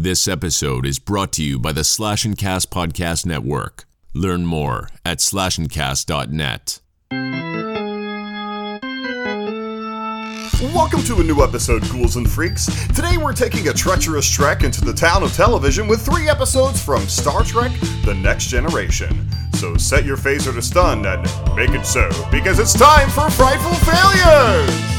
This episode is brought to you by the Slash and Cast Podcast Network. Learn more at slashandcast.net. Welcome to a new episode, Ghouls and Freaks. Today we're taking a treacherous trek into the town of television with three episodes from Star Trek The Next Generation. So set your phaser to stun and make it so, because it's time for Frightful Failures!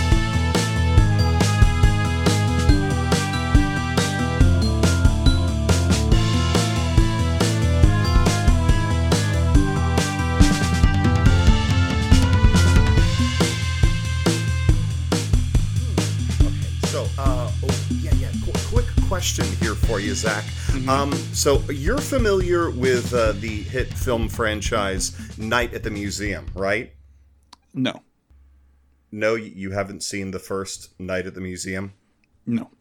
You, Zach. Um, so you're familiar with uh, the hit film franchise Night at the Museum, right? No, No, you haven't seen the first Night at the Museum. no.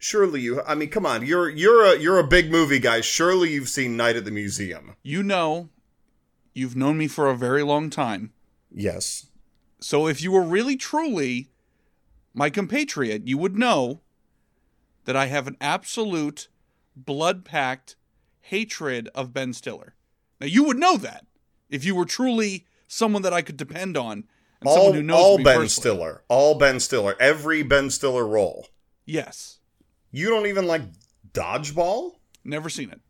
Surely you. I mean, come on. You're you're a you're a big movie guy. Surely you've seen Night at the Museum. You know, you've known me for a very long time. Yes. So if you were really truly my compatriot, you would know that I have an absolute blood packed hatred of Ben Stiller. Now you would know that if you were truly someone that I could depend on and All someone who knows all Ben personally. Stiller. All Ben Stiller. Every Ben Stiller role. Yes. You don't even like Dodgeball. Never seen it.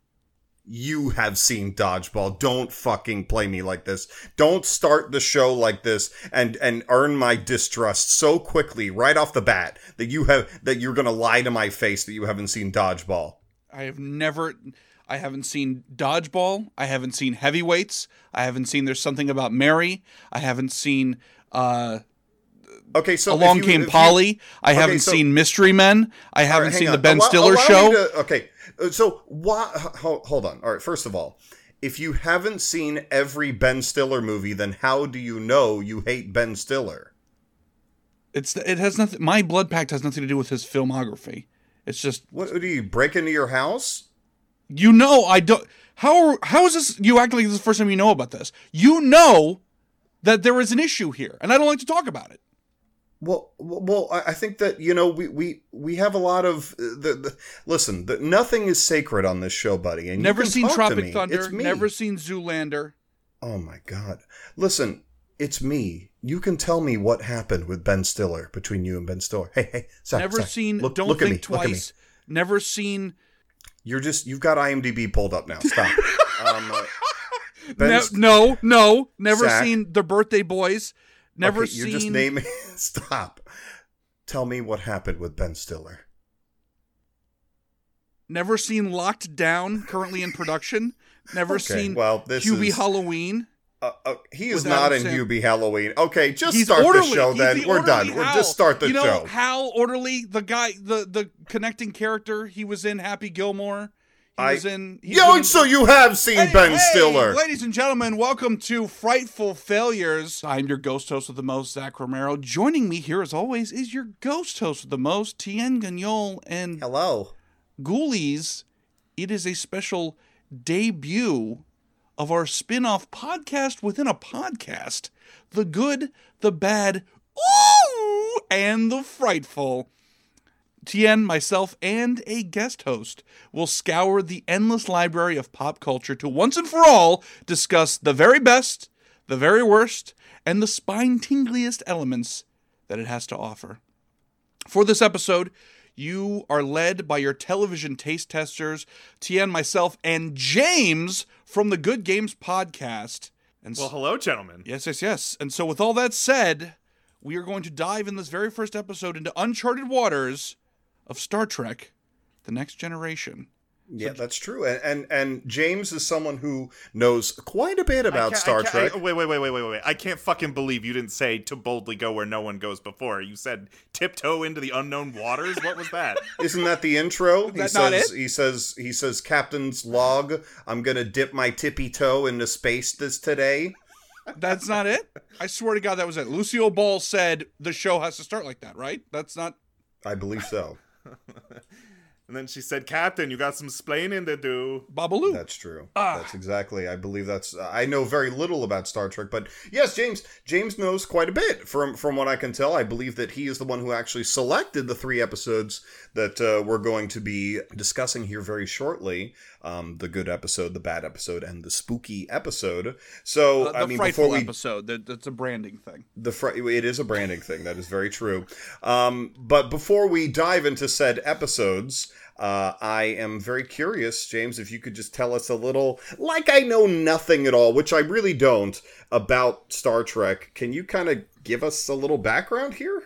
You have seen Dodgeball. Don't fucking play me like this. Don't start the show like this and and earn my distrust so quickly right off the bat that you have that you're gonna lie to my face that you haven't seen Dodgeball. I have never I haven't seen Dodgeball. I haven't seen Heavyweights. I haven't seen There's Something About Mary. I haven't seen uh Okay, so Along you- Came if you- Polly. I Okay, haven't so- seen Mystery Men. I haven't right, seen on. the Ben Allow- Stiller allow show. to- okay, uh, so why? Hold, hold on. All right, first of all, if you haven't seen every Ben Stiller movie, then how do you know you hate Ben Stiller? It's it has nothing. My blood pact has nothing to do with his filmography. It's just What do you break into your house? you know I don't. How how is this? You act like this is the first time you know about this. You know that there is an issue here, and I don't like to talk about it. Well, well, I think that you know we we we have a lot of uh, the, the listen. The, nothing is sacred on this show, buddy. And Never seen Tropic. Thunder. Never seen Zoolander. Oh my god! Listen, it's me. You can tell me what happened with Ben Stiller between you and Ben Stiller. Hey, hey, Zach, Never Zach, seen. Look, don't look think at me. Look at me. twice. Never seen. You're just you've got IMDb pulled up now. Stop. um, uh, Ne- no, no, never Zach. seen the Birthday Boys. Never okay, seen. You're just naming. Stop. Tell me what happened with Ben Stiller. Never seen Locked Down, currently in production. Never Okay, seen well, this Hubie is- Halloween. Uh, uh, he is not in Hubie Halloween. Okay, just He's start orderly. the show He's then. the We're done. We'll Hal. just start the you know, show. Hal Orderly, the guy, the the connecting character. He was in Happy Gilmore. He I- was in. he's Yo, been in- so you have seen Hey, Ben hey, Stiller. Ladies and gentlemen, welcome to Frightful Failures. I'm your ghost host with the most, Zach Romero. Joining me here, as always, is your ghost host with the most, Tien Gagnol and Hello. Ghoulies. It is a special debut of our spin off podcast within a podcast The Good, the Bad, Ooh, and the Frightful. Tien, myself, and a guest host will scour the endless library of pop culture to once and for all discuss the very best, the very worst, and the spine tingliest elements that it has to offer. For this episode, you are led by your television taste testers, Tien, myself, and James from the Good Games podcast. And Well, hello, gentlemen. yes, yes, yes. And so, with all that said, we are going to dive in this very first episode into uncharted waters of Star Trek: The Next Generation. Yeah, that's true. And, and and James is someone who knows quite a bit about Star Trek. I- wait, wait, wait, wait, wait, wait, wait. I can't fucking believe you didn't say to boldly go where no one goes before. You said tiptoe into the unknown waters. What was that? Isn't that the intro? He that says not it? he says he says Captain's log, I'm going to dip my tippy toe into space this today. That's not it. I swear to God, that was it. Lucille Ball said the show has to start like that, right? That's not. I believe so. And then she said, "Captain, you got some splaining to do." Babaloo. That's true. Ah. That's exactly. I believe that's. I know very little about Star Trek, but yes, James. James knows quite a bit. From from what I can tell, I believe that he is the one who actually selected the three episodes that uh, we're going to be discussing here very shortly. Um, the good episode, the bad episode, and the spooky episode. So Uh, I mean, before we episode. That, that's a branding thing. the fr- it is a branding thing that is very true um, but before we dive into said episodes uh, i am very curious james if you could just tell us a little like i know nothing at all which i really don't about star trek can you kind of give us a little background here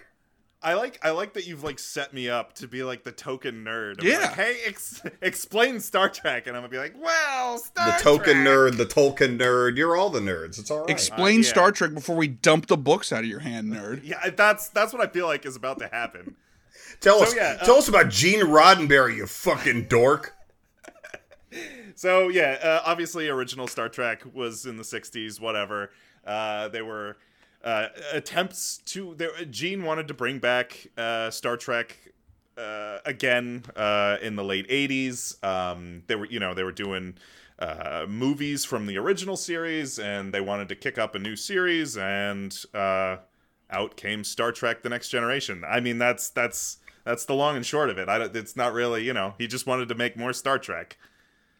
I like I like that you've like set me up to be like the token nerd. I'm Yeah. Like, hey, ex- explain Star Trek, and I'm gonna be like, well, Star the token Trek. nerd the tolkien nerd you're all the nerds it's all right Explain Uh, yeah. Star Trek before we dump the books out of your hand, nerd. Yeah, that's that's what I feel like is about to happen. tell so, us yeah, tell us about gene roddenberry you fucking dork So yeah, uh, obviously, original Star Trek was in the '60s. Whatever. Uh, they were uh, attempts to. There, Gene wanted to bring back uh, Star Trek uh, again uh, in the late '80s. Um, they were, you know, they were doing uh, movies from the original series, and they wanted to kick up a new series, and uh, out came Star Trek: The Next Generation. I mean, that's that's that's the long and short of it. I don't, it's not really, you know, he just wanted to make more Star Trek.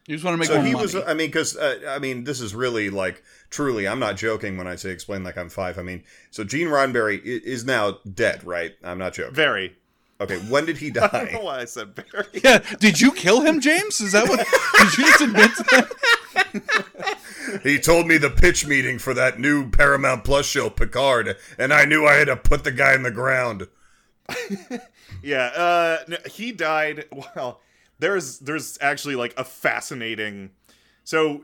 You just want to make so more he money. was i mean because uh, i mean this is really like truly i'm not joking when i say explain like i'm five i mean so gene roddenberry is now dead right i'm not joking Very. okay when did he I don't know die why I said very. yeah. Did you kill him, James? Is that what? did you just admit to that? he told me the pitch meeting for that new paramount plus show picard and i knew i had to put the guy in the ground Yeah, uh, no, he died. Well, there's there's actually like a fascinating. So,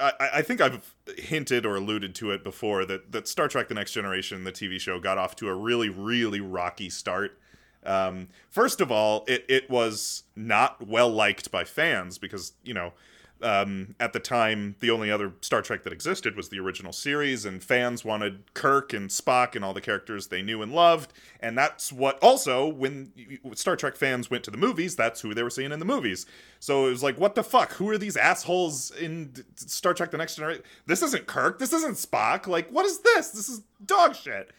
I, I think I've hinted or alluded to it before that that Star Trek: The Next Generation, the TV show, got off to a really really rocky start. Um, first of all, it it was not well liked by fans because you know. Um, at the time, the only other Star Trek that existed was the original series, and fans wanted Kirk and Spock and all the characters they knew and loved. And that's what also, when Star Trek fans went to the movies, that's who they were seeing in the movies. So it was like, what the fuck? Who are these assholes in Star Trek The Next Generation? This isn't Kirk. This isn't Spock. Like, what is this? This is dog shit.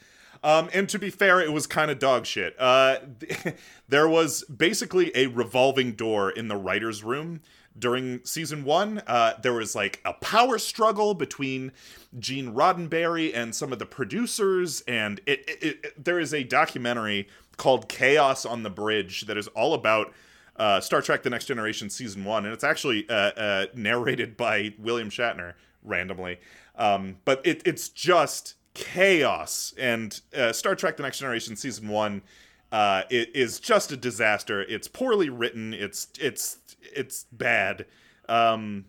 Um, and to be fair, it was kind of dog shit. Uh, there was basically a revolving door in the writer's room during season one. Uh, there was like a power struggle between Gene Roddenberry and some of the producers, and it, it, it, there is a documentary called Chaos on the Bridge that is all about. Uh, Star Trek: The Next Generation season one, and it's actually uh, uh, narrated by William Shatner randomly. Um, but it, it's just chaos. And uh, Star Trek: The Next Generation season one uh, it is just a disaster. It's poorly written. It's it's it's bad. Um,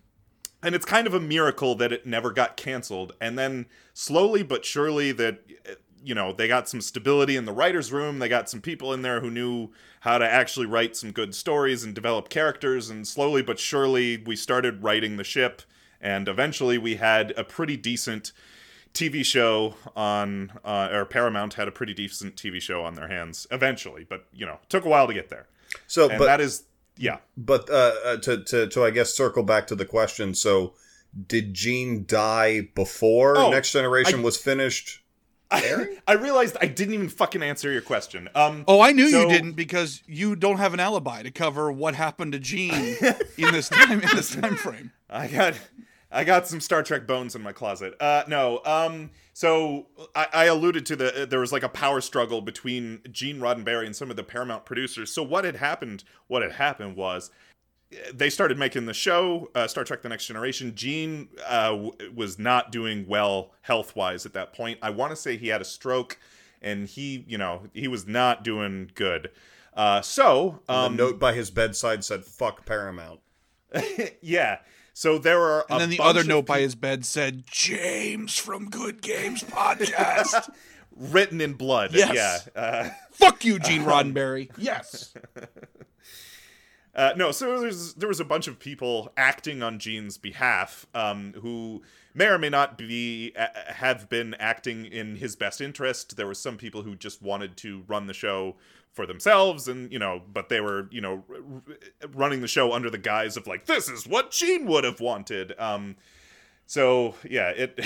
and it's kind of a miracle that it never got canceled. And then slowly but surely that you know they got some stability in the writers' room. They got some people in there who knew how to actually write some good stories and develop characters. And slowly but surely we started writing the ship. And eventually we had a pretty decent TV show on, uh, or Paramount had a pretty decent TV show on their hands eventually, but you know, took a while to get there. so And but that is, yeah. but uh, uh, to, to to i guess circle back to the question so did gene die before Oh, next generation I- was finished I, I realized I didn't even fucking answer your question. Um, Oh, I knew So- you didn't because you don't have an alibi to cover what happened to Gene in this time in this time frame. I got I got some Star Trek bones in my closet. Uh no. Um so I, I alluded to the there was like a power struggle between Gene Roddenberry and some of the Paramount producers. So what had happened what had happened was uh, they started making the show uh, Star Trek: The Next Generation. Gene uh, w- was not doing well health wise at that point. I want to say he had a stroke, and he, you know, he was not doing good. Uh, so, um, note by his bedside said fuck paramount yeah. So there are, And then the other note by his bed said, James from Good Games Podcast. written in blood. Yes. Yeah. Uh, Fuck you, Gene Roddenberry. Yes. uh, no, so there's there was a bunch of people acting on Gene's behalf um, who may or may not be uh, have been acting in his best interest. There were some people who just wanted to run the show for themselves and you know but they were you know r- running the show under the guise of like this is what gene would have wanted. Um so yeah it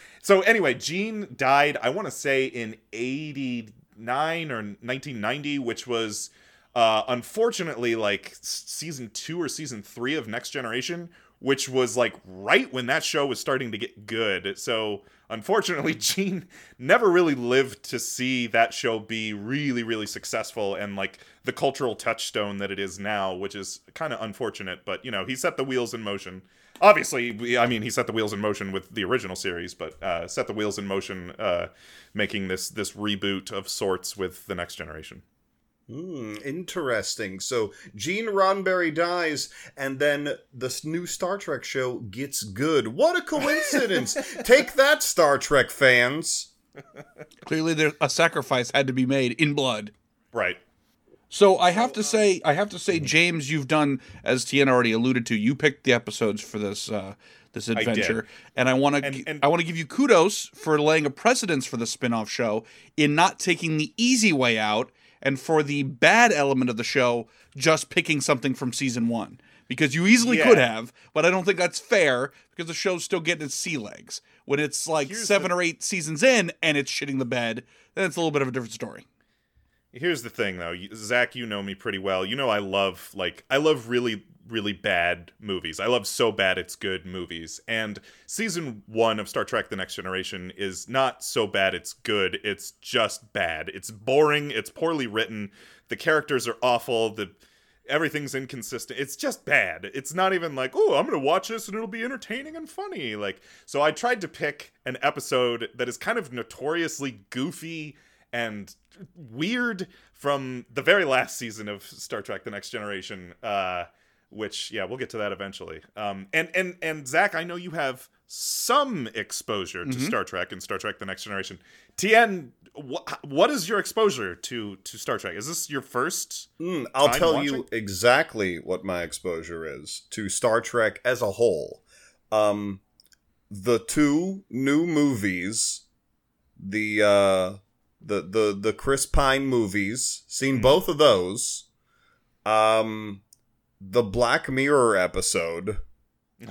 so anyway gene died i want to say in 89 or 1990 which was uh unfortunately like season 2 or season 3 of next generation which was like right when that show was starting to get good. So unfortunately gene never really lived to see that show be really really successful and like the cultural touchstone that it is now which is kind of unfortunate. But you know he set the wheels in motion. Obviously i mean he set the wheels in motion with the original series but uh, set the wheels in motion uh, making this this reboot of sorts with the next generation Hmm, interesting. So Gene Roddenberry dies, and then the new Star Trek show gets good. What a coincidence! Take that, Star Trek fans. Clearly, there a sacrifice had to be made in blood. right So I have to say, I have to say, James, you've done as Tien already alluded to. You picked the episodes for this uh, this adventure, and I want to And- and- I want to give you kudos for laying a precedence for the spin-off show in not taking the easy way out, and for the bad element of the show just picking something from season one. Because you easily could have, but I don't think that's fair because the show's still getting its sea legs. When it's like Here's seven the- or eight seasons in and it's shitting the bed, then it's a little bit of a different story. Here's the thing, though, Zach. You know me pretty well. You know I love like I love really really bad movies. I love so bad it's good movies. And season one of Star Trek: The Next Generation is not so bad it's good. It's just bad. It's boring. It's poorly written. The characters are awful. The everything's inconsistent. It's just bad. It's not even like, oh, I'm gonna watch this and it'll be entertaining and funny. Like, so I tried to pick an episode that is kind of notoriously goofy and weird from the very last season of Star Trek: The Next Generation. Uh, which, yeah, we'll get to that eventually. Um, and and and Zach, I know you have some exposure to Star Trek and Star Trek: The Next Generation. Tien, wh- what is your exposure to to Star Trek? Is this your first? Hmm, I'll tell you exactly what my exposure is to Star Trek as a whole. Um, the two new movies, the uh, the the the Chris Pine movies, seen Mhm. both of those. Um, the Black Mirror episode.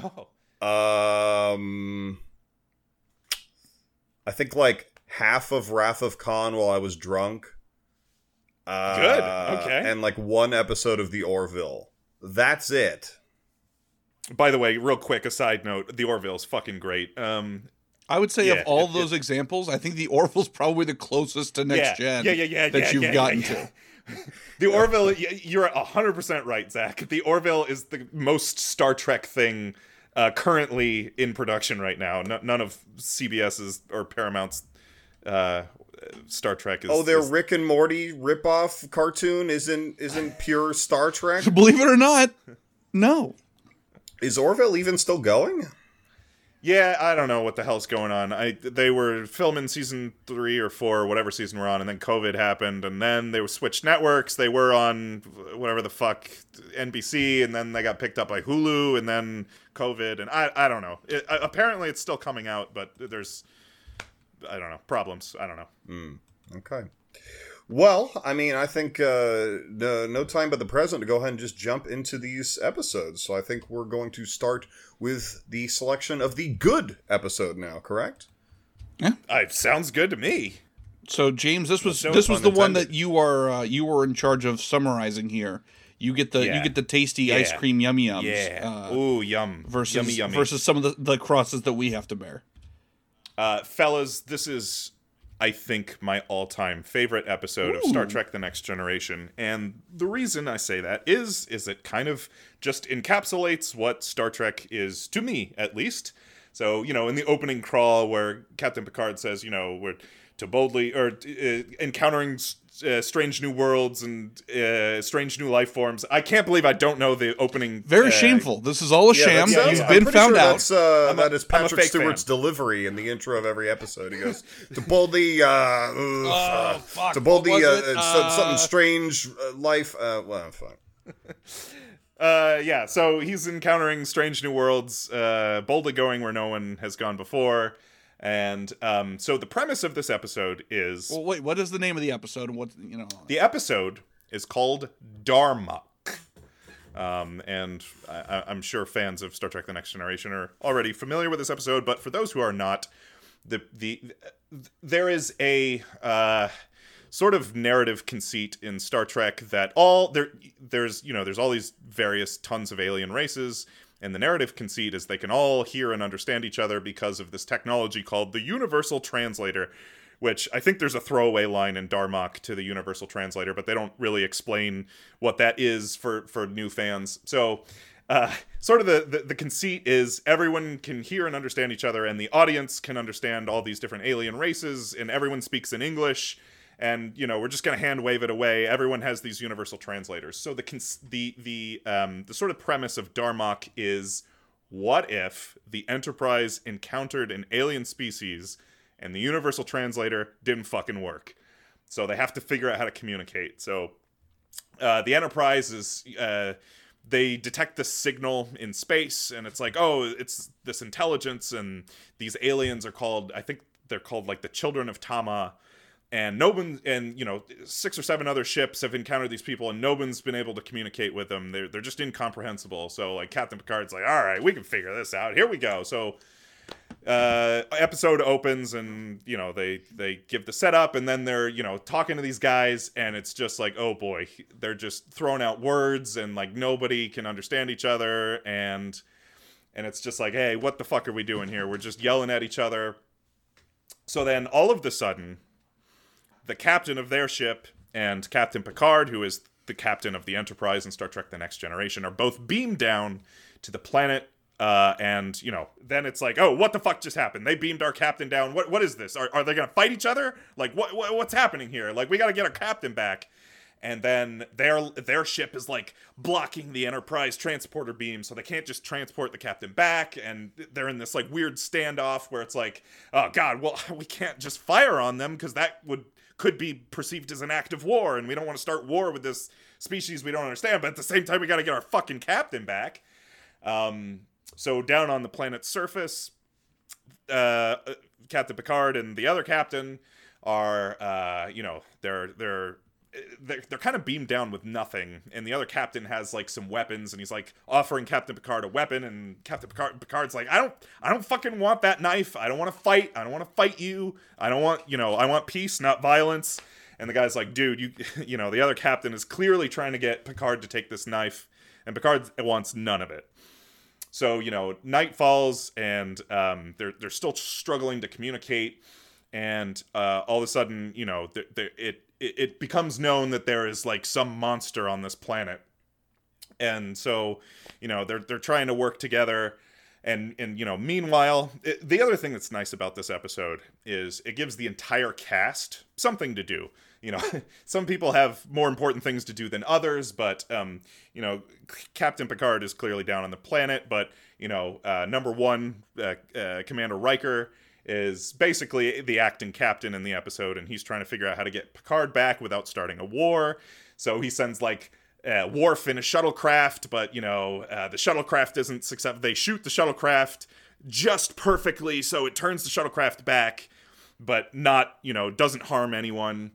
Oh, Um, I think like half of Wrath of Khan while I was drunk. Uh, Good, okay. And like one episode of The Orville. That's it. by the way, real quick, a side note: the Orville's fucking great. Um, I would say Yeah, of all it- those examples, I think the Orville's probably the closest to next yeah, gen yeah, yeah, yeah, that yeah, you've yeah, gotten yeah, to. The Orville, you're hundred percent right, Zach. The Orville is the most Star Trek thing uh, currently in production right now. No, none of CBS's or Paramount's uh, Star Trek is. Oh, their is- Rick and Morty ripoff cartoon isn't isn't pure Star Trek. Believe it or not, no. Is Orville even still going? Yeah, I don't know what the hell's going on. I they were filming season three or four, or whatever season we're on, and then COVID happened, and then they were switched networks. They were on whatever the fuck NBC, and then they got picked up by Hulu, and then COVID, and I I don't know. It, uh, apparently, it's still coming out, but there's I don't know problems. I don't know. Okay. Well, I mean, I think uh, no, no time but the present to go ahead and just jump into these episodes. So I think we're going to start with the selection of the good episode now, correct? Uh, It sounds good to me. So James, this was No this was pun the one that you are uh, you were in charge of summarizing here. You get the you get the tasty ice cream yummy yums. Yeah. Uh, Ooh, yum. versus yummy, yummy. versus some of the, the crosses that we have to bear. Uh, fellas, this is, I think, my all time favorite episode of Star Trek The Next Generation. And the reason I say that is, is it kind of just encapsulates what Star Trek is, to me at least. So, you know, in the opening crawl where Captain Picard says, you know, we're to boldly, or uh, encountering uh, strange new worlds and uh, strange new life forms. I can't believe I don't know the opening. Very uh, shameful. This is all a sham. that sounds- You've I'm been found sure out. That's, uh, I'm a- that is Patrick Stewart's fan. delivery in the intro of every episode. He goes to boldly, uh, ugh, uh, fuck, to boldly, what uh, uh, something strange uh, life. Uh, well, fine. Uh, yeah, so he's encountering strange new worlds, uh, boldly going where no one has gone before. And um, so the premise of this episode is Well, wait, what is the name of the episode and what, you know? the episode is called Darmok. Um, and I, I'm sure fans of Star Trek: The Next Generation are already familiar with this episode. But for those who are not, the the there is a uh, sort of narrative conceit in Star Trek that all there there's you know there's all these various tons of alien races. And the narrative conceit is they can all hear and understand each other because of this technology called the Universal Translator, which I think there's a throwaway line in Darmok to the Universal Translator, but they don't really explain what that is for for new fans. So, uh, sort of the, the the conceit is everyone can hear and understand each other, and the audience can understand all these different alien races, and everyone speaks in English. And you know we're just gonna hand wave it away. Everyone has these universal translators. So the cons- the the um, the sort of premise of Darmok is, what if the Enterprise encountered an alien species and the universal translator didn't fucking work. So they have to figure out how to communicate. So uh, the Enterprise is uh, they detect this signal in space, and it's like, oh, it's this intelligence, and these aliens are called, I think they're called like the Children of Tama. And Nobin and you know six or seven other ships have encountered these people, and Nobin's been able to communicate with them. They're they're just incomprehensible. So like Captain Picard's like, all right, we can figure this out. Here we go. So uh, episode opens and you know they they give the setup and then they're you know talking to these guys and it's just like oh boy they're just throwing out words and like nobody can understand each other and and it's just like hey what the fuck are we doing here we're just yelling at each other so then all of the sudden the captain of their ship and captain picard who is the captain of the enterprise in star trek the next generation are both beamed down to the planet uh, and you know, then it's like, oh, what the fuck just happened? They beamed our captain down. What what is this? Are, are they gonna fight each other? Like what, what what's happening here? Like we gotta get our captain back. And then their their ship is like blocking the Enterprise transporter beam, so they can't just transport the captain back. And they're in this like weird standoff where it's like, oh god, well we can't just fire on them because that would could be perceived as an act of war, and we don't want to start war with this species we don't understand. But at the same time, we got to get our fucking captain back. Um, so down on the planet's surface, uh, Captain Picard and the other captain are, uh, you know, they're they're they're, they're kind of beamed down with nothing, and the other captain has like some weapons, and he's like offering Captain Picard a weapon, and Captain Picard, Picard's like, I don't, I don't fucking want that knife. I don't want to fight. I don't want to fight you. I don't want, you know, I want peace, not violence. And the guy's like, dude, you, you know, the other captain is clearly trying to get Picard to take this knife, and Picard wants none of it. So you know, night falls, and um, they're they're still struggling to communicate, and uh, all of a sudden, you know, th- th- it, it becomes known that there is like some monster on this planet, and so you know they're they're trying to work together. And, and you know meanwhile it, the other thing that's nice about this episode is it gives the entire cast something to do. You know some people have more important things to do than others but um, you know captain picard is clearly down on the planet. But you know uh, number one uh, uh, commander riker is basically the acting captain in the episode and he's trying to figure out how to get picard back without starting a war so he sends like uh, Worf in a shuttlecraft, but you know uh, the shuttlecraft isn't successful. They shoot the shuttlecraft just perfectly, so it turns the shuttlecraft back, but not you know doesn't harm anyone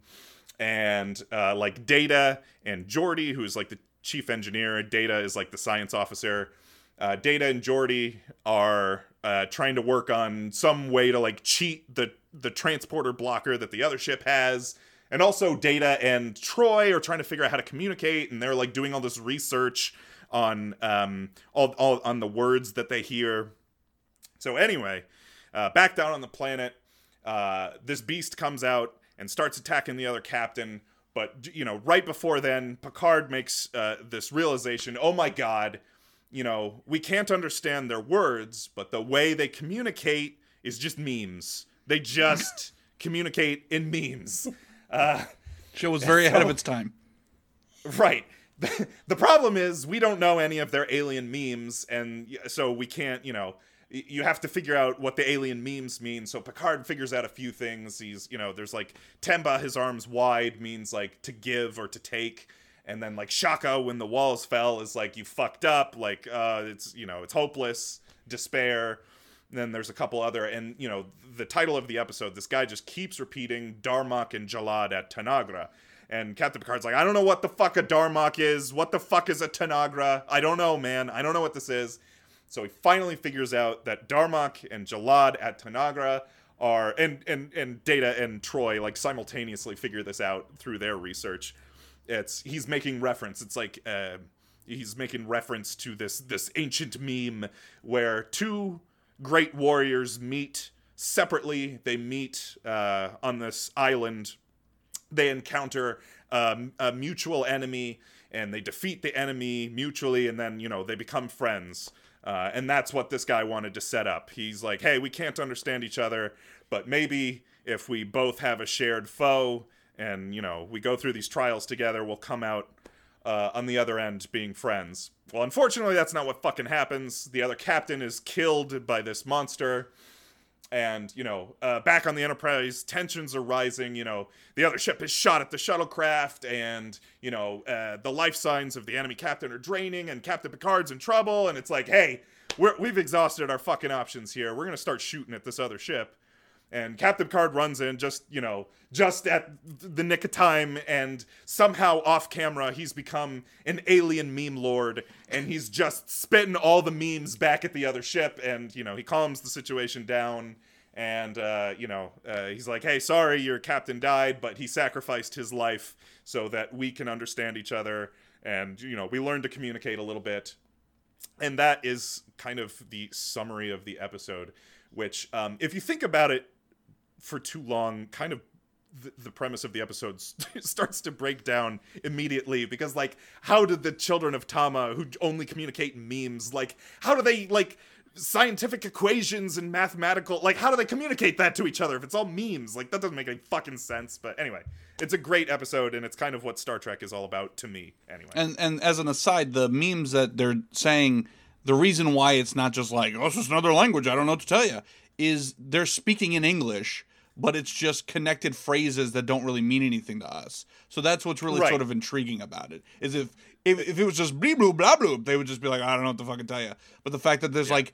and uh, like Data and Geordi, who's like the chief engineer. Data is like the science officer. Uh, Data and Geordi are uh, trying to work on some way to like cheat the the transporter blocker that the other ship has. And also Data and Troi are trying to figure out how to communicate, and they're like doing all this research on um all, all on the words that they hear. So anyway, uh, back down on the planet, uh, this beast comes out and starts attacking the other captain. But you know, right before then, Picard makes uh, this realization: "Oh my God, you know, we can't understand their words, but the way they communicate is just memes. They just communicate in memes." Uh, Show was very ahead of its time. Right. the problem is we don't know any of their alien memes, and so we can't, you know, you have to figure out what the alien memes mean. So Picard figures out a few things. He's, you know, there's like Temba, his arms wide means like to give or to take. And then like Shaka, when the walls fell, is like you fucked up. Like uh, it's you know it's hopeless, despair. And then there's a couple other, and you know, the title of the episode, this guy just keeps repeating Darmok and Jalad at Tanagra. And Captain Picard's like, I don't know what the fuck a Darmok is. What the fuck is a Tanagra? I don't know, man. I don't know what this is. So he finally figures out that Darmok and Jalad at Tanagra are, and and and Data and Troi like simultaneously figure this out through their research. It's he's making reference. It's like uh, he's making reference to this this ancient meme where two great warriors meet separately. They meet uh, on this island. They encounter um, a mutual enemy and they defeat the enemy mutually, and then you know they become friends. Uh, and that's what this guy wanted to set up. He's like, hey, we can't understand each other, but maybe if we both have a shared foe and, you know, we go through these trials together, we'll come out uh, on the other end being friends. Well, unfortunately, that's not what fucking happens. The other captain is killed by this monster. And, you know, uh, back on the Enterprise, tensions are rising. You know, the other ship is shot at the shuttlecraft, and, you know, uh, the life signs of the enemy captain are draining, and Captain Picard's in trouble. And it's like, hey, we're, we've exhausted our fucking options here. We're going to start shooting at this other ship and Captain Picard runs in just you know just at the nick of time, and somehow off camera he's become an alien meme lord, and he's just spitting all the memes back at the other ship, and you know he calms the situation down. And uh, you know uh, he's like, "Hey, sorry, your captain died, but he sacrificed his life so that we can understand each other, and you know we learn to communicate a little bit." And that is kind of the summary of the episode. Which, um, if you think about it for too long, kind of the, premise of the episode starts to break down immediately because like how did the children of Tama who only communicate memes like how do they like scientific equations and mathematical like how do they communicate that to each other if it's all memes? Like that doesn't make any fucking sense but anyway it's a great episode and it's kind of what Star Trek is all about to me anyway. And and as an aside, the memes that they're saying, the reason why it's not just like, oh, it's just another language, I don't know what to tell you, is they're speaking in English, but it's just connected phrases that don't really mean anything to us. So that's what's really Right. sort of intriguing about it. Is if if, if it was just blee blue blah blue, they would just be like, I don't know what to fucking tell you. But the fact that there's like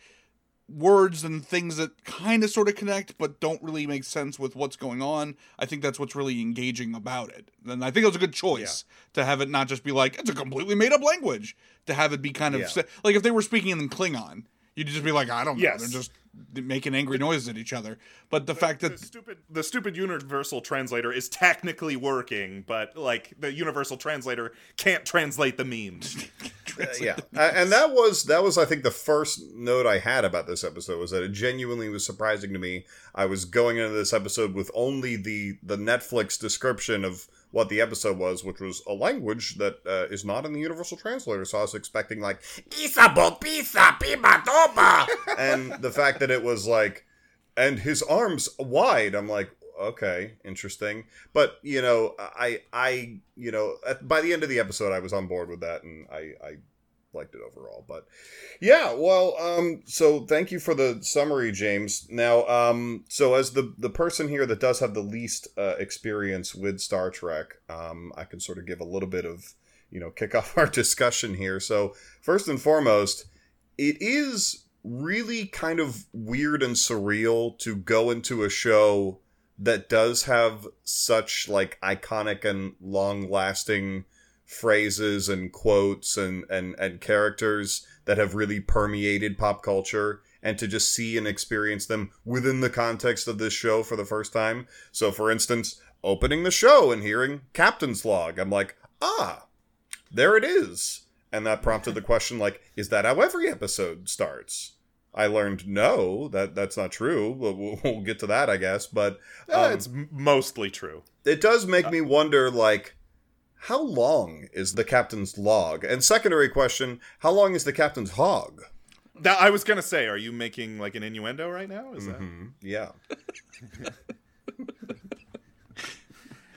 words and things that kind of sort of connect but don't really make sense with what's going on. I think that's what's really engaging about it. And I think it was a good choice to have it not just be like it's a completely made up language, to have it be kind of Yeah. like if they were speaking in Klingon, you'd just be like, I don't know, Yes. they're just making angry noises at each other. But the fact the that stupid the stupid universal translator is technically working but like the universal translator can't translate the memes yeah, A- and that was that was I think the first note I had about this episode was that it genuinely was surprising to me. I was going into this episode with only the the Netflix description of what the episode was, which was a language that uh, is not in the Universal Translator. So I was expecting like Isabel pizza piba toba, and the fact that it was like, and his arms wide. I'm like, okay, interesting. But you know, I I you know, at, by the end of the episode, I was on board with that, and I I liked it overall. But yeah, well, um, so thank you for the summary, James. Now, um, so as the the person here that does have the least uh, experience with Star Trek, um, I can sort of give a little bit of you know kick off our discussion here. So first and foremost, it is really kind of weird and surreal to go into a show that does have such like iconic and long lasting phrases and quotes and, and, and characters that have really permeated pop culture and to just see and experience them within the context of this show for the first time. So for instance, opening the show and hearing Captain's Log, I'm like, ah, there it is. And that prompted the question like, is that how every episode starts? I learned no, that that's not true. But we'll, we'll get to that, I guess. But Uh, um, it's mostly true it does make me wonder, like, how long is the captain's log? And secondary question, how long is the captain's hog? that i was gonna say are you making like an innuendo right now is that Hmm, Yeah.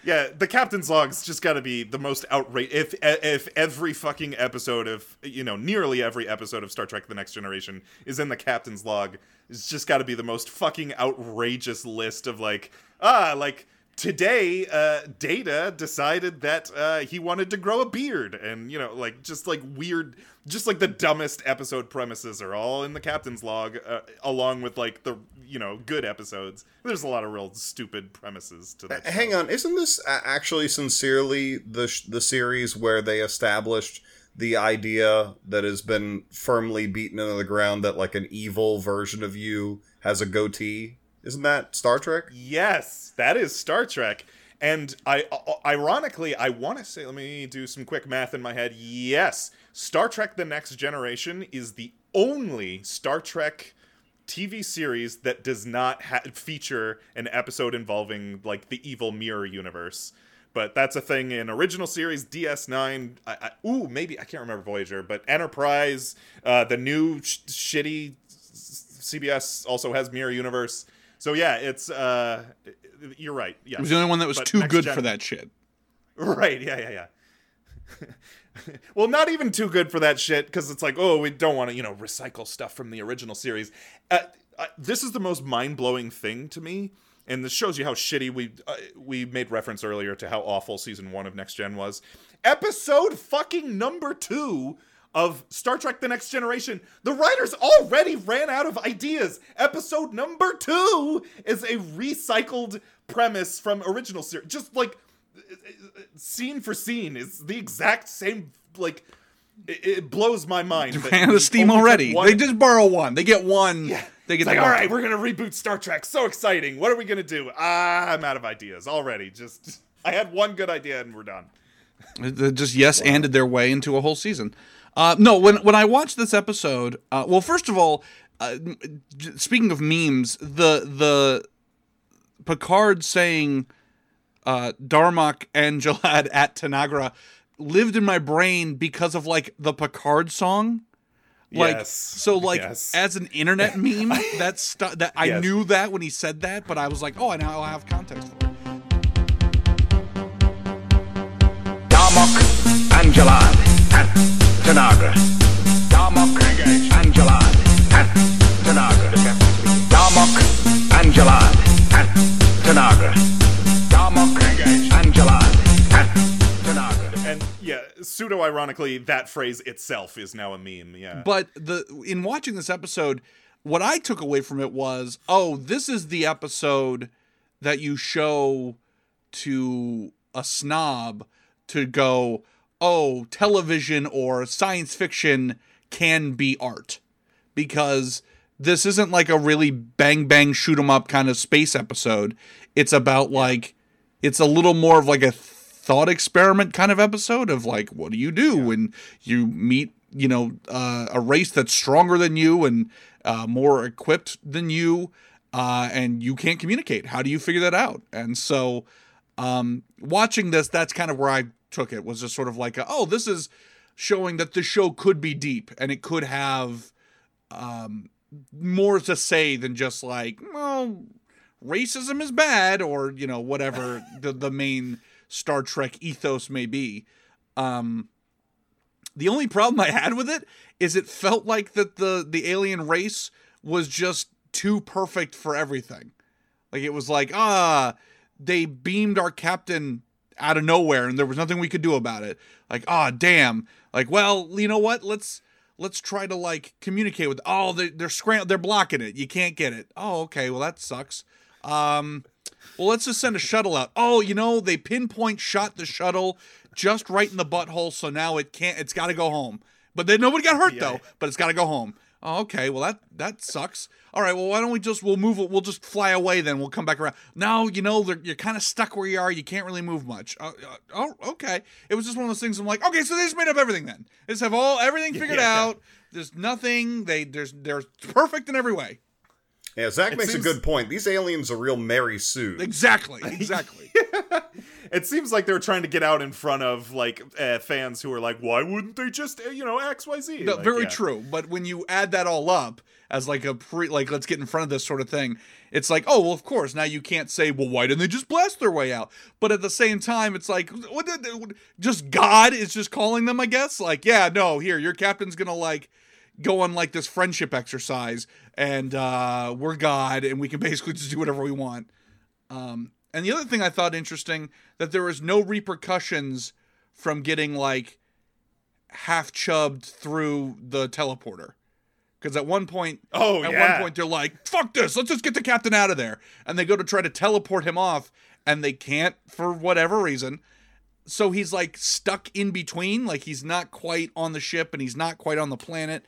Yeah, the captain's log's just got to be the most outrageous. If if every fucking episode of you know nearly every episode of Star Trek: The Next Generation is in the captain's log, it's just got to be the most fucking outrageous list of like ah like today, uh, Data decided that uh, he wanted to grow a beard, and you know, like just like weird, just like the dumbest episode premises are all in the captain's log, uh, along with like the you know good episodes. There's a lot of real stupid premises to that. Hang show. on, isn't this actually sincerely the sh- the series where they established the idea that has been firmly beaten into the ground that like an evil version of you has a goatee? Isn't that Star Trek? Yes, that is Star Trek. And I, uh, ironically, I want to say, let me do some quick math in my head. Yes, Star Trek: The Next Generation is the only Star Trek TV series that does not ha- feature an episode involving like the evil mirror universe. But that's a thing in original series DS9. I, I, ooh, maybe I can't remember Voyager, but Enterprise, uh, the new sh- shitty CBS also has mirror universe. So yeah, it's uh, you're right. Yeah, It was the only one that was But too good Gen- for that shit. Right? Yeah, yeah, yeah. well, not even too good for that shit because it's like, oh, we don't want to, you know, recycle stuff from the original series. Uh, uh, this is the most mind blowing thing to me, and this shows you how shitty we uh, we made reference earlier to how awful season one of Next Gen was. Episode fucking number two of Star Trek: The Next Generation. The writers already ran out of ideas. Episode number two is a recycled premise from original series, just like scene for scene is the exact same like it, blows my mind that Ran out of steam already. They just borrow one. They get one. yeah They get it's like all we're gonna reboot star trek so exciting what are we gonna do ah i'm out of ideas already just i had one good idea and we're done They just yes anded their way into a whole season. Uh, no, when when I watched this episode, uh, well, first of all, uh, speaking of memes, the the Picard saying uh, Darmok and Jalad at Tanagra lived in my brain because of like the Picard song. Like Yes. so, like Yes. as an internet meme, that's stu- that I Yes. knew that when he said that, but I was like, oh, I now I have context for it. Darmok, Angelad, at Tanagra. Darmok, Angelad, at Tanagra. Darmok, Angelad, at Tanagra. Darmok, Angelad, at Tanagra. and yeah pseudo ironically that phrase itself is now a meme yeah But the in watching this episode, what I took away from it was, oh, this is the episode that you show to a snob to go, oh, television or science fiction can be art. Because this isn't like a really bang bang shoot 'em up kind of space episode. It's about like it's a little more of like a thought experiment kind of episode of like what do you do when you meet you know uh, a race that's stronger than you and uh, more equipped than you uh, and you can't communicate how do you figure that out and so um, watching this that's kind of where i took it was just sort of like a, oh this is showing that the show could be deep and it could have um, more to say than just like well racism is bad or you know whatever the the main Star Trek ethos may be. Um the only problem I had with it is it felt like that the the alien race was just too perfect for everything. Like it was like, ah, they beamed our captain out of nowhere and there was nothing we could do about it. Like, ah, damn. Like, well, you know what? Let's let's try to like communicate with oh they, they're scram they're blocking it. You can't get it. Oh okay. Well that sucks. Um well let's just send a shuttle out. Oh you know they pinpoint shot the shuttle just right in the butthole so now it can't it's got to go home. But then nobody got hurt though but it's got to go home oh, okay. Well that that sucks. All right. Well why don't we just we'll move we'll just fly away then. We'll come back around. No you know you're kind of stuck where you are. You can't really move much. Uh, uh, oh okay. It was just one of those things i'm like okay so they just made up everything then. They just have all everything figured Yeah. out. There's nothing. They there's they're perfect in every way. Yeah, Zach makes seems- a good point. These aliens are real Mary Sue. exactly exactly it seems like they're trying to get out in front of like uh, fans who are like why wouldn't they just uh, you know xyz No, Like, very yeah. true. But when you add that all up as like a pre, like let's get in front of this sort of thing, it's like, oh well, of course. Now you can't say, well, why didn't they just blast their way out? But at the same time, it's like, what? Did they, just God is just calling them, I guess. Like, yeah, no, here, your captain's gonna like go on like this friendship exercise, and uh we're God, and we can basically just do whatever we want. Um, And the other thing I thought interesting that there was no repercussions from getting like half chubbed through the teleporter. Because at one point, Oh, at yeah. one point they're like, "Fuck this! Let's just get the captain out of there." And they go to try to teleport him off, and they can't for whatever reason. So he's like stuck in between, like he's not quite on the ship and he's not quite on the planet.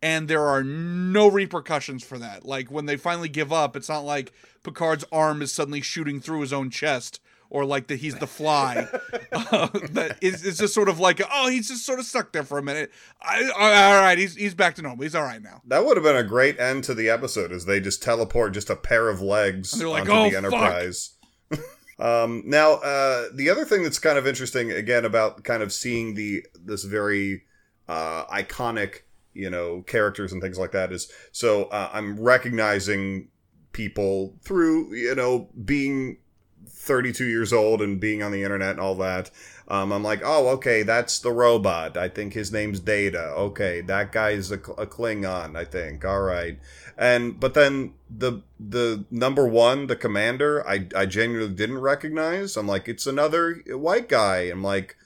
And there are no repercussions for that. Like when they finally give up, it's not like Picard's arm is suddenly shooting through his own chest, or like that he's the fly. uh, that is, it's just sort of like, oh, he's just sort of stuck there for a minute. I, all right, he's he's back to normal. He's all right now. That would have been a great end to the episode as they just teleport just a pair of legs And they're like, onto "Oh, the fuck." Enterprise. um, now, uh, the other thing that's kind of interesting, again, about kind of seeing the this very uh, iconic, you know, characters and things like that is so uh, I'm recognizing people through, you know, being 32 years old and being on the internet and all that. Um, I'm like, oh, okay, that's the robot. I think his name's Data. Okay, that guy's a, a Klingon. I think. All right, and but then the the number one, the commander, I I genuinely didn't recognize. I'm like, it's another white guy. I'm like,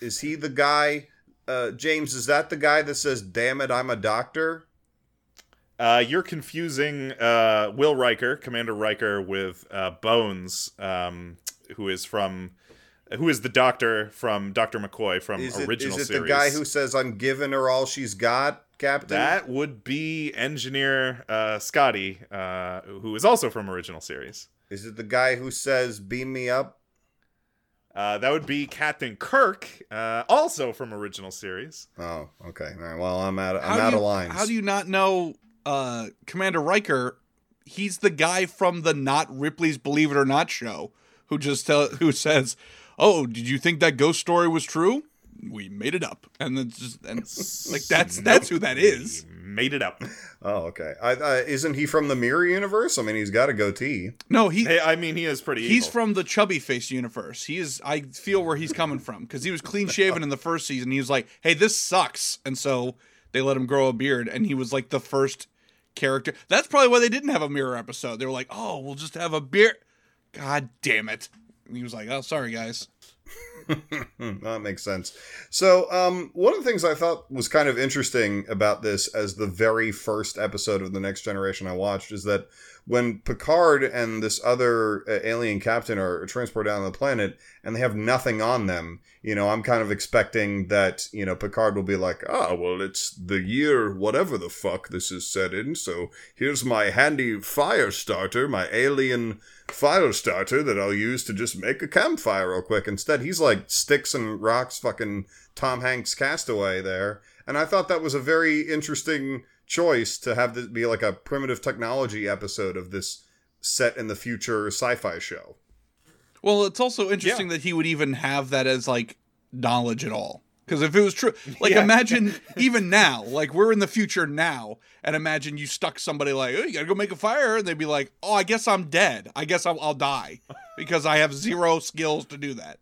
is he the guy? Uh, James, is that the guy that says, "Damn it, I'm a doctor"? Uh, you're confusing uh, Will Riker, Commander Riker, with uh, Bones, um, who is from, who is the Doctor from Doctor McCoy from Is it, original series. is it series. the guy who says, "I'm giving her all she's got"? Captain. That would be Engineer uh, Scotty, uh, who is also from original series. Is it the guy who says, "Beam me up"? Uh, that would be Captain Kirk, uh, also from original series. Oh, okay. All right. Well, I'm out. I'm How out do of you- lines. How do you not know uh, Commander Riker? He's the guy from the not Ripley's Believe It or Not show who just tell, who says, "Oh, did you think that ghost story was true? We made it up." And then just and like that's that's who that is. He made it up. Oh, okay. I, uh, isn't he from the Mirror Universe? I mean, he's got a goatee. No, he Hey, I mean, he is pretty. he's evil. from the chubby face universe. He is. I feel where he's coming from because he was clean shaven in the first season. He was like, "Hey, this sucks," and so they let him grow a beard, and he was like the first character. That's probably why they didn't have a mirror episode. They were like, "Oh, we'll just have a beard." God damn it! And he was like, "Oh, sorry, guys." That makes sense. So, um, one of the things I thought was kind of interesting about this as the very first episode of The Next Generation I watched is that when Picard and this other uh, alien captain are transported down to the planet and they have nothing on them, you know, I'm kind of expecting that, you know, Picard will be like, ah, well, it's the year whatever the fuck this is set in, so here's my handy fire starter, my alien fire starter that I'll use to just make a campfire real quick. Instead, he's like sticks and rocks, fucking Tom Hanks castaway there. And I thought that was a very interesting choice to have this be like a primitive technology episode of this set in the future sci-fi show. Well, it's also interesting that he would even have that as like knowledge at all. Because if it was true, like Yeah. imagine even now, like we're in the future now, and imagine you stuck somebody like, oh, you gotta go make a fire, and they'd be like, oh, I guess I'm dead. I guess I'll, I'll die because I have zero skills to do that.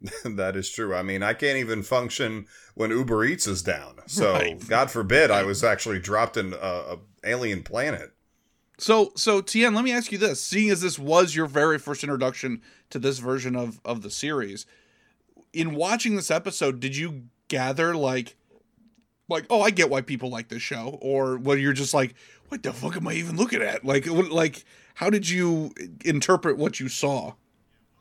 that is true. I mean, I can't even function when Uber Eats is down. So, Right. God forbid I was actually dropped in a, a alien planet. So, so Tien, let me ask you this: seeing as this was your very first introduction to this version of of the series, in watching this episode, did you gather like, like, oh, I get why people like this show, or whether you're just like, what the fuck am I even looking at? Like, what, like, how did you interpret what you saw?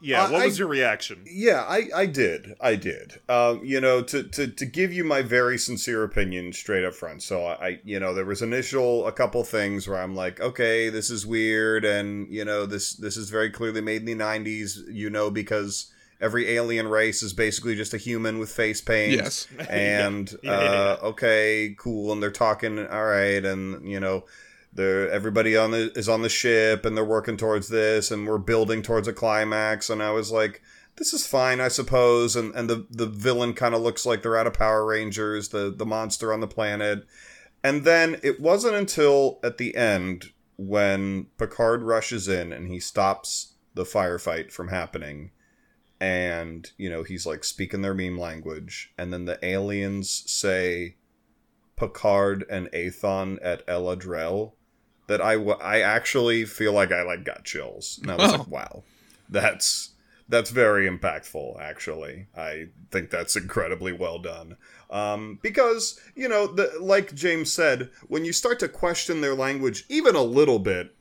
Yeah, Uh, what I- was your reaction? Yeah, I, I did. I did. Um, you know, to, to, to give you my very sincere opinion straight up front. So I, I, you know, there was initial a couple things where I'm like, okay, this is weird, and you know, this this is very clearly made in the '90s. You know, because every alien race is basically just a human with face paint. Yes. And Yeah, yeah, uh, okay, cool, and they're talking. All right, and you know. They're, everybody on the is on the ship and they're working towards this and we're building towards a climax. And I was like this is fine I suppose. And and the the villain kind of looks like they're out of Power Rangers the the monster on the planet. And then it wasn't until at the end when Picard rushes in and he stops the firefight from happening. And you know he's like speaking their meme language. And then the aliens say Picard and Dathon at Eladrel that I I actually feel like I like got chills. And I was Oh. like, wow, that's that's very impactful. Actually, I think that's incredibly well done. Um, because you know, the, like James said, when you start to question their language even a little bit,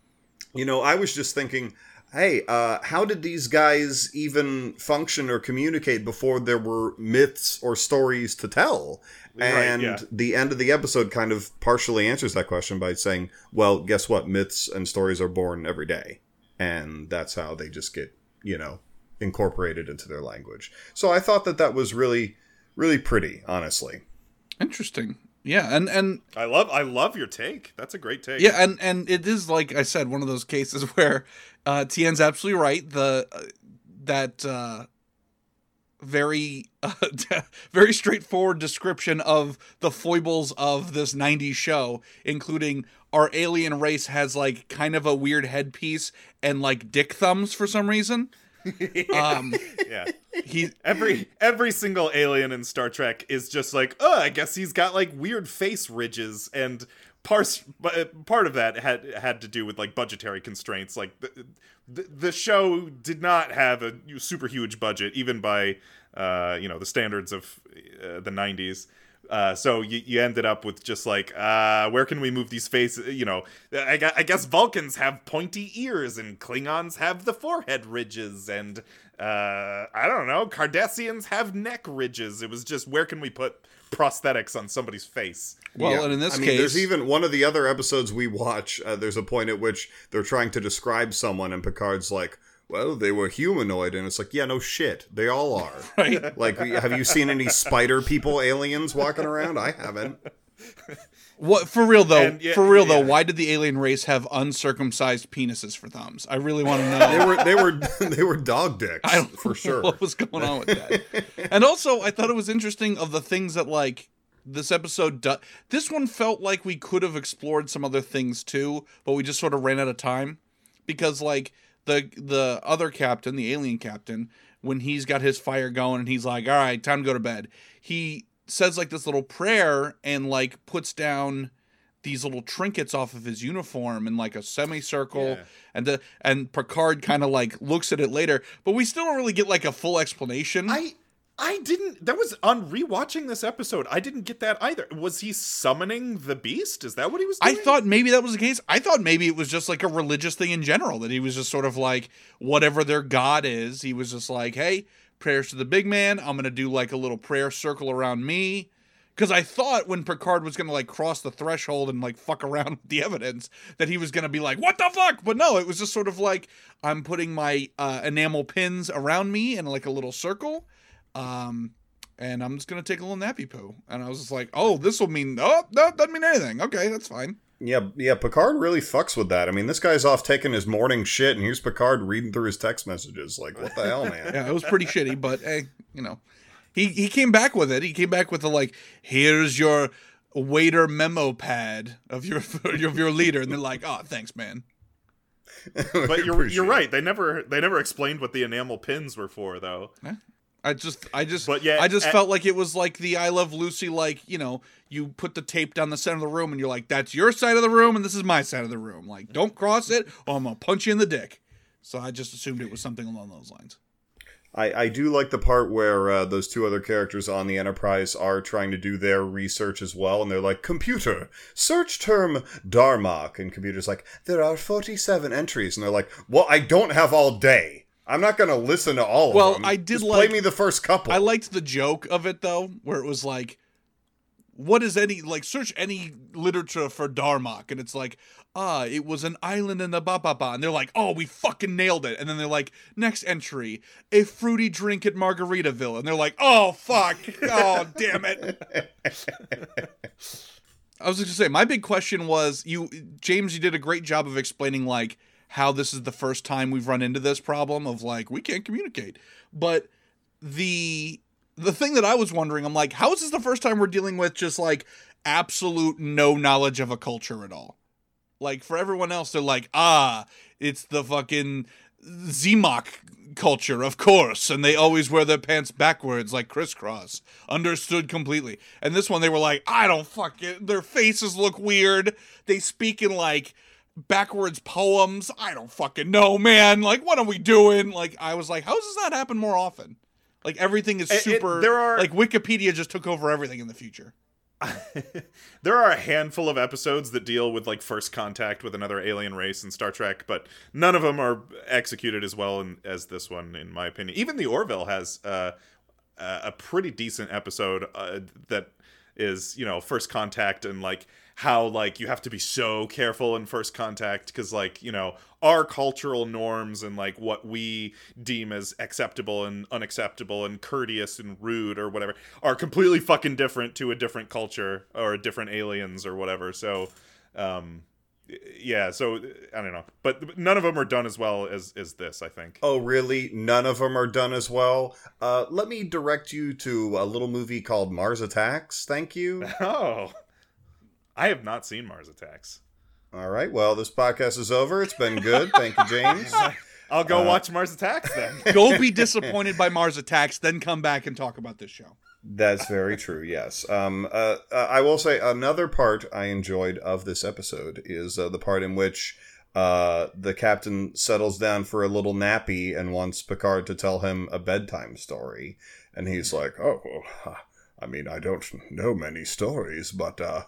you know, I was just thinking, hey, uh, how did these guys even function or communicate before there were myths or stories to tell? And yeah. the end of the episode kind of partially answers that question by saying, well, guess what? Myths and stories are born every day. And that's how they just get, you know, incorporated into their language. So I thought that that was really, really pretty, honestly. Interesting. Yeah, and and I love I love your take. That's a great take. yeah, and and it is like I said, one of those cases where uh, Tien's absolutely right. The uh, that uh, very uh, very straightforward description of the foibles of this 90s show including our alien race has like kind of a weird headpiece and like dick thumbs for some reason um yeah. he Every every single alien in Star Trek is just like, oh, I guess he's got like weird face ridges, and parts but part of that had had to do with like budgetary constraints. Like the the, the show did not have a super huge budget, even by uh, you know the standards of uh, the '90s. Uh, so you, you ended up with just like, uh, where can we move these faces? You know, I, I guess Vulcans have pointy ears and Klingons have the forehead ridges and, uh, I don't know, Cardassians have neck ridges. It was just, where can we put prosthetics on somebody's face? well Yeah. and in this I mean, there's even one of the other episodes we watch. Uh, there's a point at which they're trying to describe someone, and Picard's like, "Well, they were humanoid," and it's like, "Yeah, no shit, they all are." right Like, have you seen any spider people aliens walking around? I haven't. what for real though And, yeah, for real though why did the alien race have uncircumcised penises for thumbs i really want to know They were they were they were dog dicks I don't for sure. what was going on with that. and also, I thought it was interesting of the things that like this episode. Do- this one felt like we could have explored some other things too, but we just sort of ran out of time because like the the other captain, the alien captain, when he's got his fire going and he's like, "All right, time to go to bed," he says like this little prayer and like puts down these little trinkets off of his uniform in like a semicircle. Yeah. and the and Picard kind of like looks at it later but we still don't really get like a full explanation. I I didn't. That was on rewatching this episode. I didn't get that either. Was he summoning the beast? Is that what he was I thought maybe that was the case. I thought maybe it was just like a religious thing in general that he was just sort of like whatever their god is, he was just like, "Hey, prayers to the big man. I'm going to do like a little prayer circle around me." Cuz I thought when Picard was going to like cross the threshold and like fuck around with the evidence that he was going to be like, "What the fuck?" But no, it was just sort of like I'm putting my uh, enamel pins around me in like a little circle. Um and I'm just gonna take a little nappy poo. And I was just like, oh, this will mean oh no, doesn't mean anything. Okay, that's fine. Yeah, yeah. Picard really fucks with that. I mean, this guy's off taking his morning shit, and here's Picard reading through his text messages. Like, what the hell, man? Yeah, it was pretty shitty, but hey, you know, he he came back with it. He came back with the like, here's your waiter memo pad of your of your leader, and they're like, oh, thanks, man. But you're you're right. They never they never explained what the enamel pins were for, though. I just, I just, But yeah, I just a- felt like it was like the I Love Lucy, like you know, you put the tape down the center of the room, and you're like, that's your side of the room, and this is my side of the room. Like, don't cross it, or I'm gonna punch you in the dick. So I just assumed it was something along those lines. I, I do like the part where uh, those two other characters on the Enterprise are trying to do their research as well, and they're like, "Computer, search term Darmok," and computer's like, "There are forty-seven entries," and they're like, "Well, I don't have all day. I'm not going to listen to all Well, of them. Well, I did Just like- play me the first couple." I liked the joke of it though, where it was like, "What is any like search any literature for Darmok?" And it's like, "Ah, it was an island in the ba ba ba," and they're like, "Oh, we fucking nailed it!" And then they're like, "Next entry, a fruity drink at Margaritaville," and they're like, "Oh fuck, oh damn it." I was just gonna say, my big question was, you, James, you did a great job of explaining like how this is the first time we've run into this problem of like we can't communicate, but the the thing that I was wondering, I'm like, how is this the first time we're dealing with just like absolute no knowledge of a culture at all? Like for everyone else, they're like, ah, it's the fucking Zemok culture, of course, and they always wear their pants backwards like crisscross. Understood completely. And this one, they were like, I don't fuck it. Their faces look weird. They speak in like backwards poems. I don't fucking know, man. Like, what are we doing? Like, I was like, how does that happen more often? Like, everything is It- it- super. there are- like Wikipedia just took over everything in the future. there are a handful of episodes that deal with like first contact with another alien race in Star Trek, but none of them are executed as well in, as this one, in my opinion. Even the Orville has uh, uh, a pretty decent episode uh, that is you know first contact and like how like you have to be so careful in first contact because like you know our cultural norms and like what we deem as acceptable and unacceptable and courteous and rude or whatever are completely fucking different to a different culture or different aliens or whatever so um yeah so i don't know but none of them are done as well as as this i think Oh, really? None of them are done as well? Uh, let me direct you to a little movie called Mars Attacks. Thank you. oh i have not seen mars attacks All right. Well, this podcast is over. It's been good. Thank you, James. i'll go Uh, watch mars attacks then Go be disappointed by Mars Attacks, then come back and talk about this show. That's very true. Yes. Um. Uh, uh, I will say another part I enjoyed of this episode is uh, the part in which uh the captain settles down for a little nappy and wants Picard to tell him a bedtime story, and he's like, "Oh, well, I mean, I don't know many stories, but uh,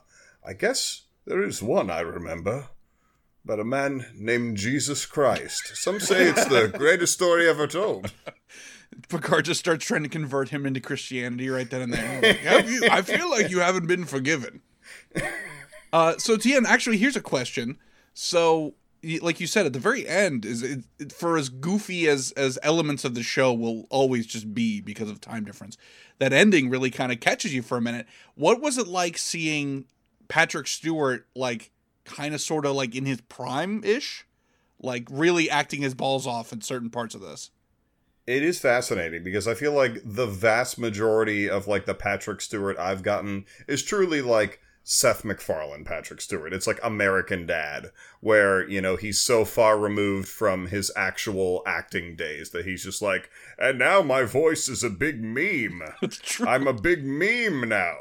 I guess there is one I remember." but a man named Jesus Christ. Some say it's the greatest story ever told. Picard just starts trying to convert him into Christianity right then and there. Like, you, I feel like you haven't been forgiven. Uh, so Tien, actually, here's a question. So, like you said, at the very end, is it, it- for as goofy as as elements of the show will always just be because of time difference. That ending really kind of catches you for a minute. What was it like seeing Patrick Stewart like kind of sort of like in his prime ish, like really acting his balls off in certain parts of this? It is fascinating because I feel like the vast majority of like the Patrick Stewart I've gotten is truly like Seth MacFarlane Patrick Stewart. It's like American Dad, where, you know, he's so far removed from his actual acting days that he's just like, and now my voice is a big meme. I'm a big meme now.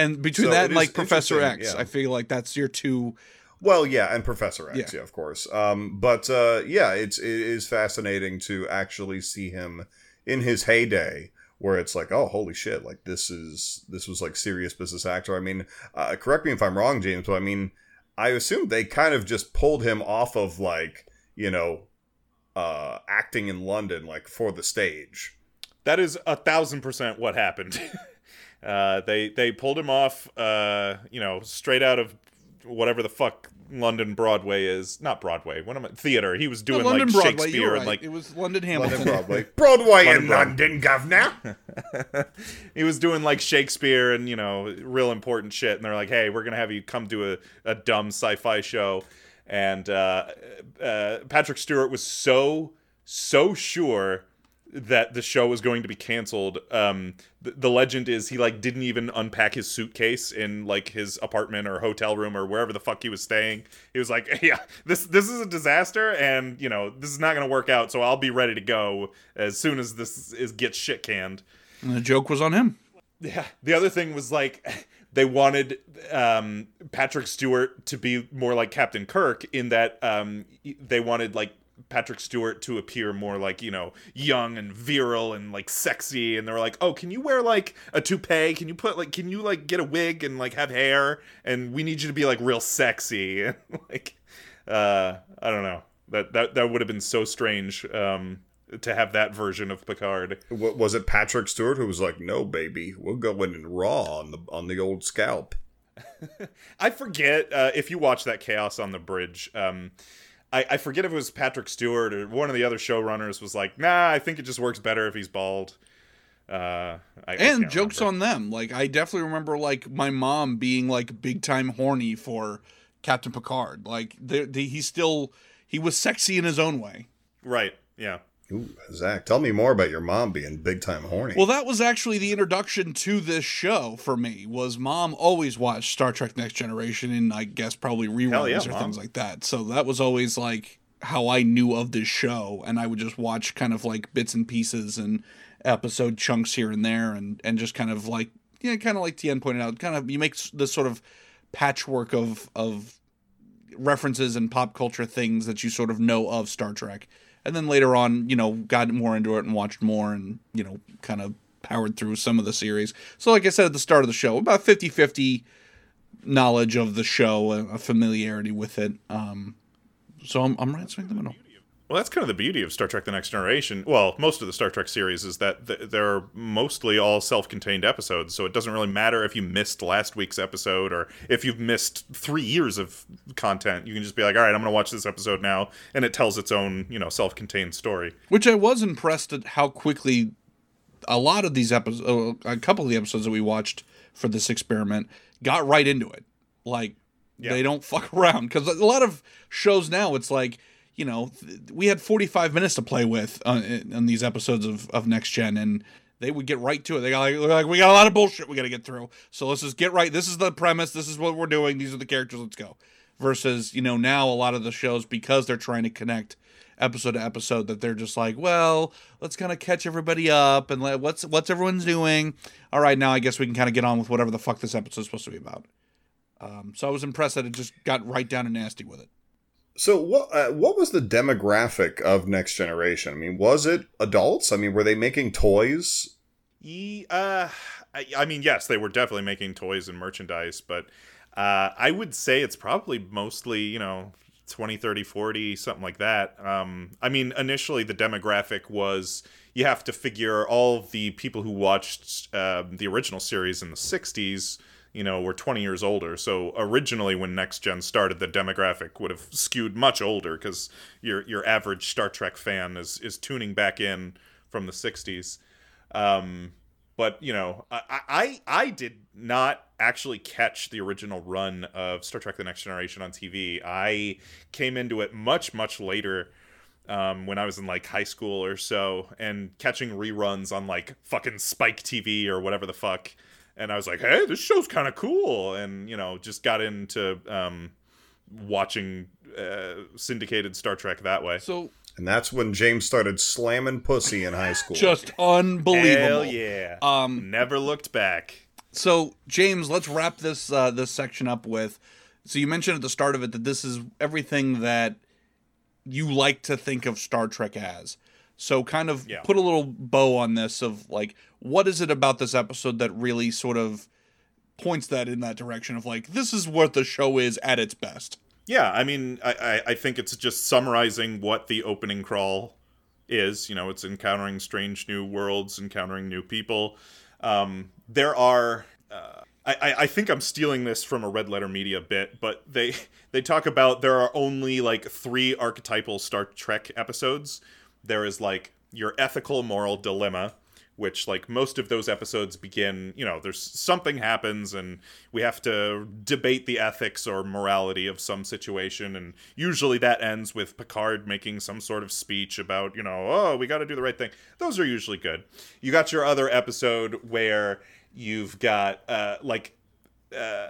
And between So that and like Professor X, yeah. I feel like that's your two. Well, yeah, and Professor X, Yeah. yeah, of course. Um, but uh, yeah, it's it is fascinating to actually see him in his heyday, where it's like, oh, holy shit, like this is this was like serious business actor. I mean, uh, correct me if I'm wrong, James, but I mean, I assume they kind of just pulled him off of like you know, uh, acting in London, like for the stage. That is a thousand percent what happened. uh, they they pulled him off, uh, you know, straight out of whatever the fuck London Broadway is. Not Broadway. What am I? Theater. He was doing London like Broadway, Shakespeare you're and like it was London Hamilton. London Broadway, Broadway London in Broadway. London, governor. he was doing like Shakespeare and you know real important shit. And they're like, hey, we're gonna have you come do a, a dumb sci-fi show. And uh, uh, Patrick Stewart was so so sure that the show was going to be canceled. Um, the, the legend is he like didn't even unpack his suitcase in like his apartment or hotel room or wherever the fuck he was staying. He was like, "Yeah, this this is a disaster, and you know this is not going to work out. So I'll be ready to go as soon as this is gets shit canned." And the joke was on him. Yeah. The other thing was like they wanted um, Patrick Stewart to be more like Captain Kirk in that um, they wanted like Patrick Stewart to appear more like you know young and virile and like sexy, and they were like, "Oh, can you wear like a toupee? Can you put like can you like get a wig and like have hair? And we need you to be like real sexy." And like, uh, I don't know that that that would have been so strange um, to have that version of Picard. Wa- was it Patrick Stewart who was like, "No, baby, we'll go in raw on the on the old scalp." I forget uh, if you watch that Chaos on the Bridge. Um, I, I forget if it was Patrick Stewart or one of the other showrunners was like, "Nah, I think it just works better if he's bald." Uh, I, I And can't jokes remember. on them. Like I definitely remember like my mom being like big time horny for Captain Picard. Like the, the, he still he was sexy in his own way. right. Yeah. Ooh, Zach, tell me more about your mom being big time horny. Well, that was actually the introduction to this show for me. Was mom always watched Star Trek Next Generation and I guess probably reruns yeah, or Mom. things like that. So that was always like how I knew of this show, and I would just watch kind of like bits and pieces and episode chunks here and there, and and just kind of like yeah, kind of like Tien pointed out, kind of you make this sort of patchwork of of references and pop culture things that you sort of know of Star Trek. And then later on, you know, got more into it and watched more and, you know, kind of powered through some of the series. So, like I said at the start of the show, about 50 50 knowledge of the show, a, familiarity with it. Um, so I'm, I'm right in the middle. Well, that's kind of the beauty of Star Trek: The Next Generation. Well, most of the Star Trek series is that th- they're mostly all self-contained episodes, so it doesn't really matter if you missed last week's episode or if you've missed three years of content. You can just be like, "All right, I'm going to watch this episode now," and it tells its own, you know, self-contained story. Which I was impressed at how quickly a lot of these episodes, uh, a couple of the episodes that we watched for this experiment, got right into it. Like Yeah. they don't fuck around because a lot of shows now it's like you know we had 45 minutes to play with on, on these episodes of, of next gen and they would get right to it. They got like, like we got a lot of bullshit we got to get through. So let's just get right this is the premise this is what we're doing these are the characters let's go. Versus you know now a lot of the shows because they're trying to connect episode to episode that they're just like well let's kind of catch everybody up and let, what's what's everyone's doing? All right now i guess we can kind of get on with whatever the fuck this episode's supposed to be about. Um, so I was impressed that it just got right down and nasty with it. So what uh, what was the demographic of Next Generation? I mean, was it adults? I mean, were they making toys? Ye, uh, I, I mean, yes, they were definitely making toys and merchandise, but uh, I would say it's probably mostly, you know, 20, 30, 40, something like that. Um, I mean, initially the demographic was you have to figure all the people who watched um the original series in the 60s, you know, were 20 years older. So originally when Next Gen started, the demographic would have skewed much older because your your average Star Trek fan is is tuning back in from the 60s. Um, but you know, I, I I did not actually catch the original run of Star Trek: The Next Generation on TV. I came into it much much later. Um, when I was in like high school or so, and catching reruns on like fucking Spike TV or whatever the fuck, and I was like, "Hey, this show's kind of cool," and you know, just got into um, watching uh, syndicated Star Trek that way. So And that's when James started slamming pussy in high school. just unbelievable. Hell yeah! Um, Never looked back. so James, let's wrap this uh, this section up with. So you mentioned at the start of it that this is everything that you like to think of Star Trek as. So kind of Yeah. put a little bow on this of like what is it about this episode that really sort of points that in that direction of like this is what the show is at its best. Yeah, I mean, I, I, think it's just summarizing what the opening crawl is. You know, it's encountering strange new worlds, encountering new people. Um, there are. Uh, I- I think I'm stealing this from a Red Letter Media bit, but they they talk about there are only like three archetypal Star Trek episodes. There is like your ethical moral dilemma, which like most of those episodes begin you know there's something happens and we have to debate the ethics or morality of some situation and usually that ends with picard making some sort of speech about you know oh we got to do the right thing. Those are usually good. You got your other episode where you've got uh like uh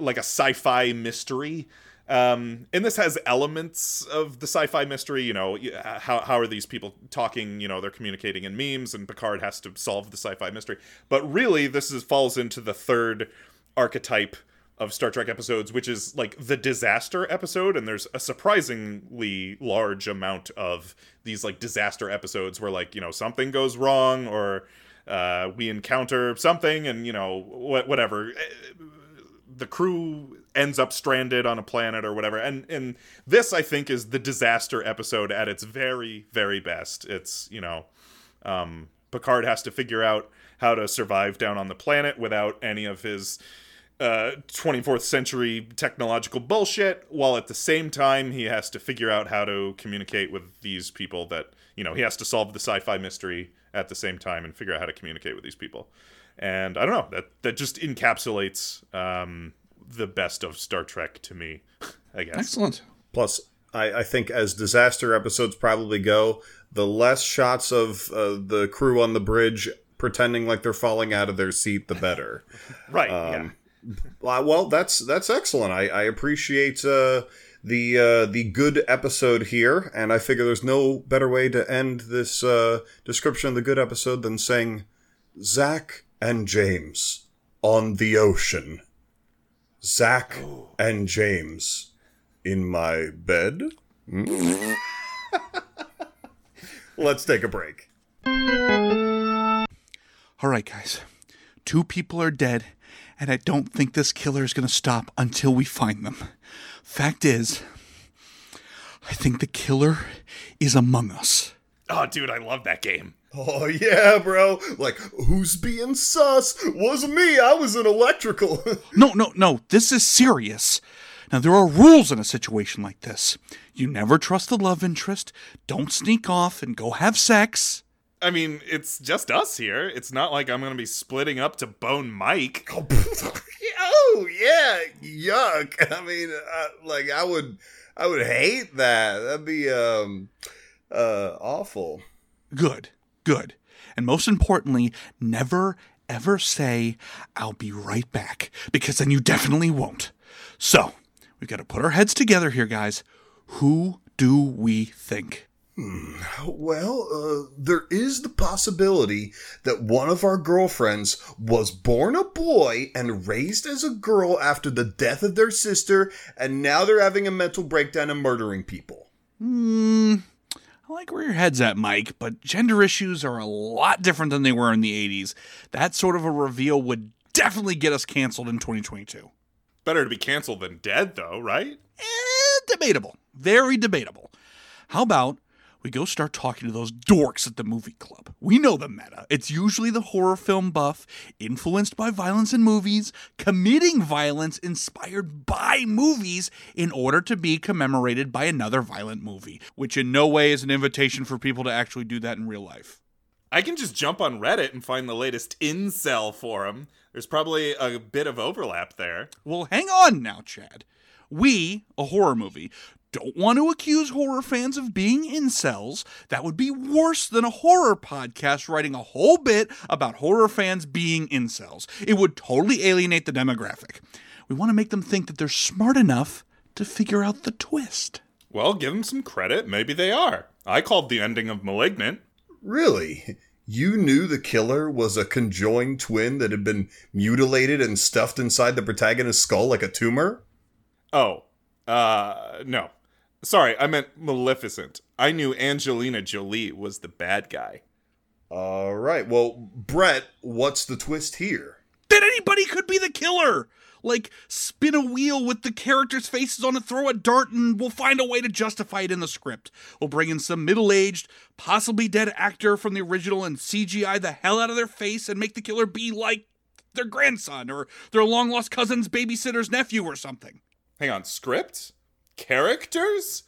like a sci-fi mystery um and this has elements of the sci-fi mystery you know how, how are these people talking you know they're communicating in memes and picard has to solve the sci-fi mystery. But really this is falls into the third archetype of Star Trek episodes, which is like the disaster episode, and there's a surprisingly large amount of these like disaster episodes where like you know something goes wrong or uh, we encounter something, and you know wh- whatever. The crew ends up stranded on a planet or whatever. And and this I think is the disaster episode at its very very best. It's you know um, Picard has to figure out how to survive down on the planet without any of his uh, 24th century technological bullshit, while at the same time he has to figure out how to communicate with these people that you know he has to solve the sci-fi mystery at the same time and figure out how to communicate with these people. And I don't know that that just encapsulates um, the best of Star Trek to me. I guess. Excellent. Plus, I, I think as disaster episodes probably go, the less shots of uh, the crew on the bridge pretending like they're falling out of their seat, the better. Right. Um, yeah. Uh, well, that's that's excellent. I, I appreciate uh, the uh, the good episode here, and I figure there's no better way to end this uh, description of the good episode than saying Zach and James on the ocean. Zach and James in my bed? Let's take a break. All right, guys. Two people are dead, and I don't think this killer is going to stop until we find them. Fact is, I think the killer is among us. Oh, dude, I love that game. Oh yeah, bro. Like, who's being sus? Was me. I was in electrical. No, no, no. This is serious. Now, there are rules in a situation like this. You never trust the love interest. Don't sneak off and go have sex. I mean, it's just us here. It's not like I'm gonna be splitting up to bone Mike. oh yeah, yuck. I mean, uh, like I would, I would hate that. That'd be um, uh, awful. Good, good. And most importantly, never ever say, I'll be right back, because then you definitely won't. So, we've got to put our heads together here, guys. Who do we think? Well, uh, there is the possibility that one of our girlfriends was born a boy and raised as a girl after the death of their sister, and now they're having a mental breakdown and murdering people. Hmm. I like where your head's at, Mike, but gender issues are a lot different than they were in the 80s. That sort of a reveal would definitely get us canceled in 2022. Better to be canceled than dead, though, right? Eh, debatable. Very debatable. How about we go start talking to those dorks at the movie club? We know the meta. It's usually the horror film buff, influenced by violence in movies, committing violence inspired by movies in order to be commemorated by another violent movie, which in no way is an invitation for people to actually do that in real life. I can just jump on Reddit and find the latest incel forum. There's probably a bit of overlap there. Well, hang on now, Chad. We, a horror movie, don't want to accuse horror fans of being incels. That would be worse than a horror podcast writing a whole bit about horror fans being incels. It would totally alienate the demographic. We want to make them think that they're smart enough to figure out the twist. Well, give them some credit. Maybe they are. I called the ending of Malignant. Really? You knew the killer was a conjoined twin that had been mutilated and stuffed inside the protagonist's skull like a tumor? Oh, uh, no. Sorry, I meant Maleficent. I knew Angelina Jolie was the bad guy. All right. Well, Brett, what's the twist here? That anybody could be the killer! Like, spin a wheel with the characters' faces on it, throw a dart, and we'll find a way to justify it in the script. We'll bring in some middle aged, possibly dead actor from the original and CGI the hell out of their face and make the killer be like their grandson or their long lost cousin's babysitter's nephew or something. Hang on, script? Characters?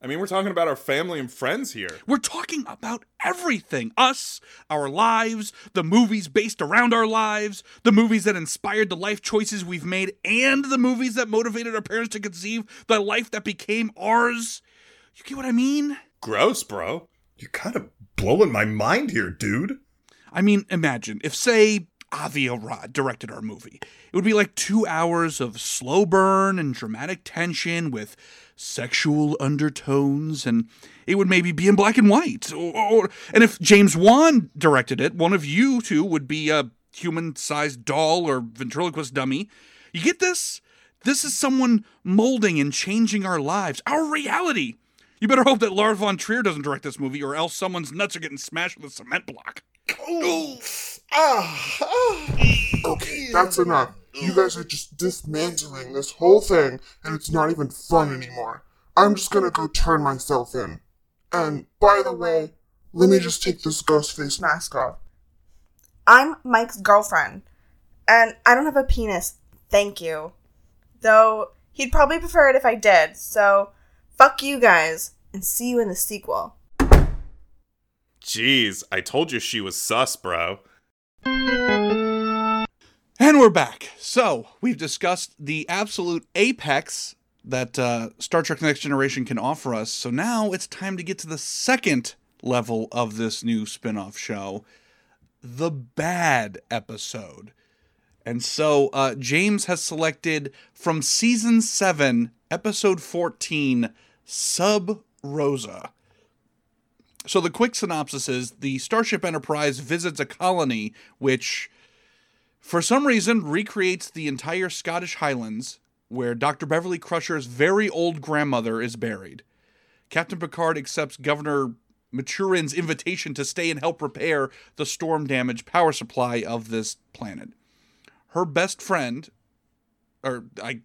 I mean, we're talking about our family and friends here. We're talking about everything us, our lives, the movies based around our lives, the movies that inspired the life choices we've made, and the movies that motivated our parents to conceive the life that became ours. You get what I mean? Gross, bro. You're kind of blowing my mind here, dude. I mean, imagine if, say, Avi Arad directed our movie. It would be like two hours of slow burn and dramatic tension with sexual undertones, and it would maybe be in black and white. Or, or- and if James Wan directed it, one of you two would be a human-sized doll or ventriloquist dummy. You get this? This is someone molding and changing our lives, our reality. You better hope that Lars von Trier doesn't direct this movie, or else someone's nuts are getting smashed with a cement block. Ah, ah. Okay, that's enough. You guys are just dismantling this whole thing, and it's not even fun anymore. I'm just gonna go turn myself in. And by the way, let me just take this ghost face mask off. I'm Mike's girlfriend, and I don't have a penis, thank you. Though he'd probably prefer it if I did, so fuck you guys, and see you in the sequel. Jeez, I told you she was sus, bro. And we're back. So we've discussed the absolute apex that uh, Star Trek Next Generation can offer us. So now it's time to get to the second level of this new spin off show the bad episode. And so uh, James has selected from season 7, episode 14, Sub Rosa. So the quick synopsis is the Starship Enterprise visits a colony which, for some reason, recreates the entire Scottish Highlands where Dr. Beverly Crusher's very old grandmother is buried. Captain Picard accepts Governor Maturin's invitation to stay and help repair the storm damaged power supply of this planet. Her best friend, or I,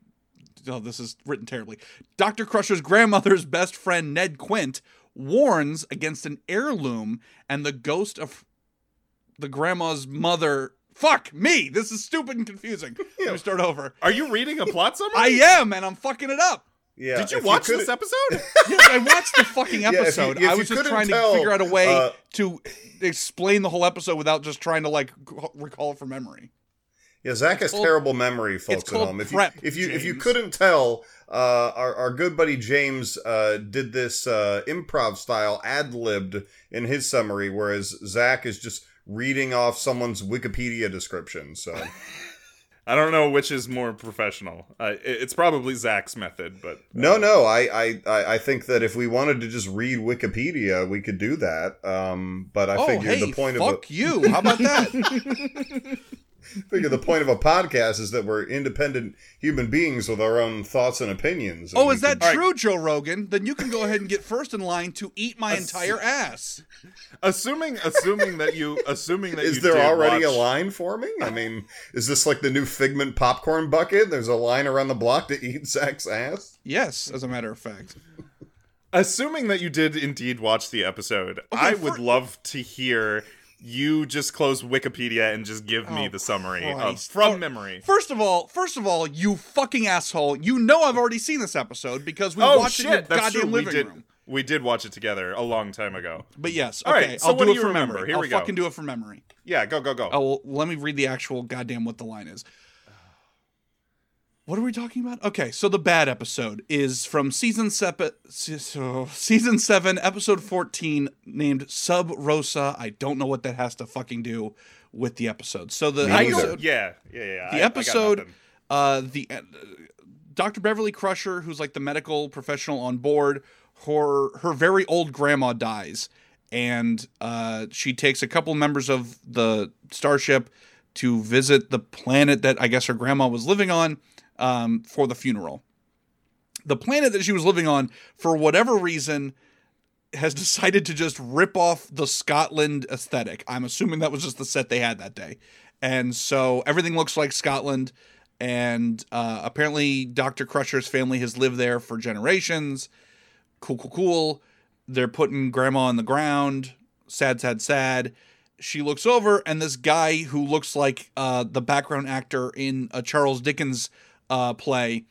oh, this is written terribly. Dr. Crusher's grandmother's best friend, Ned Quint, warns against an heirloom and the ghost of the grandma's mother. Fuck me! This is stupid and confusing. Let me start over. Are you reading a plot summary? I am, and I'm fucking it up. Yeah. Did you if watch couldn't- this episode? Yes, I watched the fucking if you- episode. if I was just trying tell, to figure out a way uh, to explain the whole episode without just trying to like recall it from memory. Yeah, Zach has called- terrible memory, folks at home. If you prep, if you if you couldn't tell, uh, our our good buddy James uh, did this uh, improv style ad libbed in his summary, whereas Zach is just reading off someone's Wikipedia description. So I don't know which is more professional. Uh, it's probably Zach's method, but no, no, I, I I I think that if we wanted to just read Wikipedia, we could do that. Um, but I oh, figure hey, the point of fuck a, you! How about that? figure the point of a podcast is that we're independent human beings with our own thoughts and opinions. and oh, is that could- true, Joe Rogan? Then you can go ahead and get first in line to eat my entire ass. assuming assuming that you assuming that Is you there did already watch- a line forming? I mean, is this like the new Figment popcorn bucket? There's a line around the block to eat Zach's ass? Yes, as a matter of fact. Assuming that you did indeed watch the episode, I would for- love to hear you just close Wikipedia and just give me Oh, the summary of, from Oh, memory. First of all, first of all, you fucking asshole! You know I've already seen this episode because we oh watched shit, it in your that's goddamn true. We living did. room. We did watch it together a long time ago. But yes, All okay, right, so I'll do it from remember? memory. Here I'll we go. fucking do it from memory. Yeah, go go go. Oh, well, let me read the actual goddamn what the line is. What are we talking about? Okay, so the bad episode is from season seven, season seven, episode fourteen, named Sub Rosa. I don't know what that has to fucking do with the episode. So the Me I neither. episode. Yeah, yeah, yeah. the I- I episode, nothing. uh, the uh, Dr. Beverly Crusher, who's like the medical professional on board, her her very old grandma dies, and uh, she takes a couple members of the starship to visit the planet that I guess her grandma was living on um, for the funeral. The planet that she was living on, for whatever reason, has decided to just rip off the Scotland aesthetic. I'm assuming that was just the set they had that day. And so everything looks like Scotland. And uh, apparently, Dr. Crusher's family has lived there for generations. Cool, cool, cool. They're putting grandma on the ground. Sad, sad, sad. She looks over, and this guy who looks like uh, the background actor in a Charles Dickens uh, play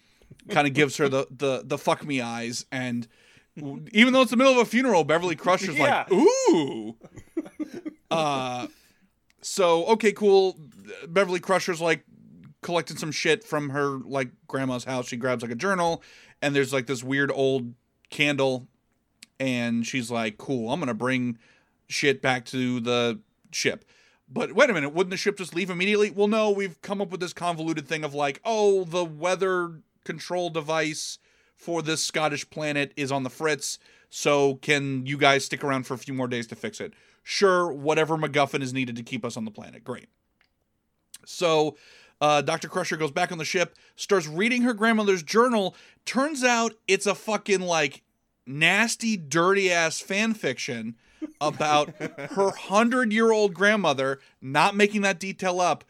kind of gives her the, the, the fuck me eyes. And even though it's the middle of a funeral, Beverly Crusher's like, ooh. Uh, so okay, cool. Beverly Crusher's like collecting some shit from her like grandma's house. She grabs like a journal, and there's like this weird old candle, and she's like, "Cool, I'm gonna bring shit back to the ship." But wait a minute, wouldn't the ship just leave immediately? Well, no, we've come up with this convoluted thing of like, oh, the weather control device for this Scottish planet is on the fritz. So can you guys stick around for a few more days to fix it? Sure, whatever MacGuffin is needed to keep us on the planet. Great. So uh, Dr. Crusher goes back on the ship, starts reading her grandmother's journal. Turns out it's a fucking like nasty, dirty ass fan fiction about her hundred year old grandmother, not making that detail up,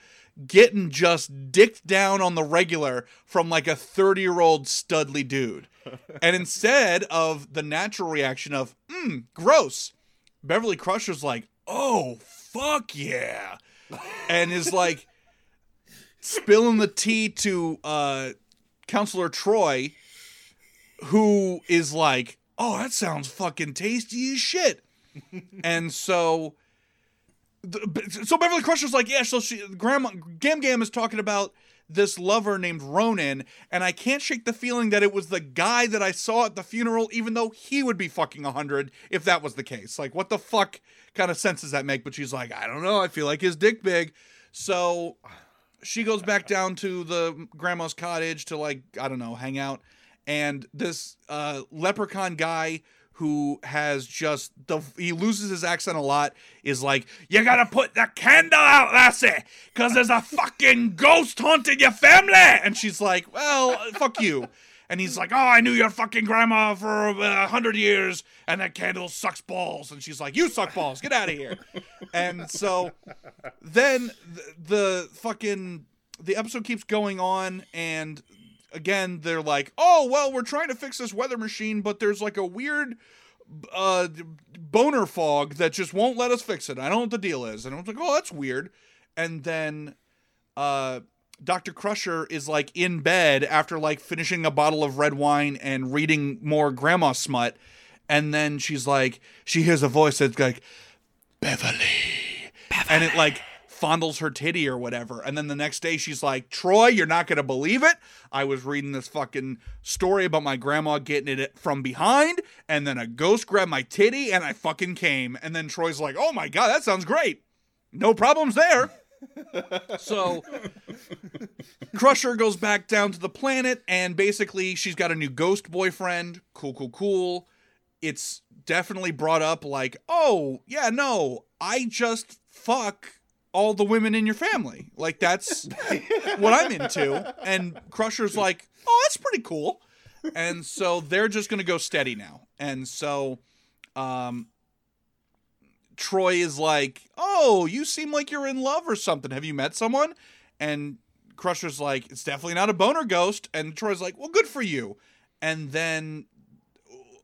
getting just dicked down on the regular from like a 30 year old studly dude. And instead of the natural reaction of, mm, gross, Beverly Crusher's like, oh, fuck yeah. And is like spilling the tea to uh, Counselor Troi, who is like, oh, that sounds fucking tasty as shit. And so. So Beverly Crusher's like, yeah. So she, Grandma Gam Gam is talking about this lover named Ronin, and I can't shake the feeling that it was the guy that I saw at the funeral, even though he would be fucking a hundred if that was the case. Like, what the fuck kind of sense does that make? But she's like, I don't know. I feel like his dick big. So she goes back down to the grandma's cottage to like I don't know hang out, and this uh, leprechaun guy who has just the he loses his accent a lot is like you gotta put the candle out lassie because there's a fucking ghost haunting your family. And she's like well fuck you. And he's like oh i knew your fucking grandma for uh, a hundred years and that candle sucks balls. And she's like you suck balls. Get out of here. And so then the, the fucking the episode keeps going on and again they're like oh well we're trying to fix this weather machine but there's like a weird uh boner fog that just won't let us fix it. I don't know what the deal is. And i was like oh that's weird. And then uh dr crusher is like in bed after like finishing a bottle of red wine and reading more grandma smut. And then she's like she hears a voice that's like beverly. And it like fondles her titty or whatever. And then the next day she's like, Troi, you're not gonna believe it. I was reading this fucking story about my grandma getting it from behind, and then a ghost grabbed my titty and I fucking came. And then Troi's like, Oh my god, that sounds great. No problems there. so Crusher goes back down to the planet and basically she's got a new ghost boyfriend. Cool, cool, cool. It's definitely brought up like, oh, yeah, no, I just fuck all the women in your family. Like that's what I'm into. And Crusher's like, oh, that's pretty cool. And so they're just gonna go steady now. And so um Troi is like, Oh, you seem like you're in love or something. Have you met someone? And Crusher's like, It's definitely not a boner ghost. And Troi's like, Well, good for you. And then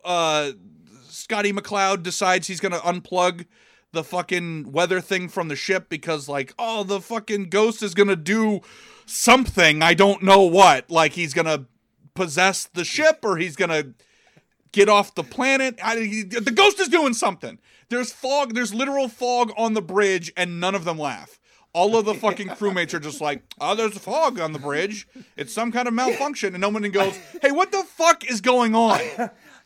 uh Scotty McCloud decides he's gonna unplug the fucking weather thing from the ship because like oh the fucking ghost is gonna do something i don't know what like he's gonna possess the ship or he's gonna get off the planet I, he- the ghost is doing something there's fog there's literal fog on the bridge and none of them laugh all of the fucking crewmates are just like, oh, there's fog on the bridge. It's some kind of malfunction. And no one goes, hey, what the fuck is going on?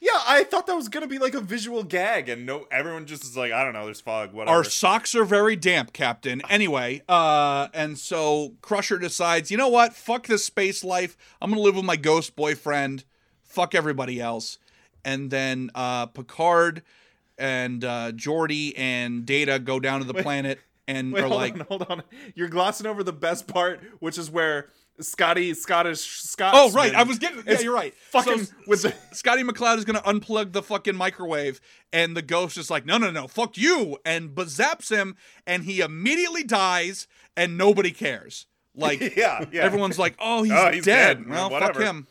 Yeah, I thought that was gonna be like a visual gag, and no, everyone just is like, I don't know, there's fog, whatever. Our socks are very damp, Captain. Anyway, uh, and so Crusher decides, you know what? Fuck this space life. I'm gonna live with my ghost boyfriend. Fuck everybody else. And then uh, Picard and uh, Geordi and Data go down to the planet and Wait, are hold like, on, hold on. You're glossing over the best part, which is where Scotty, Scottish Scott. Oh right, I was getting. Yeah, you're right. Fucking So, with the Scotty McCloud is gonna unplug the fucking microwave, and the ghost is like, "No, no, no, fuck you!" and zaps him, and he immediately dies, and nobody cares. Like, Yeah, yeah. everyone's like, "Oh, he's, Oh, he's dead." dead. Well, Whatever. fuck him.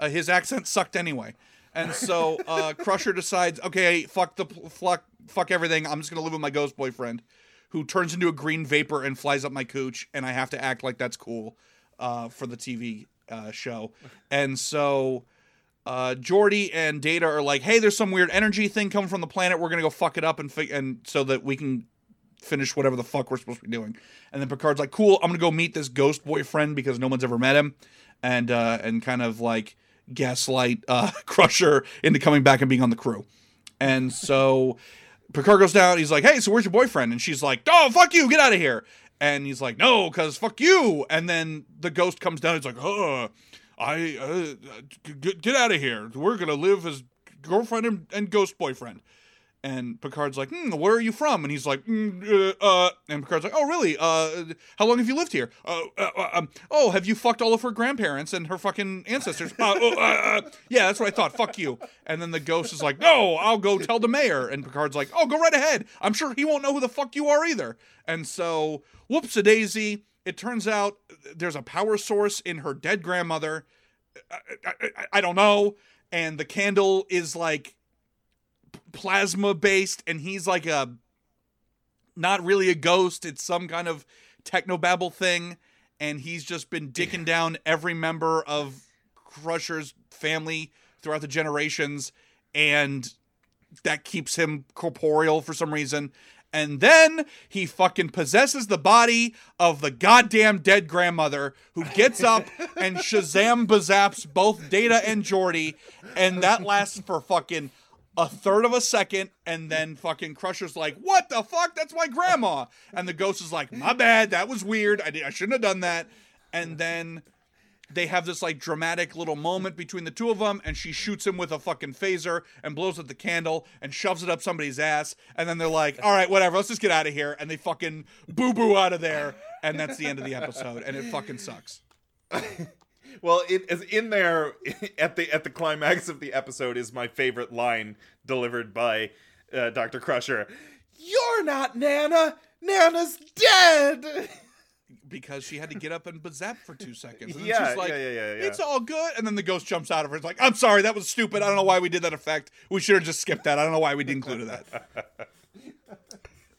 Uh, his accent sucked anyway, and so uh, Crusher decides, "Okay, fuck the fuck, fuck everything. I'm just gonna live with my ghost boyfriend." Who turns into a green vapor and flies up my cooch, and I have to act like that's cool uh, for the TV uh, show. And so uh, Geordi and Data are like, "Hey, there's some weird energy thing coming from the planet. We're gonna go fuck it up and fi- and so that we can finish whatever the fuck we're supposed to be doing." And then Picard's like, "Cool, I'm gonna go meet this ghost boyfriend because no one's ever met him," and uh, and kind of like gaslight uh, Crusher into coming back and being on the crew. And so Picard goes down. He's like, "Hey, so where's your boyfriend?" And she's like, "Oh, fuck you, get out of here." And he's like, "No, cause fuck you." And then the ghost comes down. He's like, "Uh, I uh, get, get out of here. We're gonna live as girlfriend and, and ghost boyfriend." And Picard's like, hmm, where are you from? And he's like, mm, uh, uh, and Picard's like, oh, really? Uh, how long have you lived here? Uh, uh, uh, um, oh, have you fucked all of her grandparents and her fucking ancestors? Oh, yeah, that's what I thought. Fuck you. And then the ghost is like, no, I'll go tell the mayor. And Picard's like, oh, go right ahead. I'm sure he won't know who the fuck you are either. And so, whoops a daisy. It turns out there's a power source in her dead grandmother. I, I, I- I don't know. And the candle is like plasma based and he's like a not really a ghost it's some kind of technobabble thing and he's just been dicking down every member of crusher's family throughout the generations and that keeps him corporeal for some reason and then he fucking possesses the body of the goddamn dead grandmother who gets up and Shazam bazaps both Data and Geordi. And that lasts for fucking a third of a second. And then fucking Crusher's like, what the fuck? That's my grandma. And the ghost is like, my bad. That was weird. I, did, I shouldn't have done that. And then they have this like dramatic little moment between the two of them, and she shoots him with a fucking phaser and blows out the candle and shoves it up somebody's ass, and then they're like, "All right, whatever, let's just get out of here," and they fucking boo boo out of there, and that's the end of the episode, and it fucking sucks. Well, it is in there at the at the climax of the episode is my favorite line delivered by uh, Dr. Crusher. You're not Nana. Nana's dead. because she had to get up and bazap for two seconds. And Yeah, she's like, yeah, yeah, yeah, yeah. It's all good. And then the ghost jumps out of her. It's like, I'm sorry, that was stupid. I don't know why we did that effect. We should have just skipped that. I don't know why we didn't include that.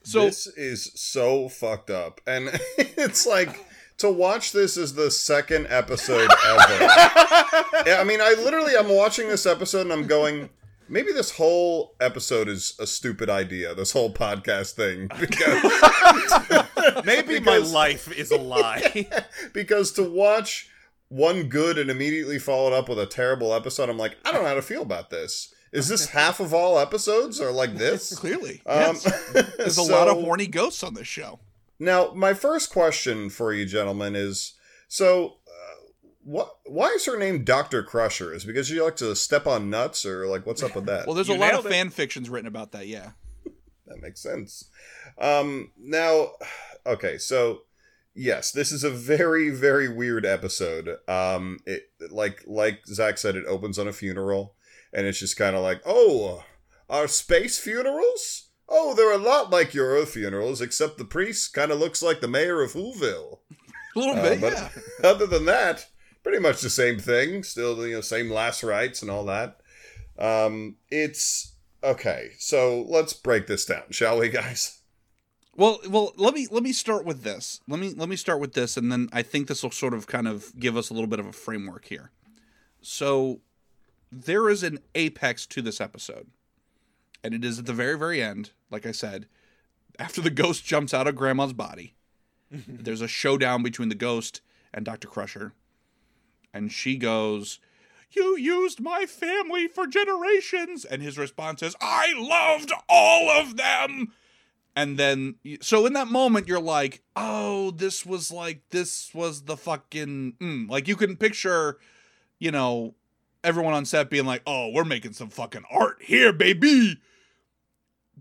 So this is so fucked up, and it's like to watch this is the second episode ever. I mean, I literally I'm watching this episode and I'm going. Maybe this whole episode is a stupid idea. This whole podcast thing, because Maybe my life is a lie. because to watch one good and immediately followed up with a terrible episode, I'm like, I don't know how to feel about this. Is this half of all episodes are like this? clearly, Um, yes. there's a lot of horny ghosts on this show. Now, my first question for you, gentlemen, is so. Uh, what? Why is her name Doctor Crusher? Is it because she like to step on nuts, or like what's up with that? Well, there's You a lot of it. fan fictions written about that. Yeah. that makes sense. Um, now, okay, so yes, this is a very, very weird episode. Um, it like like Zach said, it opens on a funeral, and it's just kind of like, oh, are space funerals? Oh, they're a lot like your Earth funerals, except the priest kind of looks like the mayor of Whoville. A little Uh, bit, but yeah. other than that, pretty much the same thing. Still, you know, same last rites and all that. Um, it's okay. So let's break this down, shall we, guys? Well, well, let me let me start with this. Let me let me start with this, and then I think this will sort of kind of give us a little bit of a framework here. So, there is an apex to this episode, and it is at the very very end. Like I said, after the ghost jumps out of Grandma's body, there's a showdown between the ghost and Doctor Crusher, and she goes. You used my family for generations. And his response is, I loved all of them and then so in that moment you're like oh this was like this was the fucking mm. like you can picture you know everyone on set being like oh we're making some fucking art here baby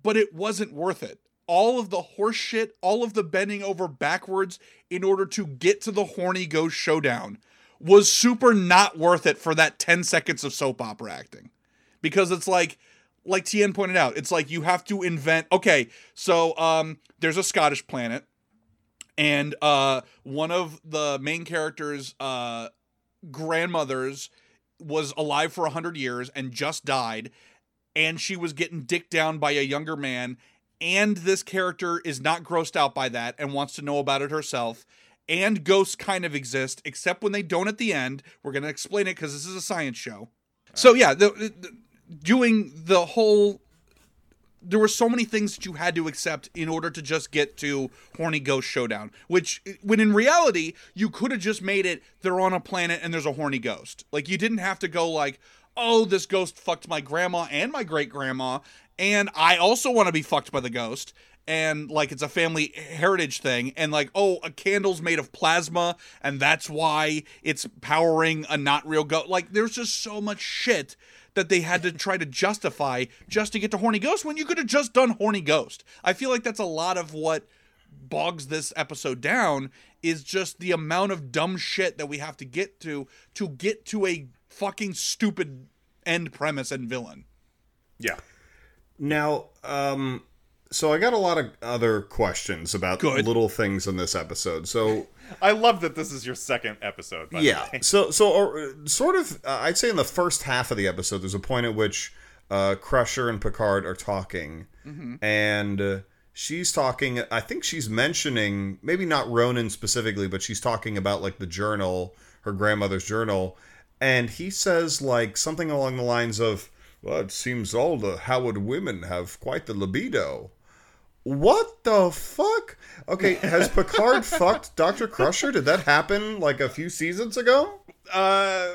but it wasn't worth it all of the horseshit, all of the bending over backwards in order to get to the horny ghost showdown was super not worth it for that 10 seconds of soap opera acting because it's like like Tien pointed out, it's like you have to invent. Okay, so um, there's a Scottish planet, and uh, one of the main characters' uh, grandmothers was alive for hundred years and just died, and she was getting dicked down by a younger man, and this character is not grossed out by that and wants to know about it herself. And ghosts kind of exist, except when they don't at the end. We're gonna explain it because this is a science show. So yeah, the, the doing the whole there were so many things that you had to accept in order to just get to horny ghost showdown which when in reality you could have just made it they're on a planet and there's a horny ghost like you didn't have to go like oh this ghost fucked my grandma and my great grandma and i also want to be fucked by the ghost and like it's a family heritage thing and like oh a candle's made of plasma and that's why it's powering a not real ghost like there's just so much shit that they had to try to justify just to get to horny ghost when you could have just done horny ghost. I feel like that's a lot of what bogs this episode down is just the amount of dumb shit that we have to get to to get to a fucking stupid end premise and villain yeah. Now, um, so I got a lot of other questions about Good. little things in this episode. So I love that this is your second episode. By the yeah, way. so so uh, sort of, uh, I'd say in the first half of the episode, there's a point at which uh, Crusher and Picard are talking, and uh, she's talking. I think she's mentioning maybe not Ronin specifically, but she's talking about like the journal, her grandmother's journal, and he says like something along the lines of, "Well, it seems all the Howard women have quite the libido." What the fuck? Okay, has Picard fucked Dr. Crusher? Did that happen like a few seasons ago? Uh,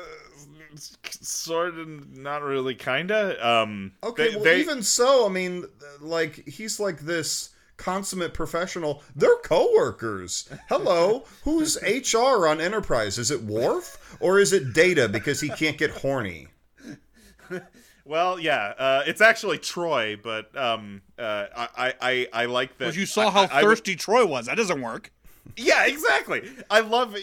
sort of, not really, kinda. Um, Okay, they- well, they- even so, I mean, like, he's like this consummate professional. They're coworkers. Hello, who's HR on Enterprise? Is it Worf or is it Data because he can't get horny? Well, yeah, uh, it's actually Troi, but um, uh, I, I, I like that. Because you saw how I- I thirsty Troi was. That doesn't work. Yeah, exactly. I love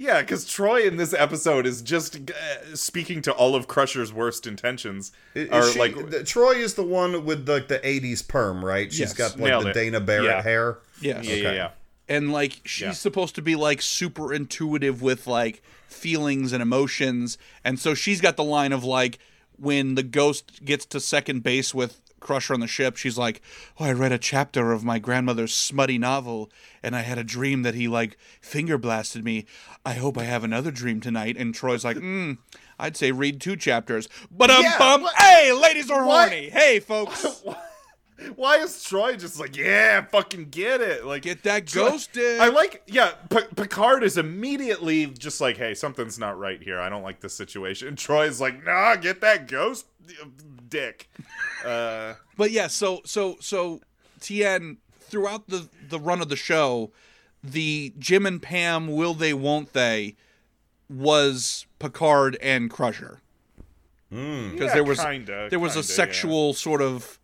Yeah, because Troi in this episode is just uh, speaking to all of Crusher's worst intentions. Is or she- like, the- Troi is the one with like the '80s perm, right? She's Yes, got like nailed the it. Dana Barrett Yeah. hair. Yes. yeah, yeah, yeah. and like she's Yeah. supposed to be like super intuitive with like feelings and emotions and so she's got the line of like when the ghost gets to second base with crusher on the ship she's like oh i read a chapter of my grandmother's smutty novel and i had a dream that he like finger blasted me i hope i have another dream tonight and troi's like mm, i'd say read two chapters but um Yeah, bum what- hey ladies are what? horny hey folks Why is Troi just like, yeah, fucking get it? Like, Get that Troi- ghost. I like, yeah. P- Picard is immediately just like, hey, something's not right here. I don't like this situation. And Troi's like, nah, get that ghost, dick. Uh, But yeah, so so so Tien throughout the the run of the show, the Jim and Pam will they won't they was Picard and Crusher because yeah, there was kinda, there was a kinda, yeah. sexual sort of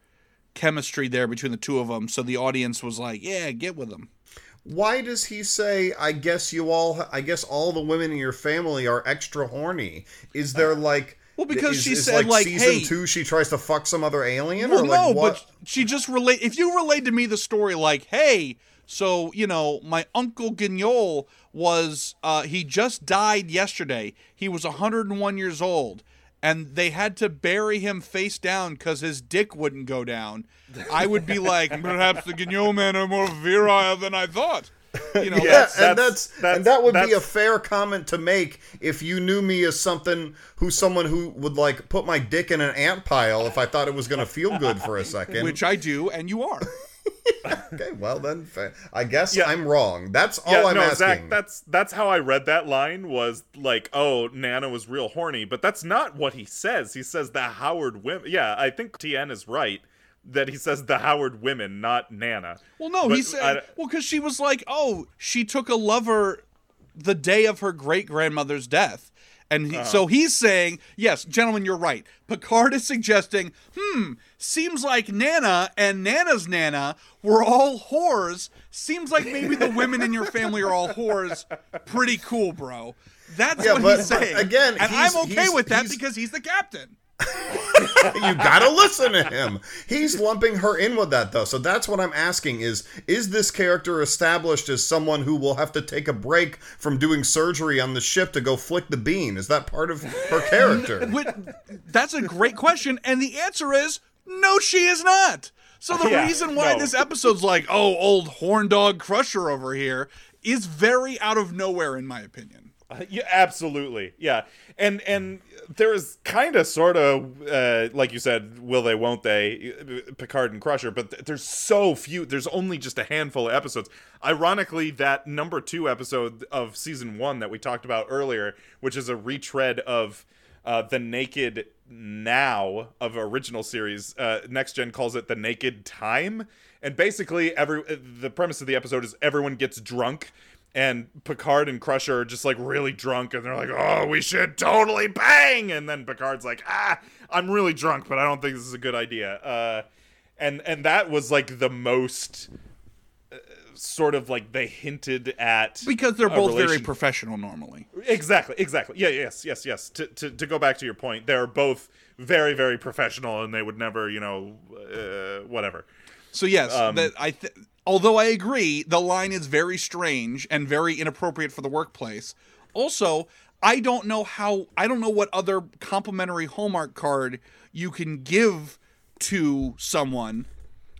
chemistry there between the two of them. So the audience was like, "Yeah, get with them." Why does he say, I guess you all, I guess all the women in your family are extra horny? Is there like. Well, because is- she is, said, like, season hey- two, she tries to fuck some other alien, Well, or like no, what? but she just relate. If you relayed to me the story, like, hey, so you know, my uncle Guignol was uh, he just died yesterday. He was 101 years old, and they had to bury him face down because his dick wouldn't go down. I would be like, perhaps the Guignol men are more virile than I thought. You know, yeah, that's, and that's- that's, that's- and that would be a fair comment to make if you knew me as something who someone who would like put my dick in an ant pile if I thought it was going to feel good for a second. which I do, and you are. okay, well then, I guess Yeah. I'm wrong. That's all yeah, I'm no, asking. Zach, that's that's how I read that line was like, oh, Nana was real horny, but that's not what he says. He says the Howard women. Yeah, I think Tien is right that he says the Howard women, not Nana. Well, no, But he said, I- well, because she was like, oh, she took a lover the day of her great grandmother's death. And he, so he's saying, yes, gentlemen, you're right. Picard is suggesting, hmm, seems like Nana and Nana's Nana were all whores. Seems like maybe the women in your family are all whores. Pretty cool, bro. That's Yeah, what but- he's saying. again, and he's- I'm okay he's- with that he's- because he's the captain. you gotta listen to him. He's lumping her in with that though. So that's what I'm asking: is is this character established as someone who will have to take a break from doing surgery on the ship to go flick the bean? Is that part of her character? That's a great question, and the answer is no, she is not. So the Yeah, reason why no. this episode's like, oh, old horn dog crusher over here, is very out of nowhere, in my opinion. Yeah, absolutely. Yeah, and and there's kind of sort of uh, like you said, will they, won't they, Picard and Crusher, but th- there's so few. There's only just a handful of episodes. Ironically, that number two episode of season one that we talked about earlier, which is a retread of uh, the Naked Now of original series, uh, Next Gen calls it the Naked Time, and basically every the premise of the episode is everyone gets drunk and Picard and Crusher are just like really drunk, and they're like, "Oh, we should totally bang!" And then Picard's like, "Ah, I'm really drunk, but I don't think this is a good idea." Uh, and and that was like the most uh, sort of like they hinted at Because they're both very professional normally. Exactly, exactly. Yeah, yes, yes, yes. To, to, to go back to your point, they're both very, very professional, and they would never, you know, uh, whatever. So yes, Um, that I th- although I agree, the line is very strange and very inappropriate for the workplace. Also, I don't know how I don't know what other complimentary Hallmark card you can give to someone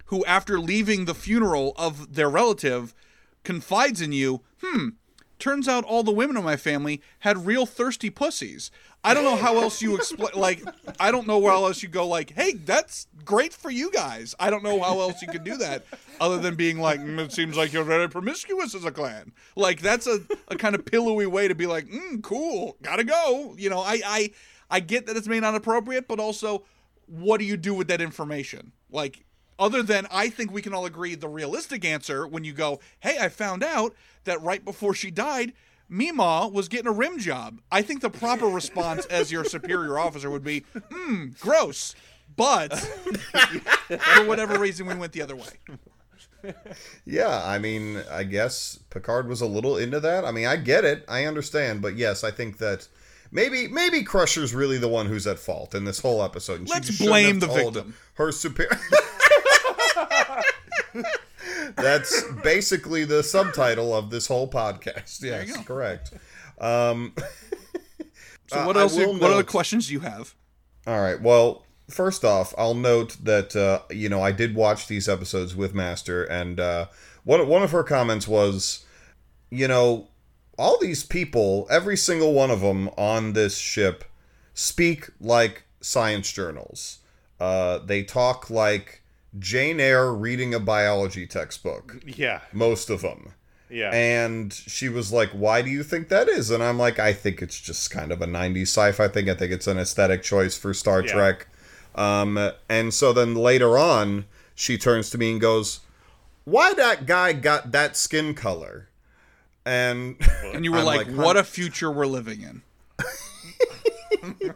who after leaving the funeral of their relative confides in you, "Hmm, turns out all the women in my family had real thirsty pussies." I don't know how else you explain like I don't know where else you go like, "Hey, that's great for you guys." I don't know how else you could do that other than being like, mm, "It seems like you're very promiscuous as a clan." Like that's a, a kind of pillowy way to be like, mm, "Cool, got to go." You know, I I I get that it's made not appropriate, but also what do you do with that information? Like Other than I think we can all agree the realistic answer when you go, "Hey, I found out that right before she died, Mima was getting a rim job." I think the proper response as your superior officer would be, "Hmm, gross." But for whatever reason we went the other way. Yeah, I mean, I guess Picard was a little into that. I mean, I get it, I understand, but yes, I think that maybe maybe Crusher's really the one who's at fault in this whole episode. and Let's blame the victim. Her superior. That's basically the subtitle of this whole podcast. Yes, correct. Um, So what else? what other note- questions do you have? All right. Well, first off, I'll note that uh, you know I did watch these episodes with Master, and uh, one one of her comments was, you know, all these people, every single one of them on this ship, speak like science journals. Uh, they talk like Jane Eyre reading a biology textbook. Yeah, Most of them. yeah. And she was like, "Why do you think that is?" And I'm like, "I think it's just kind of a '90s sci-fi thing. I think it's an aesthetic choice for Star Yeah. Trek." Um, and so then later on, she turns to me and goes, "Why that guy got that skin color?" And And you were I'm like, like, "What "Hun- a future we're living in."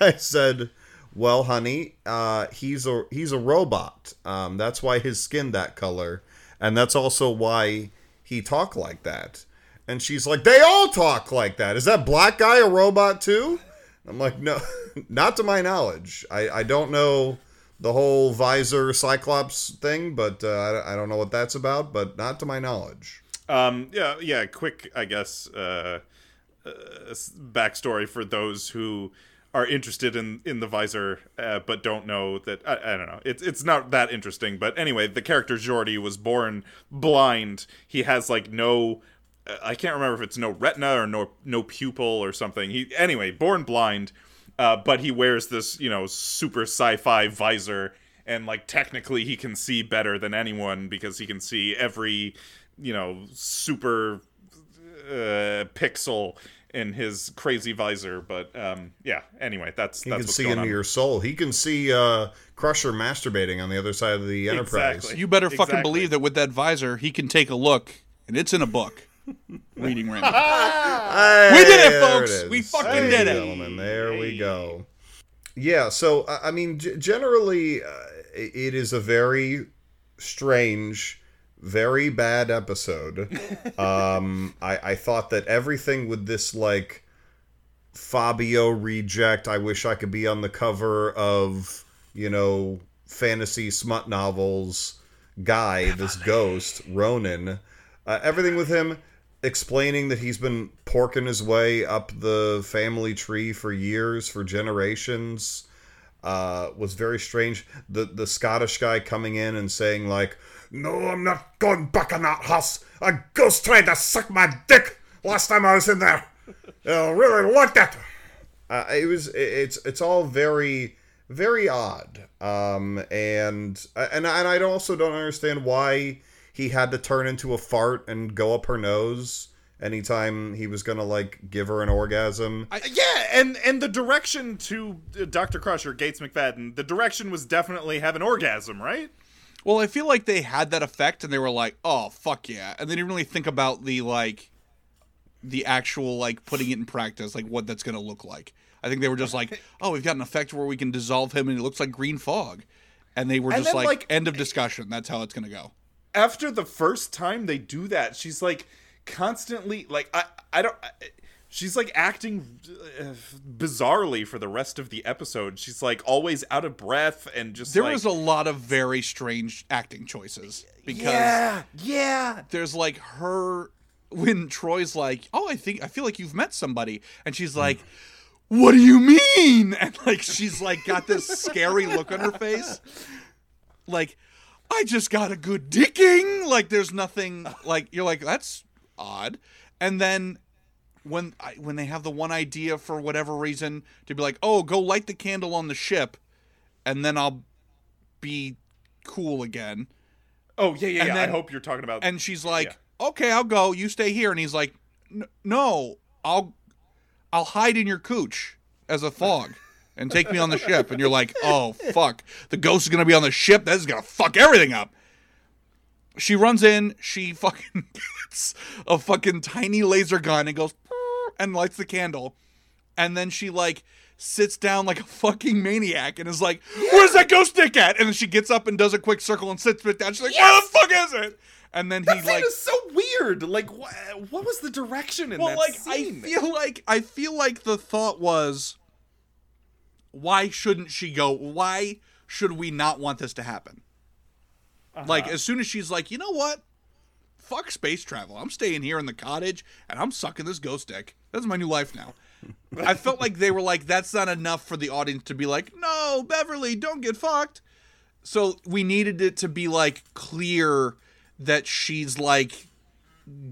I said, "Well, honey, uh, he's a he's a robot. Um, that's why his skin that color, and that's also why he talk like that." And she's like, "They all talk like that. Is that black guy a robot too?" I'm like, "No, not to my knowledge. I I don't know." The whole visor cyclops thing, but uh, I I don't know what that's about, but not to my knowledge. Um, yeah, yeah. Quick, I guess, uh, uh, backstory for those who are interested in in the visor, uh, but don't know that. I, I don't know. It's it's not that interesting. But anyway, the character Geordi was born blind. He has like no. uh, I can't remember if it's no retina or no no pupil or something. He anyway, born blind, uh, but he wears this you know super sci-fi visor, and like technically he can see better than anyone because he can see every you know super uh, pixel in his crazy visor. But um, yeah, anyway, that's He that's can what's see going into on. your soul. He can see uh, Crusher masturbating on the other side of the Enterprise. Exactly. You better fucking Exactly. believe that with that visor, he can take a look, and it's in a book. Reading Rainbow. Hey, We did it, folks! is. We fucking Ladies did it. Gentlemen, there we go. Yeah, so I I mean, g- generally, uh, it is a very strange, very bad episode. um, I, I thought that everything with this like Fabio reject. I wish I could be on the cover of you know fantasy smut novels guy. This ghost Ronin. Uh, everything with him explaining that he's been porking his way up the family tree for years, for generations, uh, was very strange. The the Scottish guy coming in and saying like, "No, I'm not going back in that house. A ghost tried to suck my dick last time I was in there. I really liked it." Uh, it was it's it's all very very odd um and and and I also don't understand why he had to turn into a fart and go up her nose anytime he was gonna like give her an orgasm Yeah, and and the direction to uh, Dr. Crusher, Gates McFadden, the direction was definitely have an orgasm, right? Well, I feel like they had that effect, and they were like, "Oh fuck yeah!" And they didn't really think about the like, the actual like putting it in practice, like what that's gonna look like. I think they were just like, "Oh, we've got an effect where we can dissolve him, and it looks like green fog," and they were And just then, like, like- "End of discussion." That's how it's gonna go. After the first time they do that, she's like constantly like I I don't. I, She's like acting uh, bizarrely for the rest of the episode. She's like always out of breath and just There like, was a lot of very strange acting choices because yeah, yeah. there's like her when Troi's like, "Oh, I think I feel like you've met somebody," and she's like, "What do you mean?" And like she's like got this scary look on her face, like, "I just got a good dicking." Like there's nothing like you're like that's odd, and then. When I, when they have the one idea for whatever reason to be like, oh, go light the candle on the ship, and then I'll be cool again. Oh yeah, yeah. And yeah. then- I hope you're talking about. And she's like, "Okay, I'll go. You stay here." And he's like, "No, I'll I'll hide in your cooch as a fog." and take me on the ship. And you're like, oh, fuck. The ghost is going to be on the ship. This is going to fuck everything up. She runs in. She fucking gets a fucking tiny laser gun and goes and lights the candle. And then she like sits down like a fucking maniac and is like, "Where's that ghost stick at?" And then she gets up and does a quick circle and sits back down. She's like, "Where the fuck is it?" And then he That scene like is so weird. Like, what, what was the direction in well, that like scene? I feel like I feel like the thought was, why shouldn't she go? Why should we not want this to happen? Like uh-huh. as soon as she's like, you know what? Fuck space travel. I'm staying here in the cottage and I'm sucking this ghost dick. That's my new life now. I felt like they were like, that's not enough for the audience to be like, no, Beverly, don't get fucked. So we needed it to be like clear that she's like,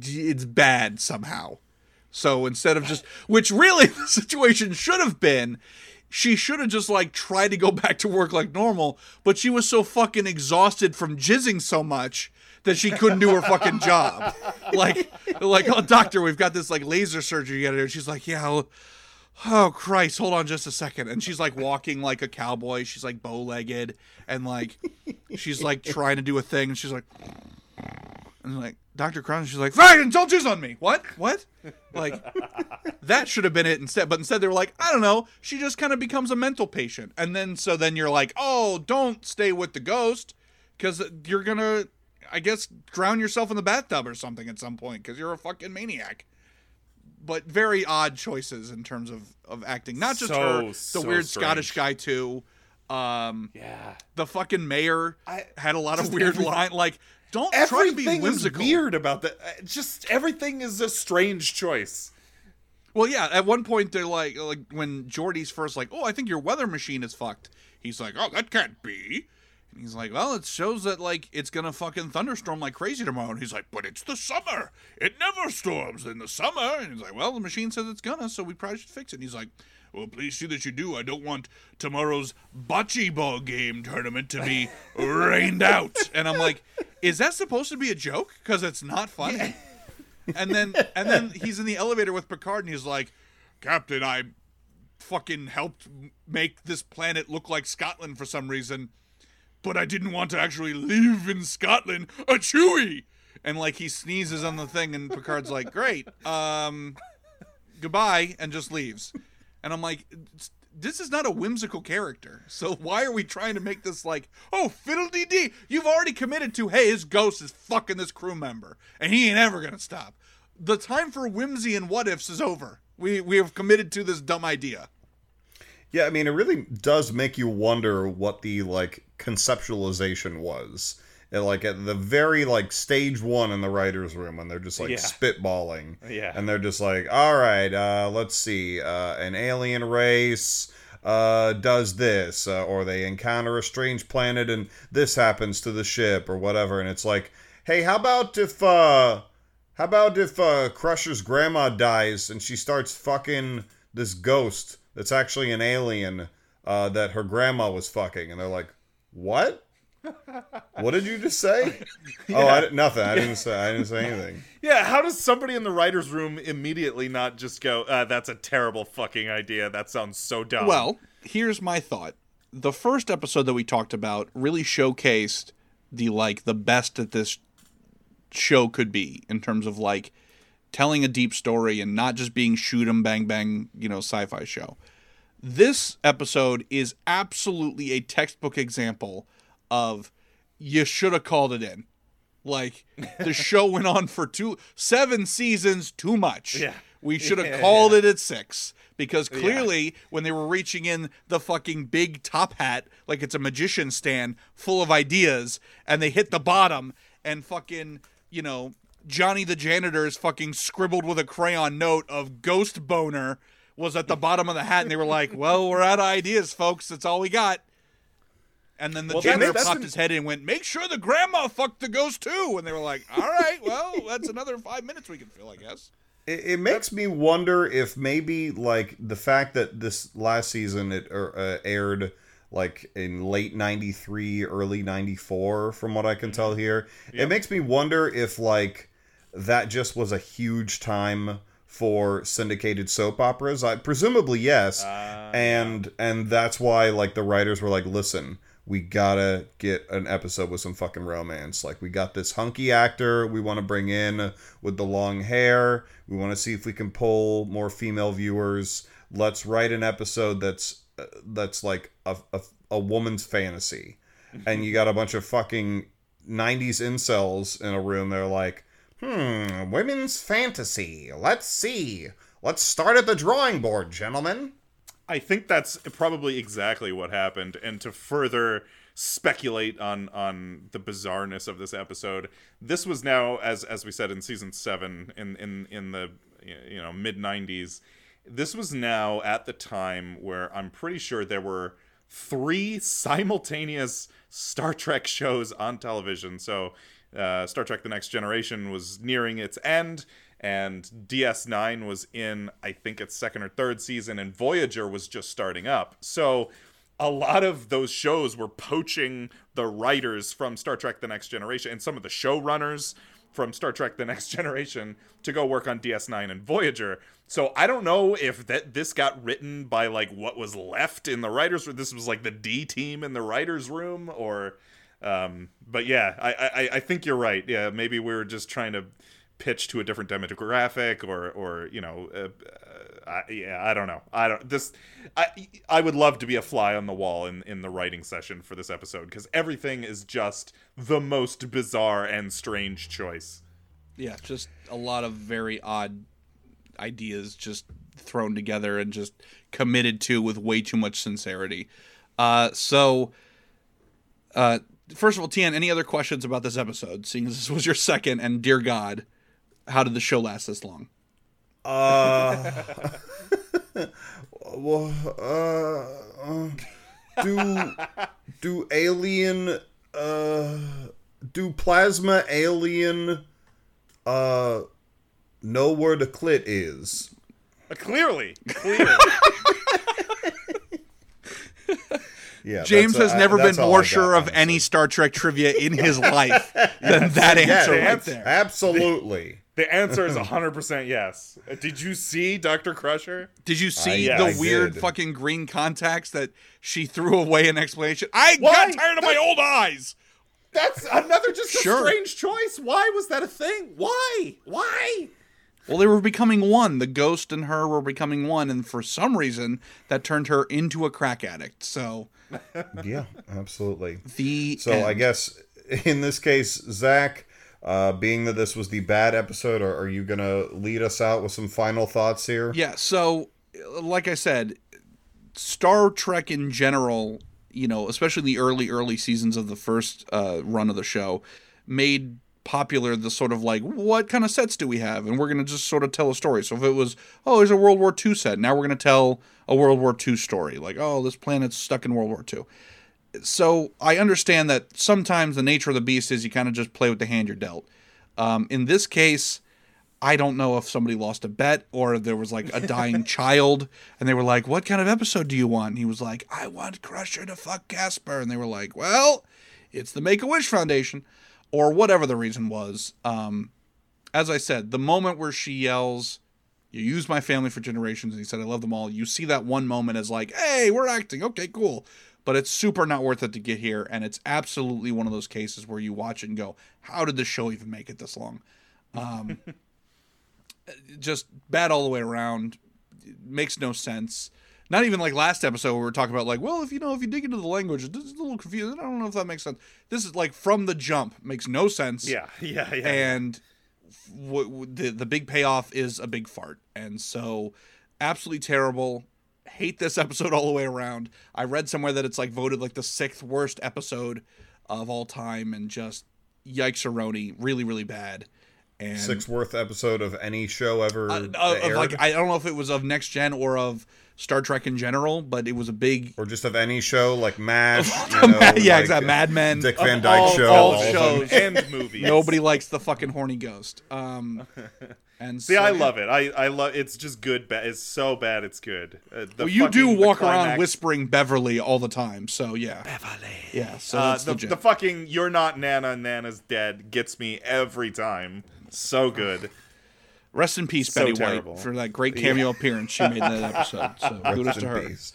it's bad somehow. So instead of just, which really the situation should have been, she should have just like tried to go back to work like normal, but she was so fucking exhausted from jizzing so much that she couldn't do her fucking job. Like, like, oh doctor, we've got this like laser surgery you gotta do. She's like, yeah, well, oh Christ, hold on just a second. And she's like walking like a cowboy. She's like bow legged and like she's like trying to do a thing and she's like and like Dr. Crown, she's like, Fine, don't jizz on me. What? What? Like that should have been it instead. But instead they were like, I don't know. She just kind of becomes a mental patient. And then so then you're like, oh, don't stay with the ghost because you're gonna, I guess, drown yourself in the bathtub or something at some point because you're a fucking maniac. But very odd choices in terms of of acting. Not just So, her, the so weird strange. Scottish guy too. Um, yeah. the fucking mayor I- had a lot of weird every- line. Like, don't try to be whimsical. weird about that. Uh, Just everything is a strange choice. Well, yeah. At one point, they're like, like when Geordi's first like, "Oh, I think your weather machine is fucked." He's like, "Oh, that can't be." And he's like, "Well, it shows that like it's gonna fucking thunderstorm like crazy tomorrow." And he's like, "But it's the summer. It never storms in the summer." And he's like, "Well, the machine says it's gonna, so we probably should fix it." And he's like. Well, please see that you do. I don't want tomorrow's bocce ball game tournament to be rained out. And I'm like, is that supposed to be a joke? Because it's not funny. And then and then he's in the elevator with Picard and he's like, Captain, I fucking helped make this planet look like Scotland for some reason, but I didn't want to actually live in Scotland. A Chewie! And like he sneezes on the thing and Picard's like, Great, um goodbye, and just leaves. And I'm like, this is not a whimsical character. So why are we trying to make this like, oh, fiddle-dee dee? You've already committed to, hey, his ghost is fucking this crew member, and he ain't ever gonna stop. The time for whimsy and what ifs is over. We we have committed to this dumb idea. Yeah, I mean, it really does make you wonder what the like conceptualization was. And, like at the very like stage one in the writers' room, when they're just like Yeah. spitballing, Yeah. and they're just like, "All right, uh, let's see, uh, an alien race uh, does this, uh, or they encounter a strange planet, and this happens to the ship, or whatever." And it's like, "Hey, how about if, uh, how about if uh, Crusher's grandma dies and she starts fucking this ghost that's actually an alien uh, that her grandma was fucking?" And they're like, "What?" What did you just say? Oh, I, nothing. I didn't say. I didn't say anything. Yeah, how does somebody in the writer's room immediately not just go, uh, that's a terrible fucking idea. That sounds so dumb. Well, here's my thought. The first episode that we talked about really showcased the like the best that this show could be in terms of like telling a deep story and not just being shoot 'em bang bang, you know, sci-fi show. This episode is absolutely a textbook example of you should have called it in. Like the show went on for two seven seasons too much. Yeah. We should have Yeah, called it at six because clearly when they were reaching in the fucking big top hat like it's a magician stand full of ideas and they hit the bottom and fucking you know Johnny the janitor is fucking scribbled with a crayon note of ghost boner was at the bottom of the hat and they were like, "Well, we're out of ideas, folks. That's all we got." And then the Well, janitor that's popped an- his head in and went, "Make sure the grandma fucked the ghost too." And they were like, "All right, well, that's another five minutes we can fill, I guess." It, it makes me wonder if maybe like the fact that this last season it er, uh, aired like in late 93 early 94 from what i can tell here it makes me wonder if like that just was a huge time for syndicated soap operas. I presumably yes, and and that's why like the writers were like, listen, we gotta get an episode with some fucking romance. Like we got this hunky actor we want to bring in with the long hair. We want to see if we can pull more female viewers. Let's write an episode that's uh, that's like a, a, a woman's fantasy, and you got a bunch of fucking '90s incels in a room. They're like, hmm, women's fantasy. Let's see. Let's start at the drawing board, gentlemen. I think that's probably exactly what happened. And to further speculate on on the bizarreness of this episode, this was now, as as we said in season seven, in in in the you know mid '90s, this was now at the time where I'm pretty sure there were three simultaneous Star Trek shows on television. So. Uh, Star Trek: The Next Generation was nearing its end, and DS9 was in, I think, its second or third season, and Voyager was just starting up. So a lot of those shows were poaching the writers from Star Trek The Next Generation and some of the showrunners from Star Trek The Next Generation to go work on DS9 and Voyager. So I don't know if that this got written by like what was left in the writers. This was like the D team in the writers room or um but yeah, I I I think you're right. Yeah, maybe we were just trying to pitch to a different demographic or or you know uh, uh, I, yeah i don't know i don't this i i would love to be a fly on the wall in in the writing session for this episode because everything is just the most bizarre and strange choice Yeah, just a lot of very odd ideas just thrown together and just committed to with way too much sincerity. Uh, so, uh, first of all, Tian, any other questions about this episode? Seeing as this was your second, and dear God, how did the show last this long? Uh, well, uh, uh, do do alien uh do plasma alien uh know where the clit is? Uh, clearly clearly Yeah, James has never been more I got, sure of honestly. any Star Trek trivia in his life than that answer the right answer- there. Absolutely. the answer is 100% yes Uh, did you see dr crusher Did you see yeah, the I weird did. fucking green contacts that she threw away in explanation? I Why? got tired of my old eyes. that's another just Sure. a strange choice why was that a thing why why Well, they were becoming one. The ghost and her were becoming one, and for some reason, that turned her into a crack addict. So Yeah, absolutely. the So I guess in this case, Zach, uh, being that this was the bad episode, are, are you gonna lead us out with some final thoughts here? Yeah, so like I said, Star Trek in general, you know, especially the early early seasons of the first uh, run of the show, made popular the sort of like what kind of sets do we have? And we're going to just sort of tell a story. So if it was oh there's a world war ii set now we're going to tell a world war ii story. Like oh this planet's stuck in world war ii so i understand that sometimes the nature of the beast is you kind of just play with the hand you're dealt. Um, in this case I don't know if somebody lost a bet or there was like a dying child and they were like, What kind of episode do you want? And he was like, I want Crusher to fuck Casper. And they were like, Well, it's the Make a Wish Foundation or whatever the reason was. Um, as I said, the moment where she yells, You used my family for generations, and he said, I love them all. You see that one moment as like, Hey, we're acting. Okay, cool. But it's super not worth it to get here. And it's absolutely one of those cases where you watch it and go, How did the show even make it this long? Um, just bad all the way around. It makes no sense. Not even like last episode where we were talking about like, well, if you know, if you dig into the language, it's a little confusing. I don't know if that makes sense. This is like from the jump makes no sense. Yeah, yeah, yeah. And w- w- the the big payoff is a big fart, and so absolutely terrible. Hate this episode all the way around. I read somewhere that it's like voted like the sixth worst episode of all time, and just yikes, Aroni, really, really bad. And Sixth worth episode of any show ever uh, like I don't know if it was of next gen or of Star Trek in general, but it was a big or just of any show like MASH. You know, yeah, like exactly. Mad Men. Dick Van Dyke all- show. all all shows. and movies. Nobody likes the fucking horny ghost. Um, and See, so- I love it. I I love. It's just good. Ba- it's so bad. It's good. Uh, the Well, you do fucking- the walk around whispering Beverly all the time, so yeah. Beverly. Yeah, so Uh, the, legit. the fucking "You're not Nana, Nana's dead" gets me every time. So good. Rest in peace, So Betty terrible. White, for that great cameo appearance she made in that episode. So kudos Rest to her. peace.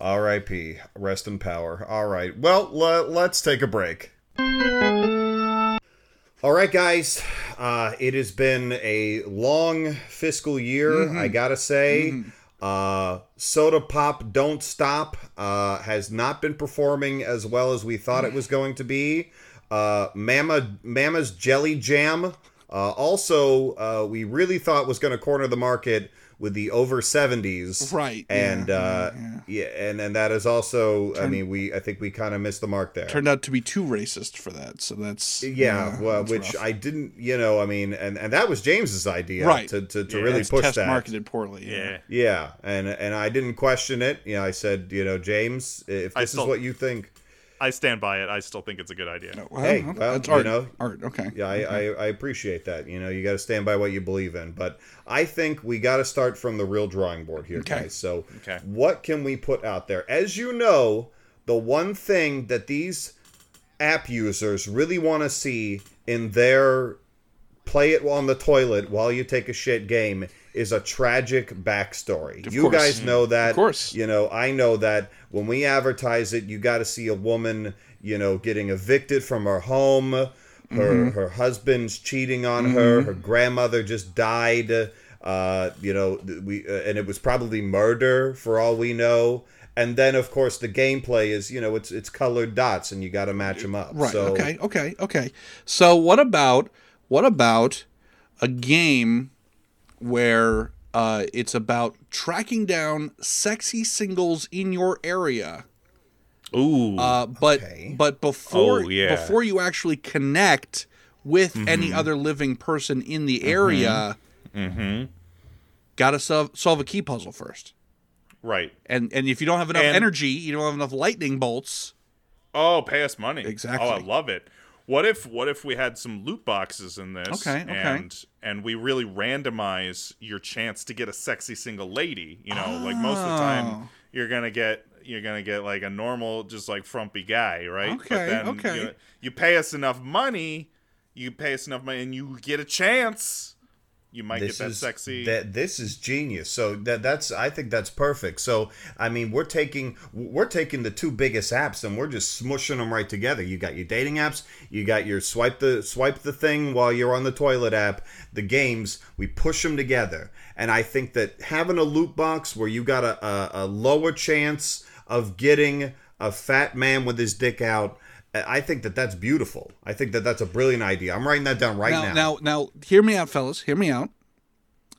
R.I.P. Rest in power. All right. Well, le- let's take a break. All right, guys. Uh, it has been a long fiscal year, Mm-hmm. I gotta say. Uh, Soda Pop Don't Stop uh, has not been performing as well as we thought it was going to be. Uh, Mama Mama's Jelly Jam uh, also uh, we really thought was going to corner the market with the over 70s Right, and yeah, uh yeah, yeah and and that is also i mean we i think we kind of missed the mark there Turned out to be too racist for that. So that's yeah, well, that's which rough. I didn't, you know, I mean, and and that was James's idea, Right. To to, to Yeah, really push test that. marketed poorly. Yeah. Yeah, and and I didn't question it. You know, I said, you know, James, if I this still- is what you think, I stand by it. I still think it's a good idea. Well, Hey, okay, well, that's you art. know, art. Okay. yeah, I, I, I appreciate that. You know, you got to stand by what you believe in. But I think we got to start from the real drawing board here, Okay. guys. So, Okay. what can we put out there? As you know, the one thing that these app users really want to see in their play it on the toilet while you take a shit game is a tragic backstory. Of you course. guys know that. Of course. You know, I know that when we advertise it, you got to see a woman, you know, getting evicted from her home, her Mm-hmm. her husband's cheating on her, her grandmother just died. Uh, you know, we uh, and it was probably murder for all we know. And then, of course, the gameplay is, you know, it's it's colored dots, and you got to match them up. Right. So, Okay. Okay. Okay. So what about what about a game where uh, it's about tracking down sexy singles in your area? Ooh. Uh, but Okay. but before Oh, yeah. before you actually connect with Mm-hmm. any other living person in the area, Mm-hmm. got to solve solve a key puzzle first. right. And and if you don't have enough And- energy, you don't have enough lightning bolts. Oh, pay us money. Exactly. Oh, I love it. What if what if we had some loot boxes in this? Okay, okay. And and we really randomize your chance to get a sexy single lady. You know, like most of the Oh. time you're gonna get you're gonna get like a normal, just like frumpy guy, right? Okay, okay. You, you pay us enough money, you pay us enough money, and you get a chance. You might this get that is sexy. that this is genius. So that that's i think that's perfect. So i mean we're taking we're taking the two biggest apps and we're just smushing them right together. You got your dating apps you got your swipe the swipe the thing while you're on the toilet app the games we push them together. And i think that having a loot box where you got a, a, a lower chance of getting a fat man with his dick out I think that that's beautiful. I think that that's a brilliant idea. I'm writing that down right now, now. now, now, hear me out, fellas. Hear me out.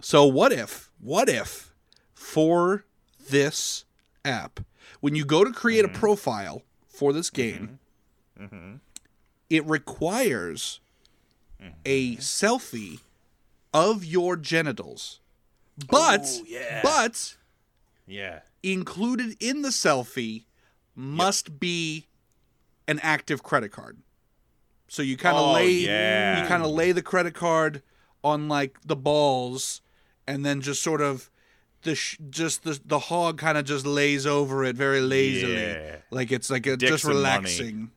So, what if, what if, for this app, when you go to create a mm-hmm. profile for this mm-hmm. game, mm-hmm. it requires a selfie of your genitals, but, but yeah. included in the selfie must be an active credit card. So you kind of Oh, lay yeah. you kind of lay the credit card on like the balls and then just sort of the sh- just the the hog kind of just lays over it very lazily. Yeah. Like it's like a, just and money. relaxing.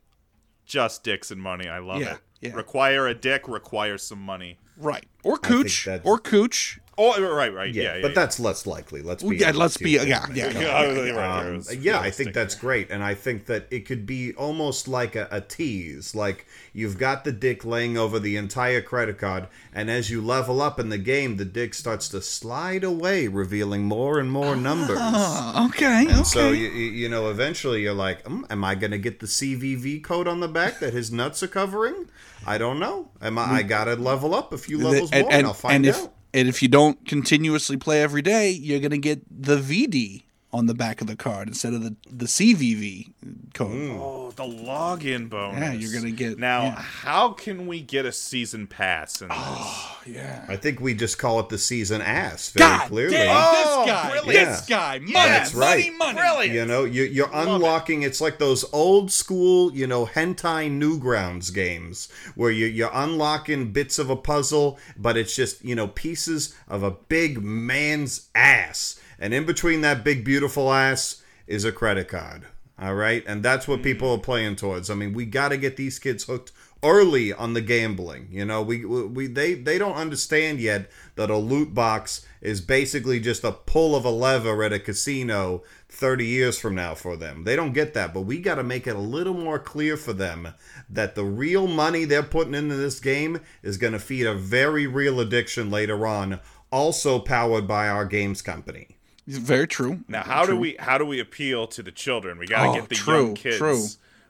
Just dicks and money. I love Yeah, it. yeah. Require a dick, require some money. Right. Or cooch. Or cooch. Oh, right, right. yeah, Yeah, yeah. but yeah. that's less likely. Let's be Yeah, let's be yeah, yeah. yeah. Yeah, right, right, Um, yeah, I think that's great, and I think that it could be almost like a, a tease. Like you've got the dick laying over the entire credit card, and as you level up in the game, the dick starts to slide away, revealing more and more numbers. Oh, okay. Okay. So you, you you know, eventually you're like, mm, am I going to get the CVV code on the back that his nuts are covering? I don't know. Am I? I got to level up a few levels and, more, and, and I'll find and if out. And if you don't continuously play every day, you're gonna get the VD on the back of the card instead of the the CVV code. Oh, the login bonus. Yeah, you're gonna get- Now, yeah. how can we get a season pass in this? Ah, Yeah. I think we just call it the season ass very God clearly. damn, Oh, this guy, brilliant. this guy, money, That's money, right. money. You know, you, you're unlocking. It's like those old school, you know, hentai Newgrounds games where you, you're unlocking bits of a puzzle, but it's just you know pieces of a big man's ass, and in between that big beautiful ass is a credit card. All right, and that's what hmm. people are playing towards. I mean, we got to get these kids hooked early on the gambling. You know, we we they they don't understand yet that a loot box is basically just a pull of a lever at a casino 30 years from now for them. They don't get that, but we got to make it a little more clear for them that the real money they're putting into this game is going to feed a very real addiction later on, also powered by our games company. Very true. Now, how do we how do we appeal to the children? We got to Oh, get the true, young kids. true.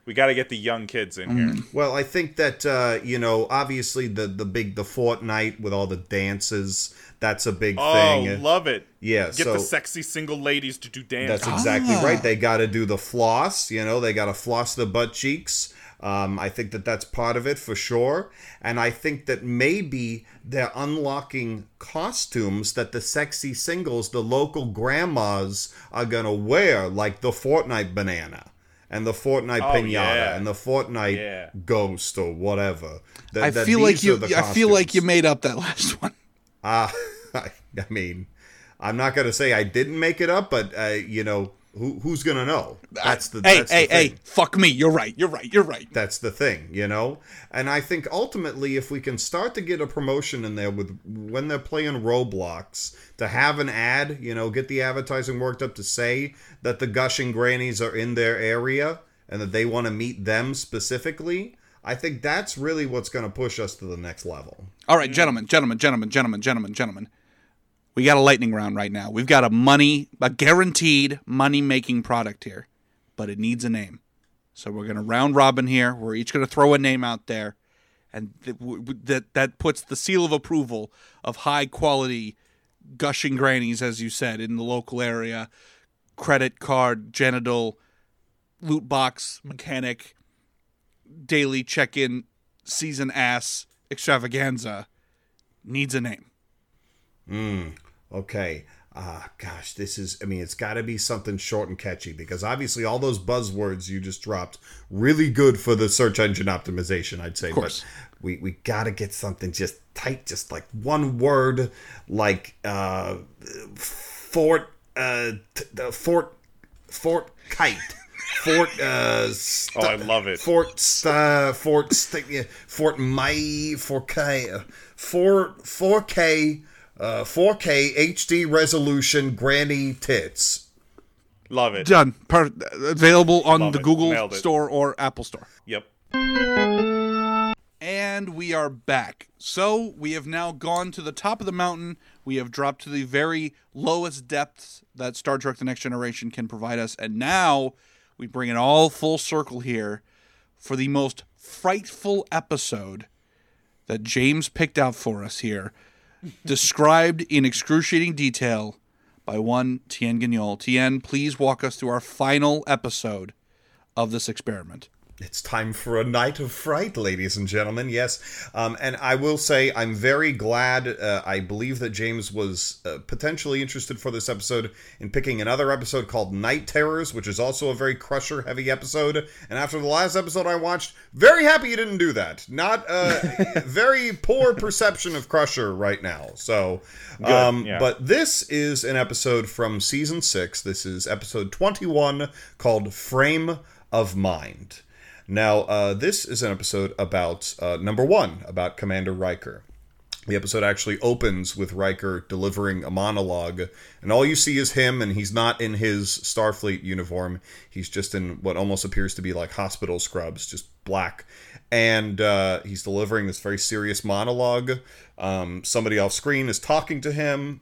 We got to get the young kids in here. Well, I think that uh, you know, obviously the the big the Fortnite with all the dances, that's a big thing. Oh, love it. Yeah, Get so- the sexy single ladies to do dance. That's exactly Ah. right. They got to do the floss. You know, they got to floss the butt cheeks. Um, I think that that's part of it for sure. And I think that maybe they're unlocking costumes that the sexy singles, the local grandmas, are going to wear, like the Fortnite banana and the Fortnite Oh, pinata yeah. and the Fortnite Yeah. ghost or whatever. That- I that feel like you. are the I feel like you made up that last one. Uh, I, I mean, I'm not gonna say I didn't make it up, but uh, you know, who who's gonna know? That's the Hey, that's hey, the hey! Fuck me. You're right. You're right. You're right. That's the thing, you know. And I think ultimately, if we can start to get a promotion in there with when they're playing Roblox, to have an ad, you know, get the advertising worked up to say that the gushing grannies are in their area and that they want to meet them specifically. I think that's really what's going to push us to the next level. All right, gentlemen, gentlemen, gentlemen, gentlemen, gentlemen, gentlemen. We got a lightning round right now. We've got a money, a guaranteed money making product here, but it needs a name. So we're going to round robin here. We're each going to throw a name out there, and th- that that puts the seal of approval of high quality gushing grannies, as you said, in the local area. Credit card, genital, loot box, mechanic, daily check in, season ass extravaganza needs a name. Hmm. Okay. Ah, gosh, this is, I mean, it's got to be something short and catchy because obviously all those buzzwords you just dropped, really good for the search engine optimization, I'd say. course. But we, we got to get something just tight, just like one word, like uh, Fort, uh, t- the Fort, Fort Kite. Fort, uh, st- Oh, I love it. Fort, st- Fort, st- Fort May, Fort K, uh, Fort, 4K, uh, 4K HD resolution granny tits. Love it. Done. Per- available on Love the it. Google Nailed it. Store or Apple Store. Yep. And we are back. So we have now gone to the top of the mountain. We have dropped to the very lowest depths that Star Trek The Next Generation can provide us. And now we bring it all full circle here for the most frightful episode that James picked out for us here, described in excruciating detail by one Tien Guignol. Tien, please walk us through our final episode of this experiment. It's time for a night of fright, ladies and gentlemen. Yes, um, and I will say I'm very glad. Uh, I believe that James was uh, potentially interested for this episode in picking another episode called Night Terrors, which is also a very Crusher-heavy episode. And after the last episode I watched, very happy you didn't do that. Not uh, very poor perception of Crusher right now. So, um, yeah. but this is an episode from season six. This is episode 21 called Frame of Mind. Now, uh, this is an episode about uh, number one, about Commander Riker. The episode actually opens with Riker delivering a monologue, and all you see is him, and he's not in his Starfleet uniform. He's just in what almost appears to be like hospital scrubs, just black. And uh, he's delivering this very serious monologue. Um, somebody off screen is talking to him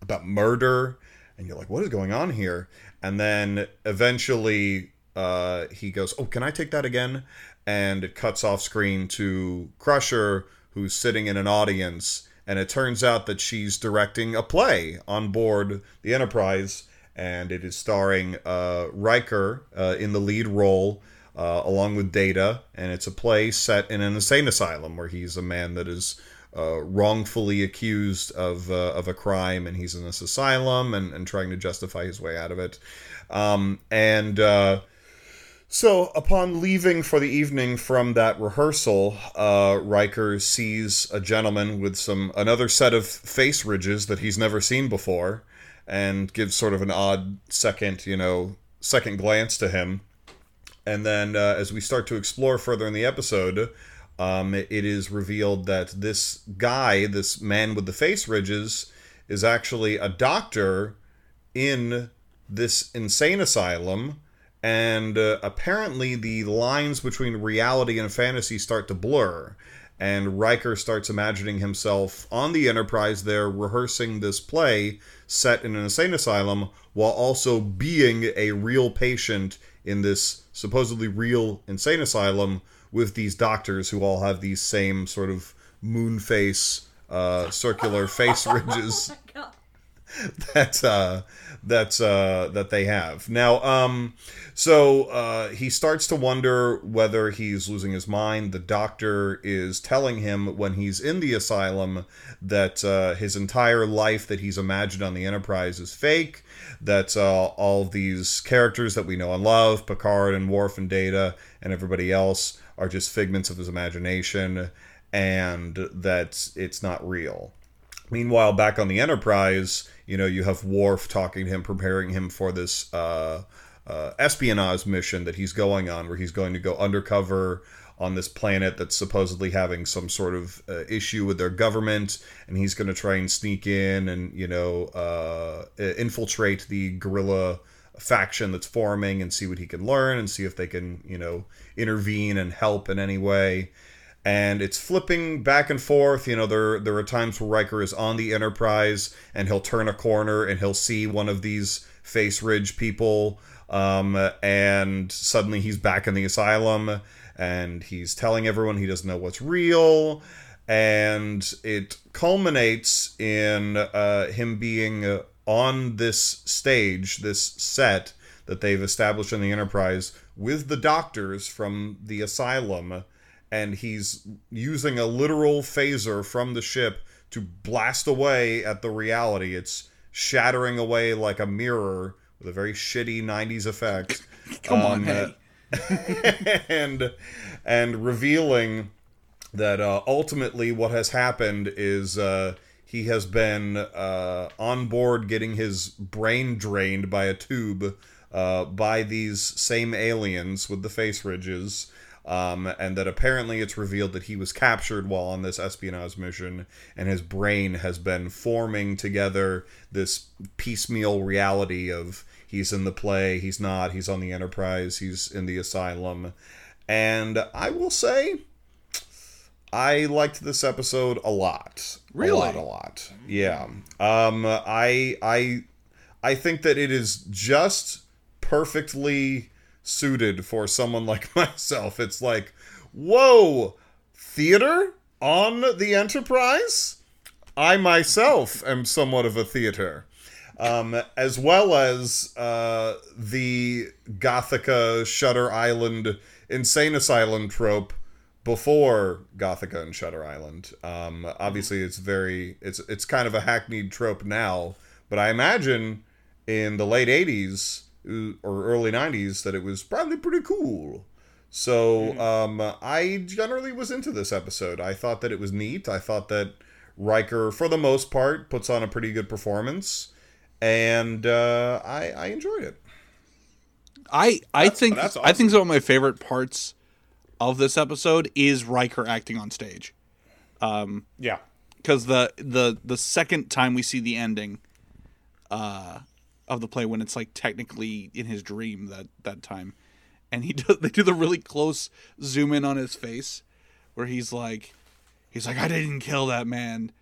about murder, and you're like, what is going on here? And then eventually uh, he goes, "Oh, can I take that again?" And it cuts off screen to Crusher, who's sitting in an audience, and it turns out that she's directing a play on board the Enterprise, and it is starring uh, Riker uh, in the lead role. Uh, along with Data, and it's a play set in an insane asylum where he's a man that is uh, wrongfully accused of uh, of a crime, and he's in this asylum and, and trying to justify his way out of it. Um, and uh, so, upon leaving for the evening from that rehearsal, uh, Riker sees a gentleman with some another set of face ridges that he's never seen before, and gives sort of an odd second, you know, second glance to him. And then, uh, as we start to explore further in the episode, um, it is revealed that this guy, this man with the face ridges, is actually a doctor in this insane asylum. And uh, apparently, the lines between reality and fantasy start to blur. And Riker starts imagining himself on the Enterprise there, rehearsing this play set in an insane asylum, while also being a real patient in this supposedly real insane asylum with these doctors who all have these same sort of moon face, uh, circular face ridges that uh, that's uh, that they have now. Um, so uh, he starts to wonder whether he's losing his mind. The doctor is telling him when he's in the asylum that uh, his entire life that he's imagined on the Enterprise is fake. That uh, all these characters that we know and love, Picard and Worf and Data and everybody else, are just figments of his imagination, and that it's not real. Meanwhile, back on the Enterprise, you know, you have Worf talking to him, preparing him for this uh, uh, espionage mission that he's going on, where he's going to go undercover on this planet that's supposedly having some sort of uh, issue with their government, and he's going to try and sneak in and you know uh, infiltrate the guerrilla faction that's forming and see what he can learn and see if they can you know intervene and help in any way and it's flipping back and forth. You know, there there are times where Riker is on the Enterprise and he'll turn a corner and he'll see one of these face ridge people, um, and suddenly he's back in the asylum and he's telling everyone he doesn't know what's real. And it culminates in uh, him being on this stage, this set that they've established in the Enterprise with the doctors from the asylum and he's using a literal phaser from the ship to blast away at the reality. It's shattering away like a mirror with a very shitty 90s effect. Come on, hey. and and revealing that uh, ultimately what has happened is uh, he has been uh, on board getting his brain drained by a tube uh, by these same aliens with the face ridges um, and that apparently it's revealed that he was captured while on this espionage mission, and his brain has been forming together this piecemeal reality of he's in the play, he's not, he's on the Enterprise, he's in the asylum. And I will say, I liked this episode a lot. Really? A lot, a lot. Yeah. Um, I, I, I think that it is just perfectly suited for someone like myself. It's like, whoa, theater on the Enterprise? I myself am somewhat of a theater. Um, as well as uh, the Gothika Shutter Island Insane Asylum trope before Gothika and Shutter Island. Um, obviously, it's very it's it's kind of a hackneyed trope now, but I imagine in the late '80s or early 90s that it was probably pretty cool. So Hmm. um, I generally was into this episode. I thought that it was neat. I thought that Riker, for the most part, puts on a pretty good performance, and uh, I, I enjoyed it. I I think that's I think some of my favorite parts of this episode is Riker acting on stage. Yeah. because the the the second time we see the ending uh of the play when it's like technically in his dream that that time and he does they do the really close zoom in on his face where he's like he's like i didn't kill that man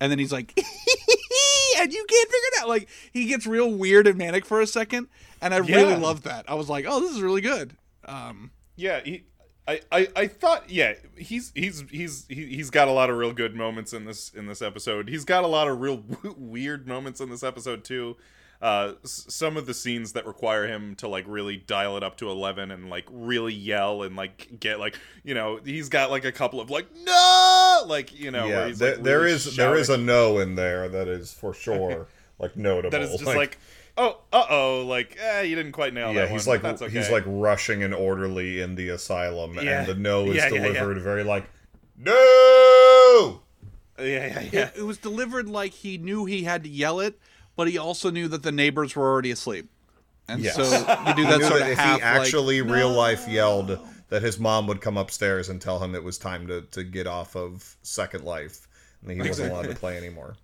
and then he's like and you can't figure it out like he gets real weird and manic for a second and i really Yeah. loved that i was like oh this is really good um Yeah, he, I, I, I thought yeah he's he's he's he, he's got a lot of real good moments in this in this episode. He's got a lot of real weird moments in this episode too. Uh, s- some of the scenes that require him to like really dial it up to eleven and like really yell and like get like you know he's got like a couple of like no like you know where yeah, he's, there, like, there really is there is a no in there that is for sure like notable. that is just like, oh uh oh like eh, you didn't quite nail yeah, that he's one, like that's okay. he's like rushing an orderly in the asylum, Yeah. and the no is Yeah, yeah, yeah. delivered very like no. yeah yeah yeah it, it was delivered like he knew he had to yell it, but he also knew that the neighbors were already asleep. And Yes. so you do He that sort that of if half he actually like, real life yelled, that his mom would come upstairs and tell him it was time to, to get off of Second Life and he wasn't allowed to play anymore.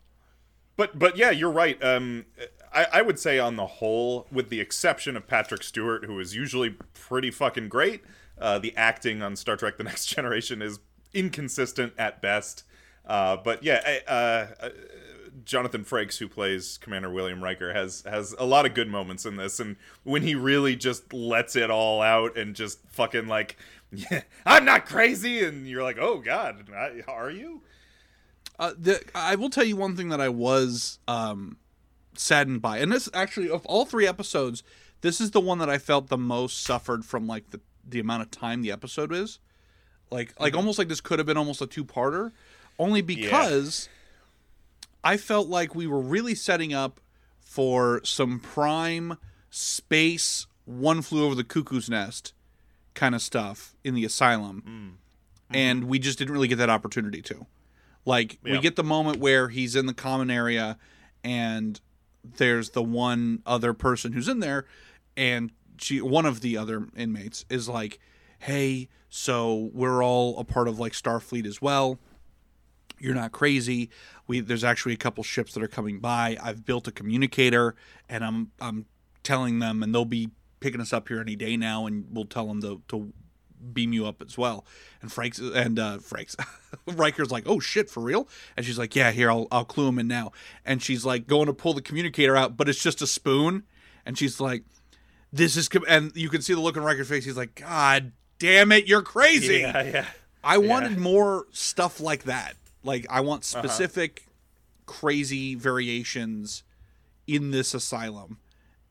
But but yeah, you're right. Um, I, I would say on the whole, with the exception of Patrick Stewart, who is usually pretty fucking great, uh, the acting on Star Trek: The Next Generation is inconsistent at best. Uh, but yeah, I- uh, Jonathan Frakes, who plays Commander William Riker, has has a lot of good moments in this, and when he really just lets it all out and just fucking like, yeah, I'm not crazy, and you're like, oh god, I- are you? Uh, the, I will tell you one thing that I was um, saddened by, and this actually of all three episodes, this is the one that I felt the most suffered from like the the amount of time the episode is, like like almost like this could have been almost a two parter, only because I felt like we were really setting up for some prime space one flew over the cuckoo's nest kind of stuff in the asylum. Mm. Mm-hmm. And we just didn't really get that opportunity to. Like we get the moment where he's in the common area and there's the one other person who's in there and she one of the other inmates is like hey so we're all a part of like starfleet as well you're not crazy. We there's actually a couple ships that are coming by. I've built a communicator and i'm i'm telling them and they'll be picking us up here any day now and we'll tell them to, to beam you up as well. And Frakes and uh Frakes riker's like oh shit for real? And she's like yeah here i'll i'll clue him in now. And she's like going to pull the communicator out but it's just a spoon. And she's like this is com-, and you can see the look on Riker's face. He's like god damn it you're crazy. Yeah, yeah. I wanted more stuff like that. Like I want specific crazy variations in this asylum.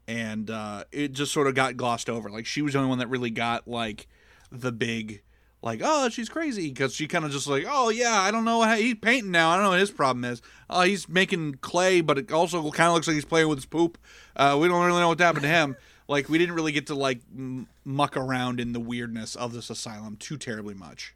And uh, it just sort of got glossed over. Like she was the only one that really got like the big like, oh, she's crazy because she kind of just like, oh yeah, I don't know how he's painting now. I don't know what his problem is. Oh, he's making clay, but it also kind of looks like he's playing with his poop. Uh, we don't really know what happened to him. Like we didn't really get to like m- muck around in the weirdness of this asylum too terribly much.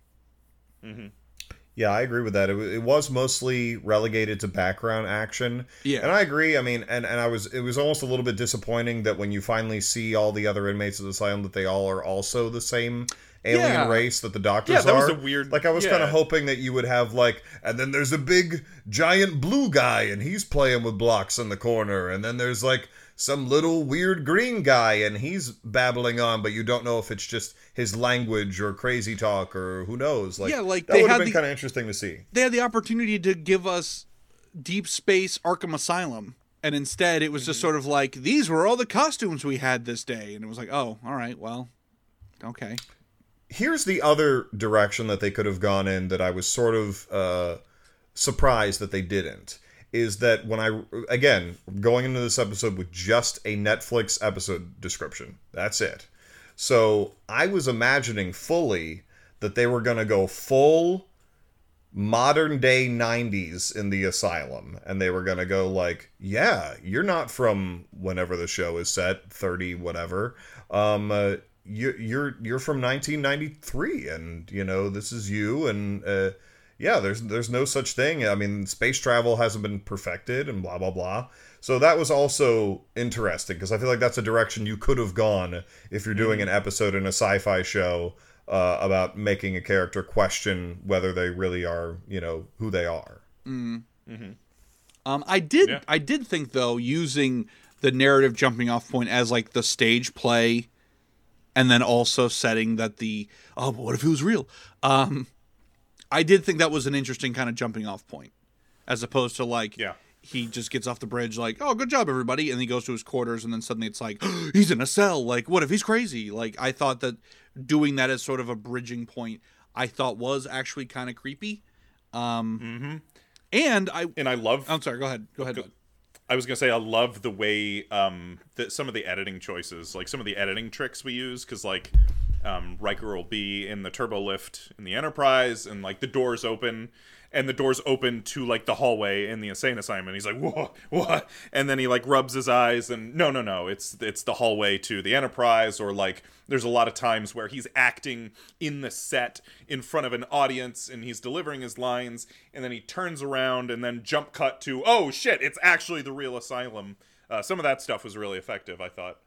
Yeah, I agree with that. It, it was mostly relegated to background action. Yeah. and I agree. I mean, and, and I was it was almost a little bit disappointing that when you finally see all the other inmates of the asylum, that they all are also the same alien Yeah. race that the doctors Yeah, that are. was a weird- Like I was yeah. kind of hoping that you would have like, and then there's a big giant blue guy, and he's playing with blocks in the corner, and then there's like some little weird green guy, and he's babbling on, but you don't know if it's just his language or crazy talk or who knows. Like Yeah, like, that they would have been kind of interesting to see. they had the opportunity to give us Deep Space Arkham Asylum, and instead it was just mm-hmm. sort of like these were all the costumes we had this day, and it was like, oh, all right, well, okay, here's the other direction that they could have gone in that I was sort of uh, surprised that they didn't. Is that when I again going into this episode with just a Netflix episode description? That's it. So I was imagining fully that they were going to go full modern day 90s in the asylum and they were going to go like yeah you're not from whenever the show is set 30 whatever um uh, you, you're you're from 1993 and you know this is you and uh yeah there's there's no such thing. I mean space travel hasn't been perfected and blah blah blah. So that was also interesting because i feel like that's a direction you could have gone if you're doing an episode in a sci-fi show uh, about making a character question whether they really are, you know, who they are. Um, I did Yeah. I did think though using the narrative jumping off point as like the stage play, and then also setting that the oh, but what if it was real? Um, I did think that was an interesting kind of jumping off point, as opposed to like Yeah. he just gets off the bridge like oh good job everybody, and he goes to his quarters, and then suddenly it's like he's in a cell. Like what if he's crazy? Like I thought that doing that as sort of a bridging point, I thought was actually kind of creepy. Um, and I And I love I'm sorry. Go ahead. Go ahead. bud. I was gonna say I love the way um that some of the editing choices, like some of the editing tricks we use, because like um, Riker will be in the turbo lift in the Enterprise, and like the doors open, and the doors open to like the hallway in the insane assignment. He's like, "What? What?" And then he like rubs his eyes, and no, no, no, it's it's the hallway to the Enterprise, or like there's a lot of times where he's acting in the set in front of an audience, and he's delivering his lines, and then he turns around, and then jump cut to, oh shit, it's actually the real asylum. Uh, some of that stuff was really effective, I thought.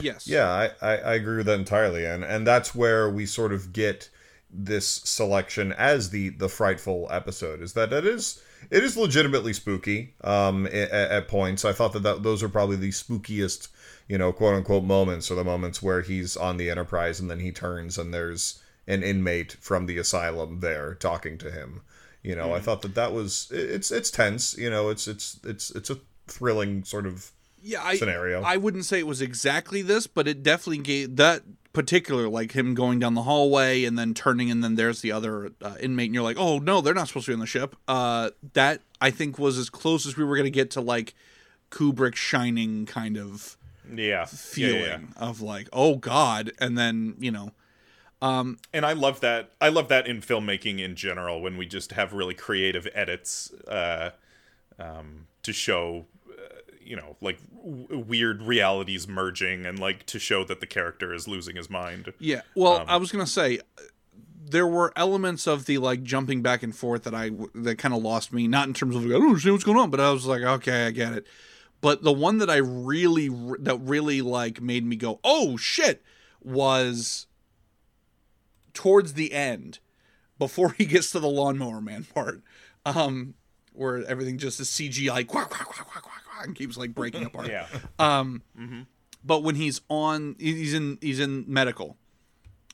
Yes. Yeah, I, I, I agree with that entirely, and and that's where we sort of get this selection as the the frightful episode. Is that it is it is legitimately spooky um at, at points. I thought that, that those are probably the spookiest you know quote unquote moments or the moments where he's on the enterprise and then he turns and there's an inmate from the asylum there talking to him. You know i thought that that was it's it's tense you know it's it's it's it's a thrilling sort of yeah, I, scenario. I wouldn't say it was exactly this, but it definitely gave that particular, like him going down the hallway and then turning, and then there's the other uh, inmate, and you're like, oh no, they're not supposed to be on the ship. Uh, that I think was as close as we were gonna get to like Kubrick Shining kind of Yeah. feeling Yeah, yeah, of like, oh god, and then you know, Um, and I love that. I love that in filmmaking in general when we just have really creative edits uh, um, to show, you know, like w- weird realities merging and like to show that the character is losing his mind. Yeah. Well, Um, I was gonna say there were elements of the like jumping back and forth that I that kind of lost me. Not in terms of like, I don't understand what's going on, but I was like, okay, I get it. But the one that I really that really like made me go, oh shit, was towards the end before he gets to the lawnmower man part. Um, where everything just is CGI quack, quack, quack, quack, quack, quack, and keeps like breaking apart. Yeah. Um, but when he's on, he's in he's in medical,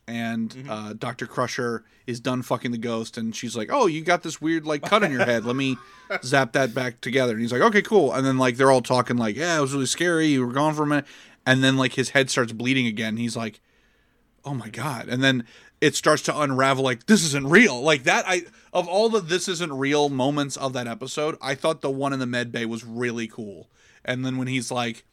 and uh, Doctor Crusher is done fucking the ghost, and she's like, "Oh, you got this weird like cut on your head. Let me zap that back together." And he's like, "Okay, cool." And then like they're all talking like, "Yeah, it was really scary. You were gone for a minute," and then like his head starts bleeding again. He's like, "Oh my god!" And then it starts to unravel. Like this isn't real. Like that. I of all the this isn't real moments of that episode, I thought the one in the med bay was really cool. And then when he's like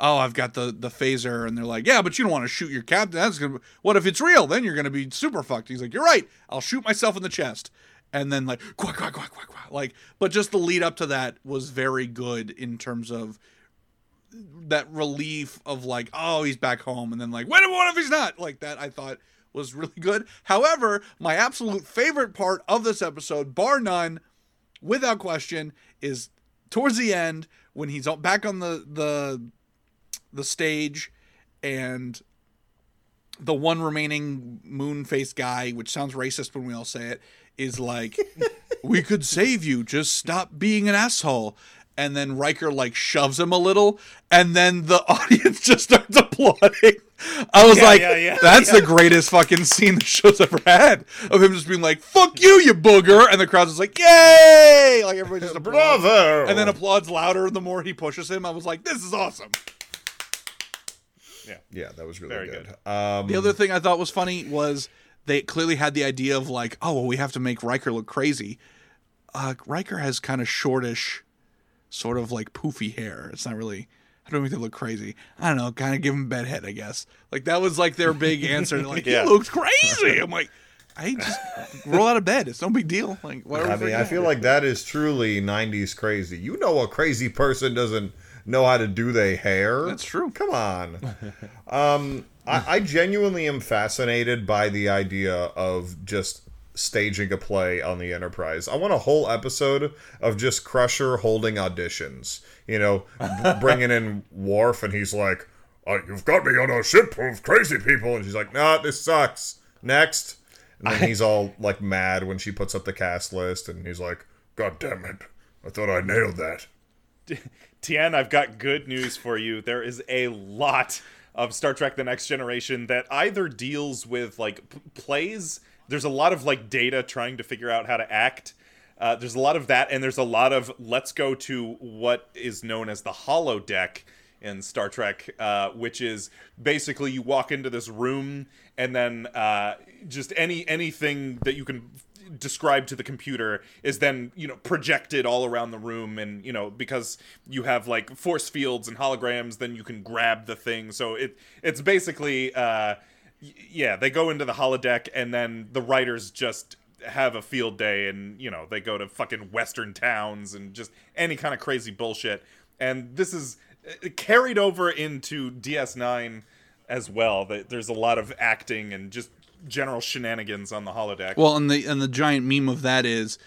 oh, I've got the the phaser, and they're like, yeah, but you don't want to shoot your captain. That's gonna. What if it's real? Then you're gonna be super fucked. He's like, you're right. I'll shoot myself in the chest, and then like quack quack quack quack quack. Like, but just the lead up to that was very good in terms of that relief of like, oh, he's back home, and then like, what if he's not? Like that, I thought was really good. However, my absolute favorite part of this episode, bar none, without question, is towards the end when he's back on the the the stage and the one remaining moon faced guy, which sounds racist when we all say it, is like, We could save you, just stop being an asshole. And then Riker like shoves him a little, and then the audience just starts applauding. I was Yeah, like, yeah, yeah, "That's the greatest fucking scene the show's ever had." Of him just being like, "Fuck you, you booger," and the crowd's just like, "Yay!" Like everybody just applauds. Bravo! and then applauds louder the more he pushes him. I was like, "This is awesome." yeah, Yeah, that was really Very good. good. Um, The other thing I thought was funny was they clearly had the idea of like, oh, well, we have to make Riker look crazy. Uh, Riker has kind of shortish, sort of like poofy hair. It's not really. I don't make it look crazy. I don't know. Kind of give him bedhead, I guess. Like that was like their big answer. Like Yeah. he looks crazy. I'm like, I just roll out of bed. It's no big deal. Like whatever. I mean, I feel like that is truly '90s crazy. You know, a crazy person doesn't know how to do their hair. That's true. Come on. um, I, I genuinely am fascinated by the idea of just staging a play on the Enterprise. I want a whole episode of just Crusher holding auditions. You know, bringing in Worf, and he's like, oh, "You've got me on a ship of crazy people," and she's like, "Nah, this sucks." Next. And then he's all like mad when she puts up the cast list, and he's like, "God damn it! I thought I nailed that." Tien, I've got good news for you. There is a lot of Star Trek The Next Generation that either deals with like p- plays, there's a lot of like data trying to figure out how to act. Uh, there's a lot of that, and there's a lot of let's go to what is known as the holodeck in Star Trek, uh, which is basically you walk into this room and then uh, just any anything that you can describe to the computer is then you know projected all around the room and you know because you have like force fields and holograms then you can grab the thing so it it's basically uh yeah they go into the holodeck and then the writers just have a field day and you know they go to fucking western towns and just any kind of crazy bullshit and this is uh, carried over into DS9 as well that there's a lot of acting and just general shenanigans on the holodeck Well, and the and the giant meme of that is,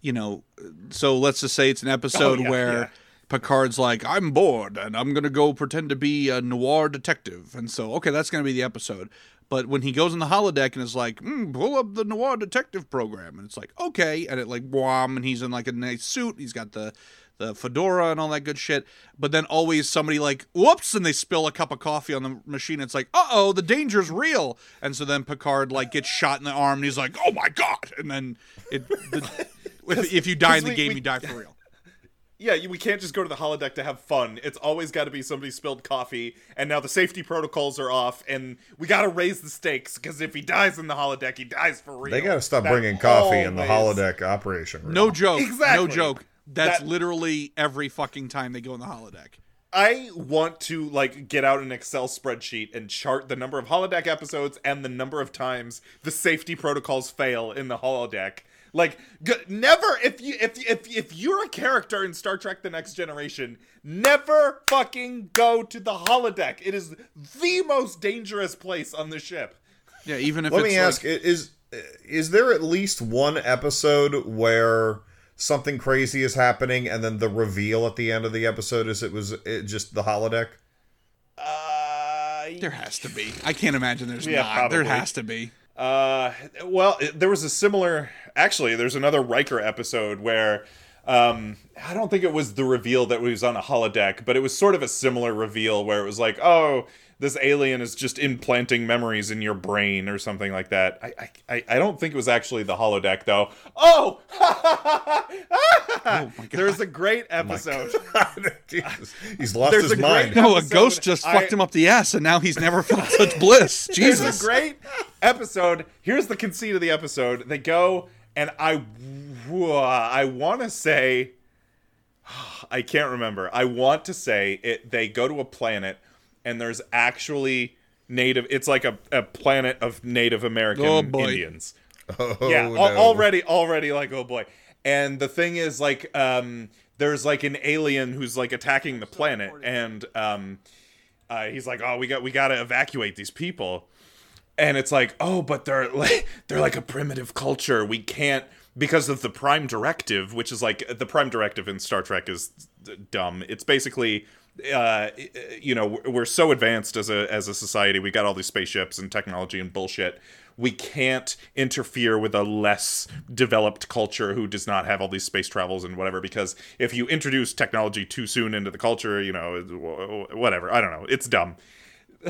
you know, so let's just say it's an episode Oh, yeah, where yeah. Picard's like, I'm bored and I'm gonna go pretend to be a noir detective, and so okay, that's gonna be the episode. But when he goes in the holodeck and is like, mm, pull up the noir detective program, and it's like, okay, and it like wham, and he's in like a nice suit, he's got the the fedora and all that good shit. But then always somebody like, whoops, and they spill a cup of coffee on the machine. It's like, uh oh, the danger's real. And so then Picard like gets shot in the arm, and he's like, oh my god. And then it, the, if, if you die in the we- game, we- you die for real. Yeah, we can't just go to the holodeck to have fun. It's always got to be somebody spilled coffee, and now the safety protocols are off, and we got to raise the stakes because if he dies in the holodeck, he dies for real. They got to stop That bringing coffee in the holodeck operation. room. No joke. Exactly. No joke. That's That- literally every fucking time they go in the holodeck. I want to like get out an Excel spreadsheet and chart the number of holodeck episodes and the number of times the safety protocols fail in the holodeck. Like g- never if you if if if you're a character in Star Trek the Next Generation, never fucking go to the holodeck. It is the most dangerous place on the ship. Yeah, even if Let it's me like- ask: is is there at least one episode where something crazy is happening, and then the reveal at the end of the episode is it was it just the holodeck? Uh there has to be. I can't imagine there's Yeah, not. There has to be. Uh, well, there was a similar. Actually, there's another Riker episode where, um, I don't think it was the reveal that was on a holodeck, but it was sort of a similar reveal where it was like, oh, this alien is just implanting memories in your brain or something like that. I, I, I- I don't think it was actually the holodeck though. Oh, oh, oh my god. there's a great episode. Jesus, he's lost There's his mind. No, a ghost just I- fucked him up the ass, and now he's never felt such bliss. Jesus, there's Jesus. a great episode. Here's the conceit of the episode. They go and I, I want to say, I can't remember. I want to say it. They go to a planet and there's actually native. It's like a, a planet of Native American Oh, boy. Indians. Oh, yeah, al- no. already, already like oh boy. And the thing is, like, um, there's like an alien who's like attacking the planet, and um, uh, he's like, oh, we got we got to evacuate these people and it's like oh but they're like they're like a primitive culture we can't because of the prime directive which is like the prime directive in star trek is d- dumb it's basically uh you know we're so advanced as a as a society. We got all these spaceships and technology and bullshit. We can't interfere with a less developed culture who does not have all these space travels and whatever because if you introduce technology too soon into the culture you know whatever. I don't know. It's dumb.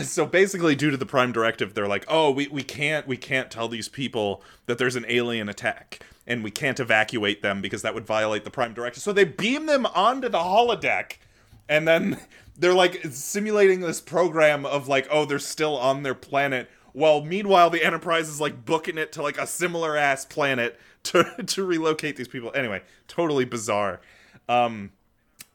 So basically due to the prime directive they're like oh we, we can't we can't tell these people that there's an alien attack and we can't evacuate them because that would violate the prime directive. So they beam them onto the holodeck and then they're like simulating this program of like oh they're still on their planet while meanwhile the enterprise is like booking it to like a similar ass planet to to relocate these people anyway totally bizarre um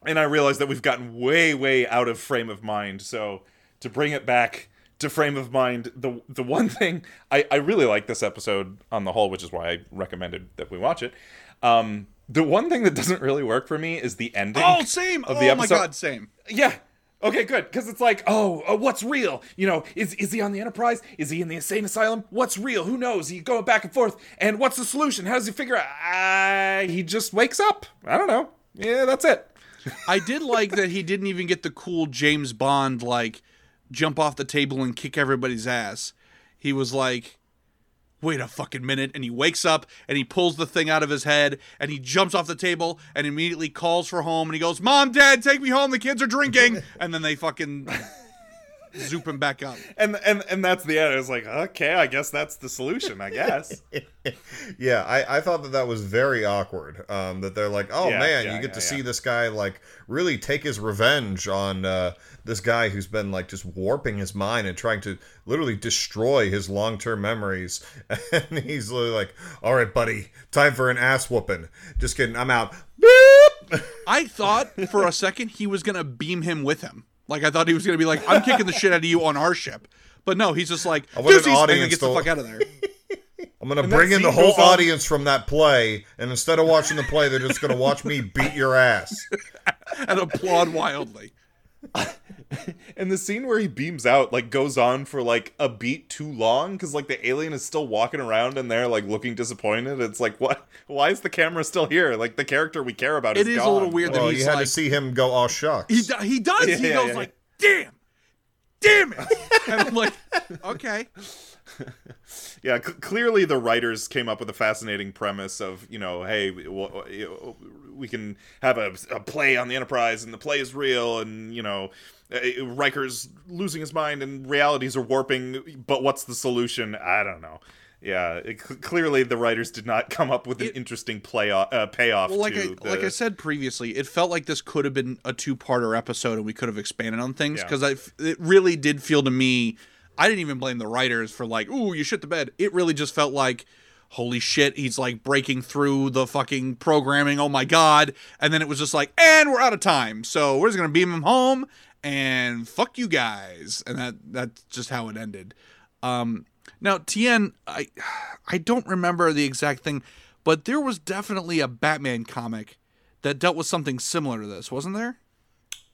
and I realize that we've gotten way, way out of frame of mind. So to bring it back to frame of mind, the the one thing I, I really like this episode on the whole, which is why I recommended that we watch it. Um, the one thing that doesn't really work for me is the ending. Oh, same. Of oh the my episode. god, same. Yeah. Okay, good. Because it's like, oh, uh, what's real? You know, is is he on the Enterprise? Is he in the insane asylum? What's real? Who knows? He going back and forth. And what's the solution? How does he figure out? Uh, he just wakes up. I don't know. Yeah, that's it. I did like that he didn't even get the cool James Bond like jump off the table and kick everybody's ass. He was like, wait a fucking minute, and he wakes up and he pulls the thing out of his head and he jumps off the table and immediately calls for home and he goes, "Mom, Dad, take me home. The kids are drinking." and then they fucking zoop him back up. and and and that's the end. It's like, okay, I guess that's the solution. I guess. Yeah, I, I thought that that was very awkward. Um, that they're like, oh Yeah, man, yeah, you get yeah, to yeah. see this guy like really take his revenge on uh, this guy who's been like just warping his mind and trying to literally destroy his long term memories. And he's literally like, all right, buddy, time for an ass whooping. Just kidding, I'm out. Beep! I thought for a second he was gonna beam him with him. Like I thought he was gonna be like, "I'm kicking the shit out of you on our ship," but no, he's just like, I want an "Deuces," and then audience gets the to- fuck out of there. I'm gonna And that bring in the scene whole goes on- audience from that play, and instead of watching the play, they're just gonna watch me beat your ass. and applaud wildly. And and the scene where he beams out like goes on for like a beat too long because like the alien is still walking around and they're like looking disappointed. It's like what? Why is the camera still here? Like the character we care about It is is a little weird that Well, he's you had like to see him go, all shucks." he do- he does. he Yeah, goes yeah. like, "Damn, damn it," and I'm like, "Okay." Yeah, c- clearly the writers came up with a fascinating premise of you know, hey, we, w- you know, we can have a, a play on the Enterprise, and the play is real, and you know, uh, Riker's losing his mind, and realities are warping. But what's the solution? I don't know. Yeah, it, clearly the writers did not come up with an It- interesting play uh, payoff. Well, like to I the, like I said previously, it felt like this could have been a two-parter episode, and we could have expanded on things because f- it really did feel to me. I didn't even blame the writers for like, "Ooh, you shit the bed." It really just felt like, "Holy shit!" He's like breaking through the fucking programming. Oh my god! And then it was just like, "And we're out of time, so we're just gonna beam him home." And fuck you guys, and that that's just how it ended. Um, now, Tien, I I don't remember the exact thing, but there was definitely a Batman comic that dealt with something similar to this, wasn't there?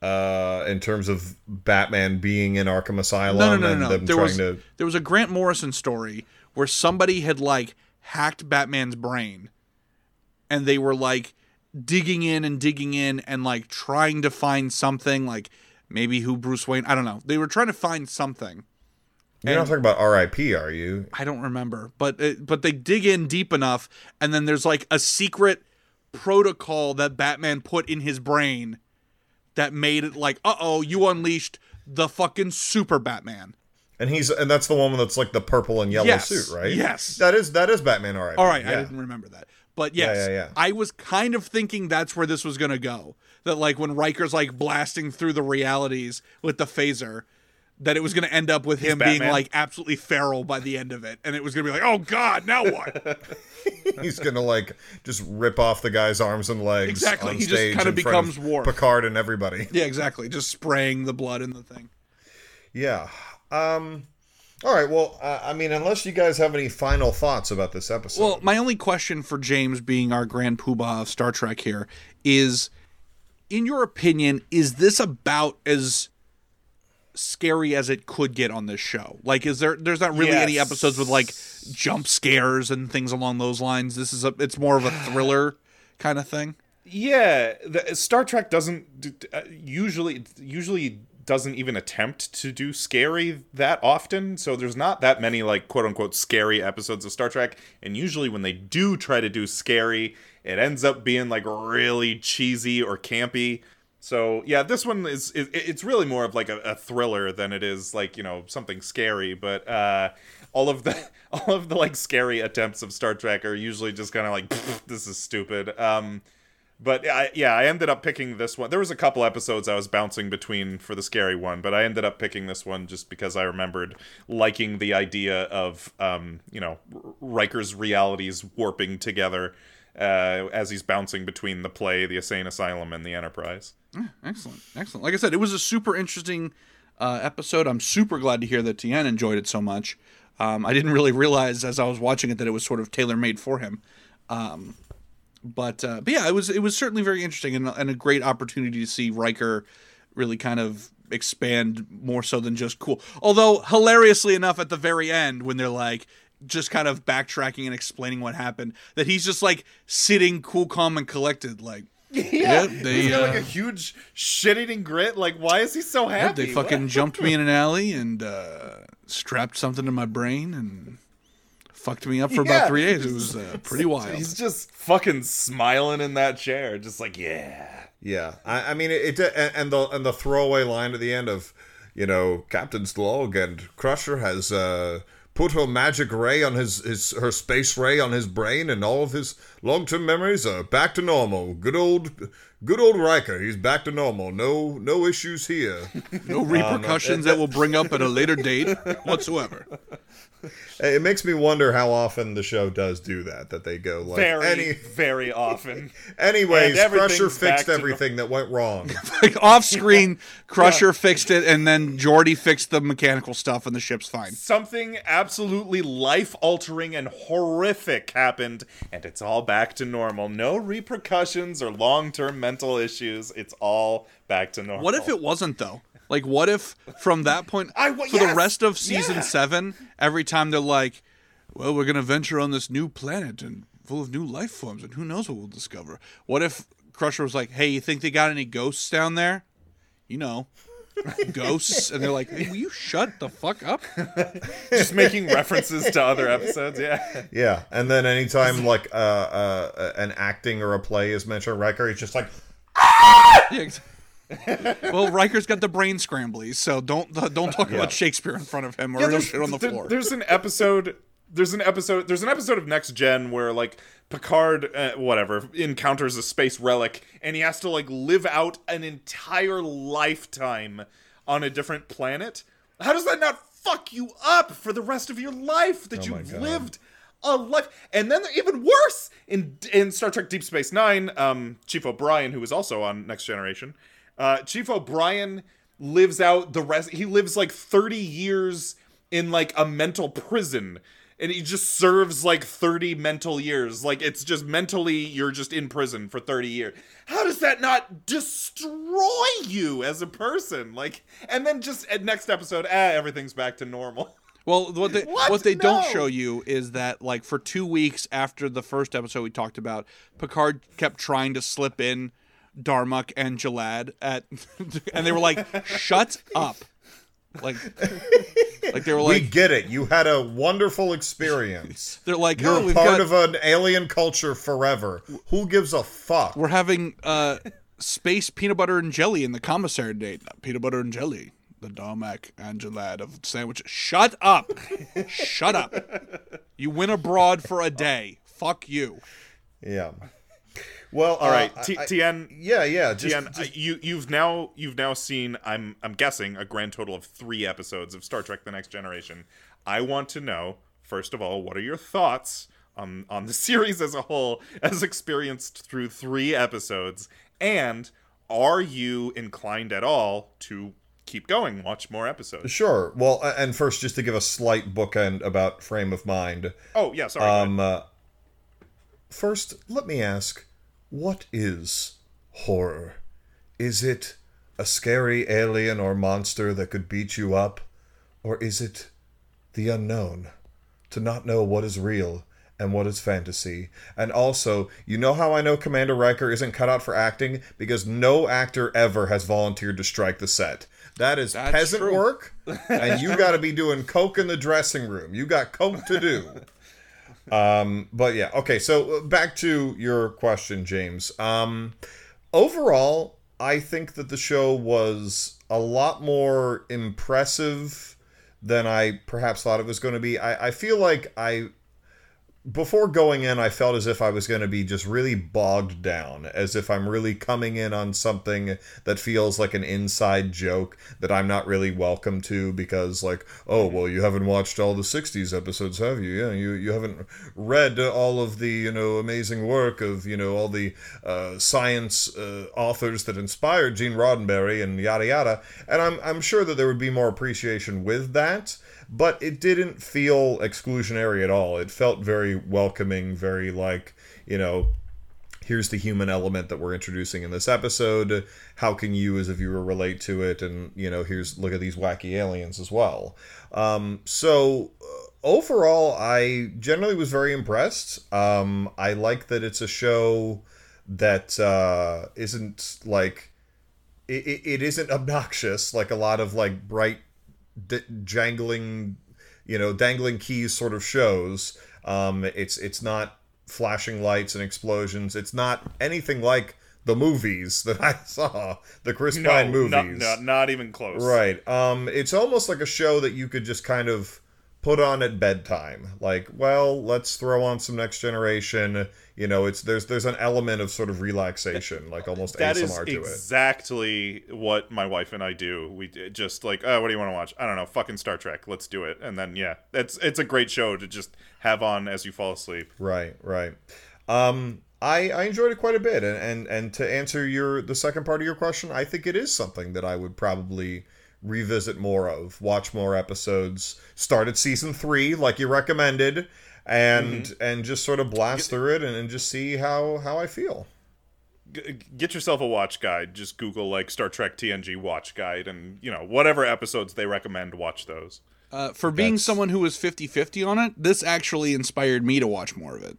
uh, in terms of Batman being in Arkham Asylum No, no, no, and no. no. them There trying was to. there was a Grant Morrison story where somebody had like hacked Batman's brain, and they were like digging in and digging in and like trying to find something, like maybe who Bruce Wayne. I don't know. They were trying to find something. You're not talking about R.I.P., are you? I don't remember, but it, but they dig in deep enough, and then there's like a secret protocol that Batman put in his brain that made it like, uh oh, you unleashed the fucking super Batman. And he's and that's the one that's like the purple and yellow Yes, suit, right? yes. That is that is Batman All right. All right, I didn't remember that, but yes, yeah, yeah. I was kind of thinking that's where this was gonna go. That like when Riker's like blasting through the realities with the phaser. That it was going to end up with him being like absolutely feral by the end of it, and it was going to be like, "Oh God, now what?" He's gonna like just rip off the guy's arms and legs. Exactly, on he just front of becomes Worf. Picard and everybody. yeah, exactly. Just spraying the blood in the thing. Yeah. Um. All right. Well, uh, I mean, unless you guys have any final thoughts about this episode. Well, my only question for James, being our grand poobah of Star Trek here, is in your opinion, is this about as scary as it could get on this show? Like, is there there's not really any episodes with like jump scares and things along those lines. This is a it's more of a thriller kind of thing. Yeah, the, Star Trek doesn't uh, usually usually doesn't even attempt to do scary that often. So there's not that many like quote unquote scary episodes of Star Trek. And usually when they do try to do scary, it ends up being like really cheesy or campy. So yeah, this one is, is it's really more of like a, a thriller than it is like you know something scary. But uh, all of the all of the like scary attempts of Star Trek are usually just kind of like this is stupid. Um, but I, yeah, I ended up picking this one. There was a couple episodes I was bouncing between for the scary one, but I ended up picking this one just because I remembered liking the idea of, um, you know, Riker's realities warping together uh, as he's bouncing between the play, the Insane Asylum, and the Enterprise. Excellent, excellent. Like I said, it was a super interesting uh, episode. I'm super glad to hear that Tien enjoyed it so much. Um, I didn't really realize as I was watching it that it was sort of tailor made for him. Um, but uh, but yeah, it was it was certainly very interesting and, and a great opportunity to see Riker really kind of expand more so than just cool. Although hilariously enough, at the very end when they're like just kind of backtracking and explaining what happened, that he's just like sitting cool, calm, and collected, like. Yeah, they He's got like uh, a huge shit-eating grit. Like, why is he so happy? they fucking jumped me in an alley and uh, strapped something to my brain and fucked me up for Yeah. about three days. It was uh, pretty wild. He's just fucking smiling in that chair, just like yeah. Yeah, I, I mean it, it, and and the and the throwaway line at the end of, you know, Captain's log and Crusher has uh, put her magic ray on his his her space ray on his brain, and all of his long term memories are back to normal. Good old, good old Riker, he's back to normal. No no issues here. Uh, no repercussions that we'll bring up at a later date whatsoever. it makes me wonder how often the show does do that. That they go like Very, any. very often. Anyways, Crusher fixed to everything that went wrong. Like off screen, Crusher fixed it, and then Geordi fixed the mechanical stuff, and the ship's fine. Something absolutely life altering and horrific happened, and it's all back to normal. No repercussions or long term mental issues. It's all back to normal. What if it wasn't though? Like, what if from that point I wa- for the rest of season Yeah. seven, every time they're like, "Well, we're gonna venture on this new planet and full of new life forms, and who knows what we'll discover." What if Crusher was like, "Hey, you think they got any ghosts down there? You know, ghosts," and they're like, "Hey, will you shut the fuck up?" Just making references to other episodes. Yeah. Yeah, and then anytime like uh, uh, an acting or a play is mentioned, Riker, he's just like, Yeah, ex- well, Riker's got the brain scramblies, so don't don't talk Yeah. about Shakespeare in front of him or Yeah, he'll shit on the there- floor. there's an episode. There's an episode. There's an episode of Next Gen where like Picard, uh, whatever, encounters a space relic, and he has to like live out an entire lifetime on a different planet. How does that not fuck you up for the rest of your life that Oh you've God. lived? A life, and then even worse in in Star Trek Deep Space Nine, um, Chief O'Brien, who was also on Next Generation, uh, Chief O'Brien lives out the rest. He lives like thirty years in like a mental prison, and he just serves like thirty mental years. Like it's just mentally, you're just in prison for thirty years. How does that not destroy you as a person? Like, and then just at next episode, ah, everything's back to normal. Well, what they what, What? they don't show you is that like for two weeks after the first episode we talked about, Picard kept trying to slip in Darmok and Jalad at, and they were like, "Shut up!" Like, like they were like, "We get it. You had a wonderful experience. they're like, You're "Oh, we've part got, of an alien culture forever. Who gives a fuck?" we're having uh space peanut butter and jelly in the commissary date. Peanut butter and jelly." The Darmok and Jalad of sandwich. Shut up! Shut up! You went abroad for a day. Fuck you. Yeah. Well, All right, uh, T- I- I- Tien. Yeah, yeah. Just, Tien, just- you you've now you've now seen I'm I'm guessing a grand total of three episodes of Star Trek: The Next Generation. I want to know first of all what are your thoughts on on the series as a whole, as experienced through three episodes, and are you inclined at all to keep going, watch more episodes? Sure. Well, and first, just to give a slight bookend about frame of mind. Oh yeah, sorry. Um, uh, first, let me ask, what is horror? Is it a scary alien or monster that could beat you up, or is it the unknown? To not know what is real and what is fantasy. And also, you know how I know Commander Riker isn't cut out for acting? Because no actor ever has volunteered to strike the set. That is That's peasant true. work, and you got to be doing coke in the dressing room. You got coke to do. Um, but yeah, okay. So uh, back to your question, James. Um, overall, I think that the show was a lot more impressive than I perhaps thought it was going to be. I, I feel like I before going in, I felt as if I was going to be just really bogged down, as if I'm really coming in on something that feels like an inside joke that I'm not really welcome to because, like, oh, well, you haven't watched all the 60s episodes, have you? Yeah, you, you haven't read all of the, you know, amazing work of, you know, all the uh, science uh, authors that inspired Gene Roddenberry and yada yada. And I'm, I'm sure that there would be more appreciation with that but it didn't feel exclusionary at all. It felt very welcoming, very like, you know, here's the human element that we're introducing in this episode. How can you, as a viewer, relate to it? And, you know, here's look at these wacky aliens as well. Um, so, uh, overall, I generally was very impressed. Um, I like that it's a show that uh, isn't like. It, it, it isn't obnoxious like a lot of like bright d- jangling, you know, dangling keys sort of shows. Um, it's it's not flashing lights and explosions. It's not anything like the movies that I saw, the Chris no, Pine not, movies. not, not even close. Right. Um, it's almost like a show that you could just kind of put on at bedtime. Like, well, let's throw on some Next Generation. You know, it's there's there's an element of sort of relaxation, like almost That is ASMR to it. exactly what my wife and I do. We just like, oh, what do you want to watch? I don't know, fucking Star Trek. Let's do it. And then yeah, it's it's a great show to just have on as you fall asleep. Right, right. Um, I I enjoyed it quite a bit, and and and to answer your the second part of your question, I think it is something that I would probably revisit more of, watch more episodes, start at season three like you recommended, and and just sort of blast through it and, and just see how how I feel. g- get yourself a watch guide. Just Google like Star Trek TNG watch guide, and you know whatever episodes they recommend, watch those. Uh, for being That's- someone who was 50-50 on it, this actually inspired me to watch more of it.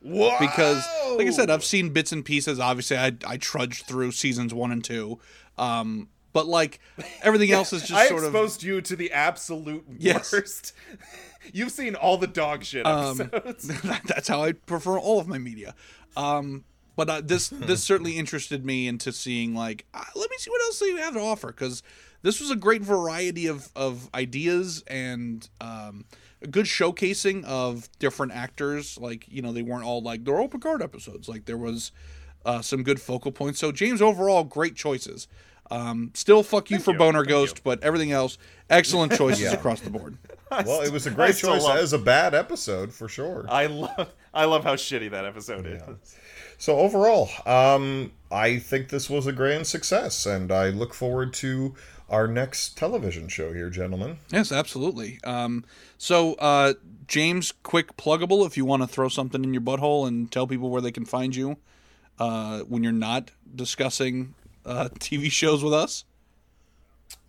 What? because like i said i've seen bits and pieces obviously i, I trudged through seasons one and two um, but like everything else is just I sort of exposed you to the absolute Yes. worst. You've seen all the dog shit um, episodes. that's how i prefer all of my media um, but uh, this this certainly interested me into seeing like uh, let me see what else you have to offer because this was a great variety of of ideas and um, a good showcasing of different actors like you know they weren't all like they're all picard episodes like there was uh, some good focal points so james overall great choices um, still fuck you for you, boner thank ghost but everything else excellent choices across the board Well, it was a great choice love- as a bad episode for sure. I love I love how shitty that episode is. So overall, um, I think this was a grand success, and I look forward to our next television show here, gentlemen. Yes, absolutely. Um, so, uh, James, quick pluggable if you want to throw something in your butthole and tell people where they can find you uh, when you're not discussing uh, TV shows with us.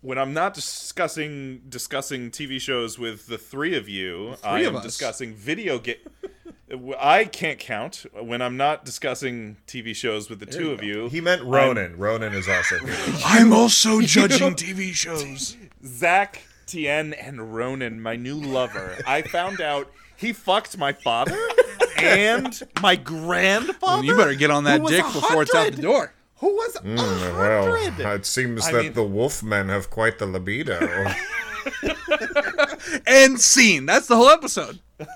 When I'm not discussing discussing TV shows with the three of you, I of am us. discussing video game. I can't count when I'm not discussing TV shows with the two of you. He meant Ronin. Ronin is also. I'm also judging TV shows. Zach, Tien, and Ronin, my new lover. I found out he fucked my father and my grandfather. you better get on that who was dick before it's out the door. Who was a Mm, well, it seems I that mean- the Wolfmen have quite the libido. And scene. That's the whole episode.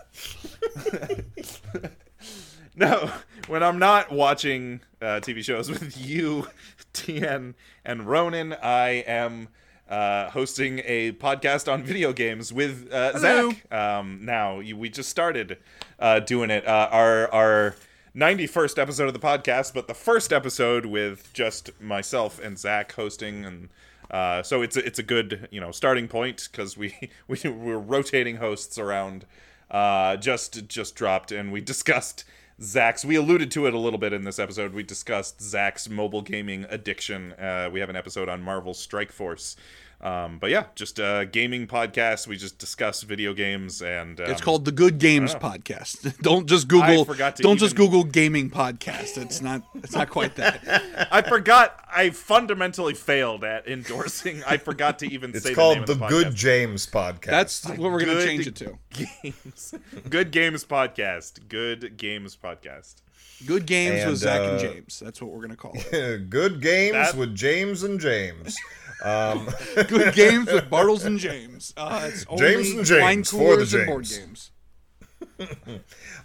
No, when I'm not watching uh, TV shows with you, Tien, and Ronin, I am uh, hosting a podcast on video games with uh, Zach. Um, now you, we just started uh, doing it. Uh, our our 91st episode of the podcast, but the first episode with just myself and Zach hosting and. Uh, so it's a, it's a good you know starting point because we we we're rotating hosts around. Uh, just just dropped and we discussed Zach's. We alluded to it a little bit in this episode. We discussed Zach's mobile gaming addiction. Uh, we have an episode on Marvel Strike Force. Um, but yeah, just a gaming podcast. We just discuss video games and um, It's called the Good Games Podcast. don't just Google. forgot to don't just Google gaming podcast. It's not. It's not quite that. I forgot. I fundamentally failed at endorsing. I forgot to even It's say called the, the, name of Good. James podcast. That's what we're gonna change it to. games. Good games podcast. Good games podcast. Good games And, with Zach and uh, James. That's what we're gonna call it. good games That- with James and James. Um, Good games with Bartles and James. Uh, it's only James and James wine for the coolers and board games.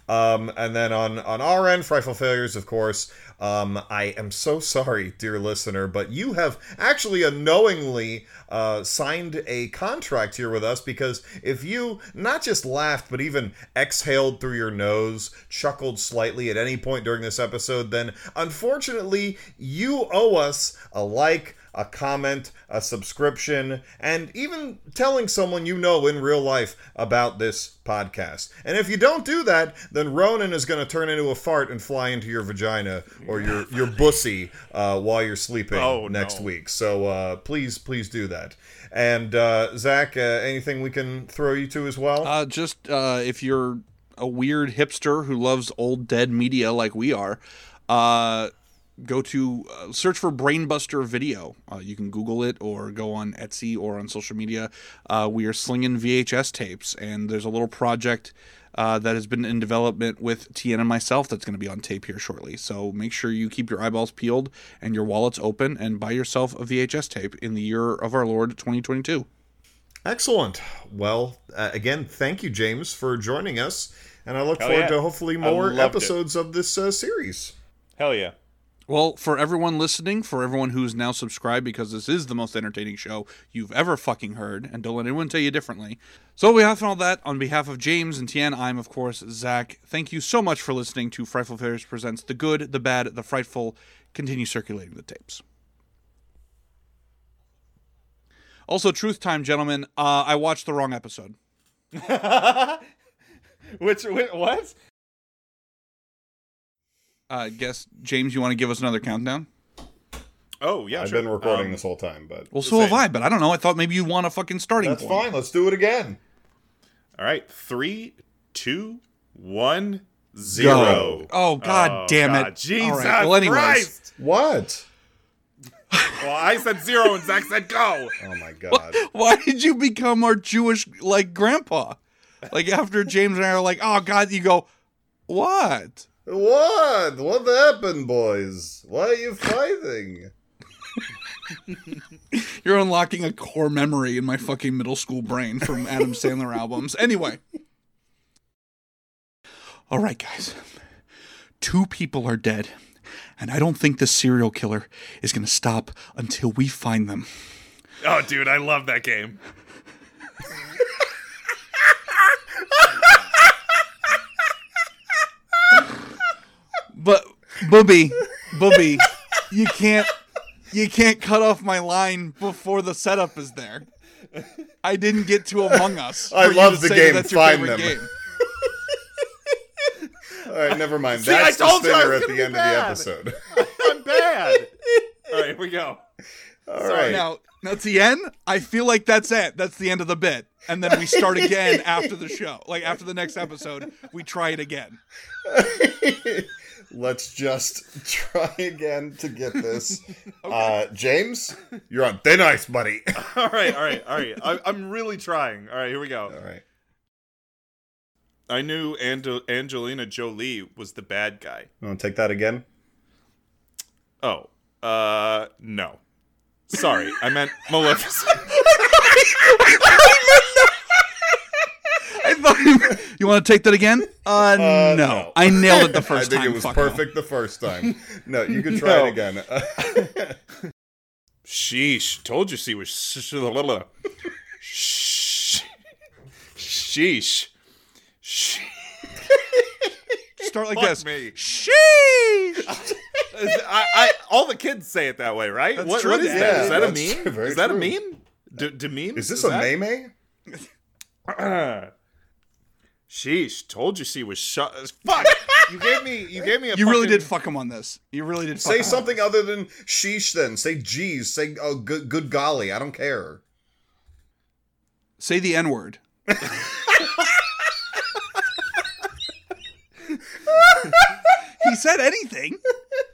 Um, and then on on our end, frightful failures, of course. Um, I am so sorry, dear listener, but you have actually unknowingly uh, signed a contract here with us because if you not just laughed but even exhaled through your nose, chuckled slightly at any point during this episode, then unfortunately you owe us a like, a comment, a subscription, and even telling someone you know in real life about this podcast. And if you don't do that, then Ronin is going to turn into a fart and fly into your vagina or your your bussy uh, while you're sleeping Oh, next no. week. So uh, please, please do that. And uh, Zach, uh, anything we can throw you to as well? Uh, just uh, if you're a weird hipster who loves old dead media like we are, uh, go to uh, search for Brainbuster Video. Uh, you can Google it or go on Etsy or on social media. Uh, we are slinging VHS tapes, and there's a little project. Uh, that has been in development with Tien and myself that's going to be on tape here shortly. So make sure you keep your eyeballs peeled and your wallets open and buy yourself a VHS tape in the year of our Lord 2022. Excellent. Well, uh, again, thank you, James, for joining us. And I look Hell forward yeah. to hopefully more loved it. episodes of this uh, series. Hell yeah. Well, for everyone listening, for everyone who's now subscribed, because this is the most entertaining show you've ever fucking heard, and don't let anyone tell you differently. So, behalf of all that, on behalf of James and Tien, I'm, of course, Zach. Thank you so much for listening to Frightful Failures Presents The Good, The Bad, The Frightful. Continue circulating the tapes. Also, truth time, gentlemen. Uh, I watched the wrong episode. Which, whi- what? Uh, guess James, you want to give us another countdown? Oh yeah, I've sure. been recording Um, this whole time, but Well, so have I, but I don't know. I thought maybe you want a fucking starting that's point. fine. Let's do it again. All right, three, two, one, zero. Oh God Oh, damn God, it! Jesus All right. Well, anyways, Christ! What? Well, I said zero and Zach said go. Oh my god. why did you become our Jewish like grandpa? Like after James and I are like, oh God, you go, what? What? What happened, boys? Why are you fighting? You're unlocking a core memory in my fucking middle school brain from Adam Sandler albums. Anyway. All right, guys. Two people are dead, and I don't think the serial killer is going to stop until we find them. Oh, dude, I love that game. But Booby, Booby, you can't you can't cut off my line before the setup is there. I didn't get to Among Us. I love the game, That's your find favorite them. game. All right, never mind. See, That's the told you I stinger was at the end bad. of the episode. I'm bad. All right, here we go. All right. Now, now at the end, I feel like that's it. That's the end of the bit, and then we start again after the show. Like after the next episode, we try it again. Let's just try again to get this. Uh, James, you're on thin ice, buddy. All right, all right, all right. I, I'm really trying. All right, here we go. All right. I knew Angel- Angelina Jolie was the bad guy. You want to take that again? Oh, uh, no. Sorry, I meant Maleficent. I thought you, you want to take that again? Uh, no. no. I nailed it the first time. I think time. it was Fuck no. perfect the first time. No, you can try No. it again. Sheesh, told you she was. Sh- sh- Sheesh. She- Start like Fuck this. me. Sheesh. I, I, all the kids say it that way, right? That's what, true, what is Dad. that? Is that a meme? Is that a meme? D- demean? Is this a that- meme? Sheesh, told you she was shut. Fuck! you gave me. You gave me a. You really did fuck him on this. You really did. Fuck Say him. something other than sheesh then. Say geez. Say oh good good golly. I don't care. Say the N word. he said anything.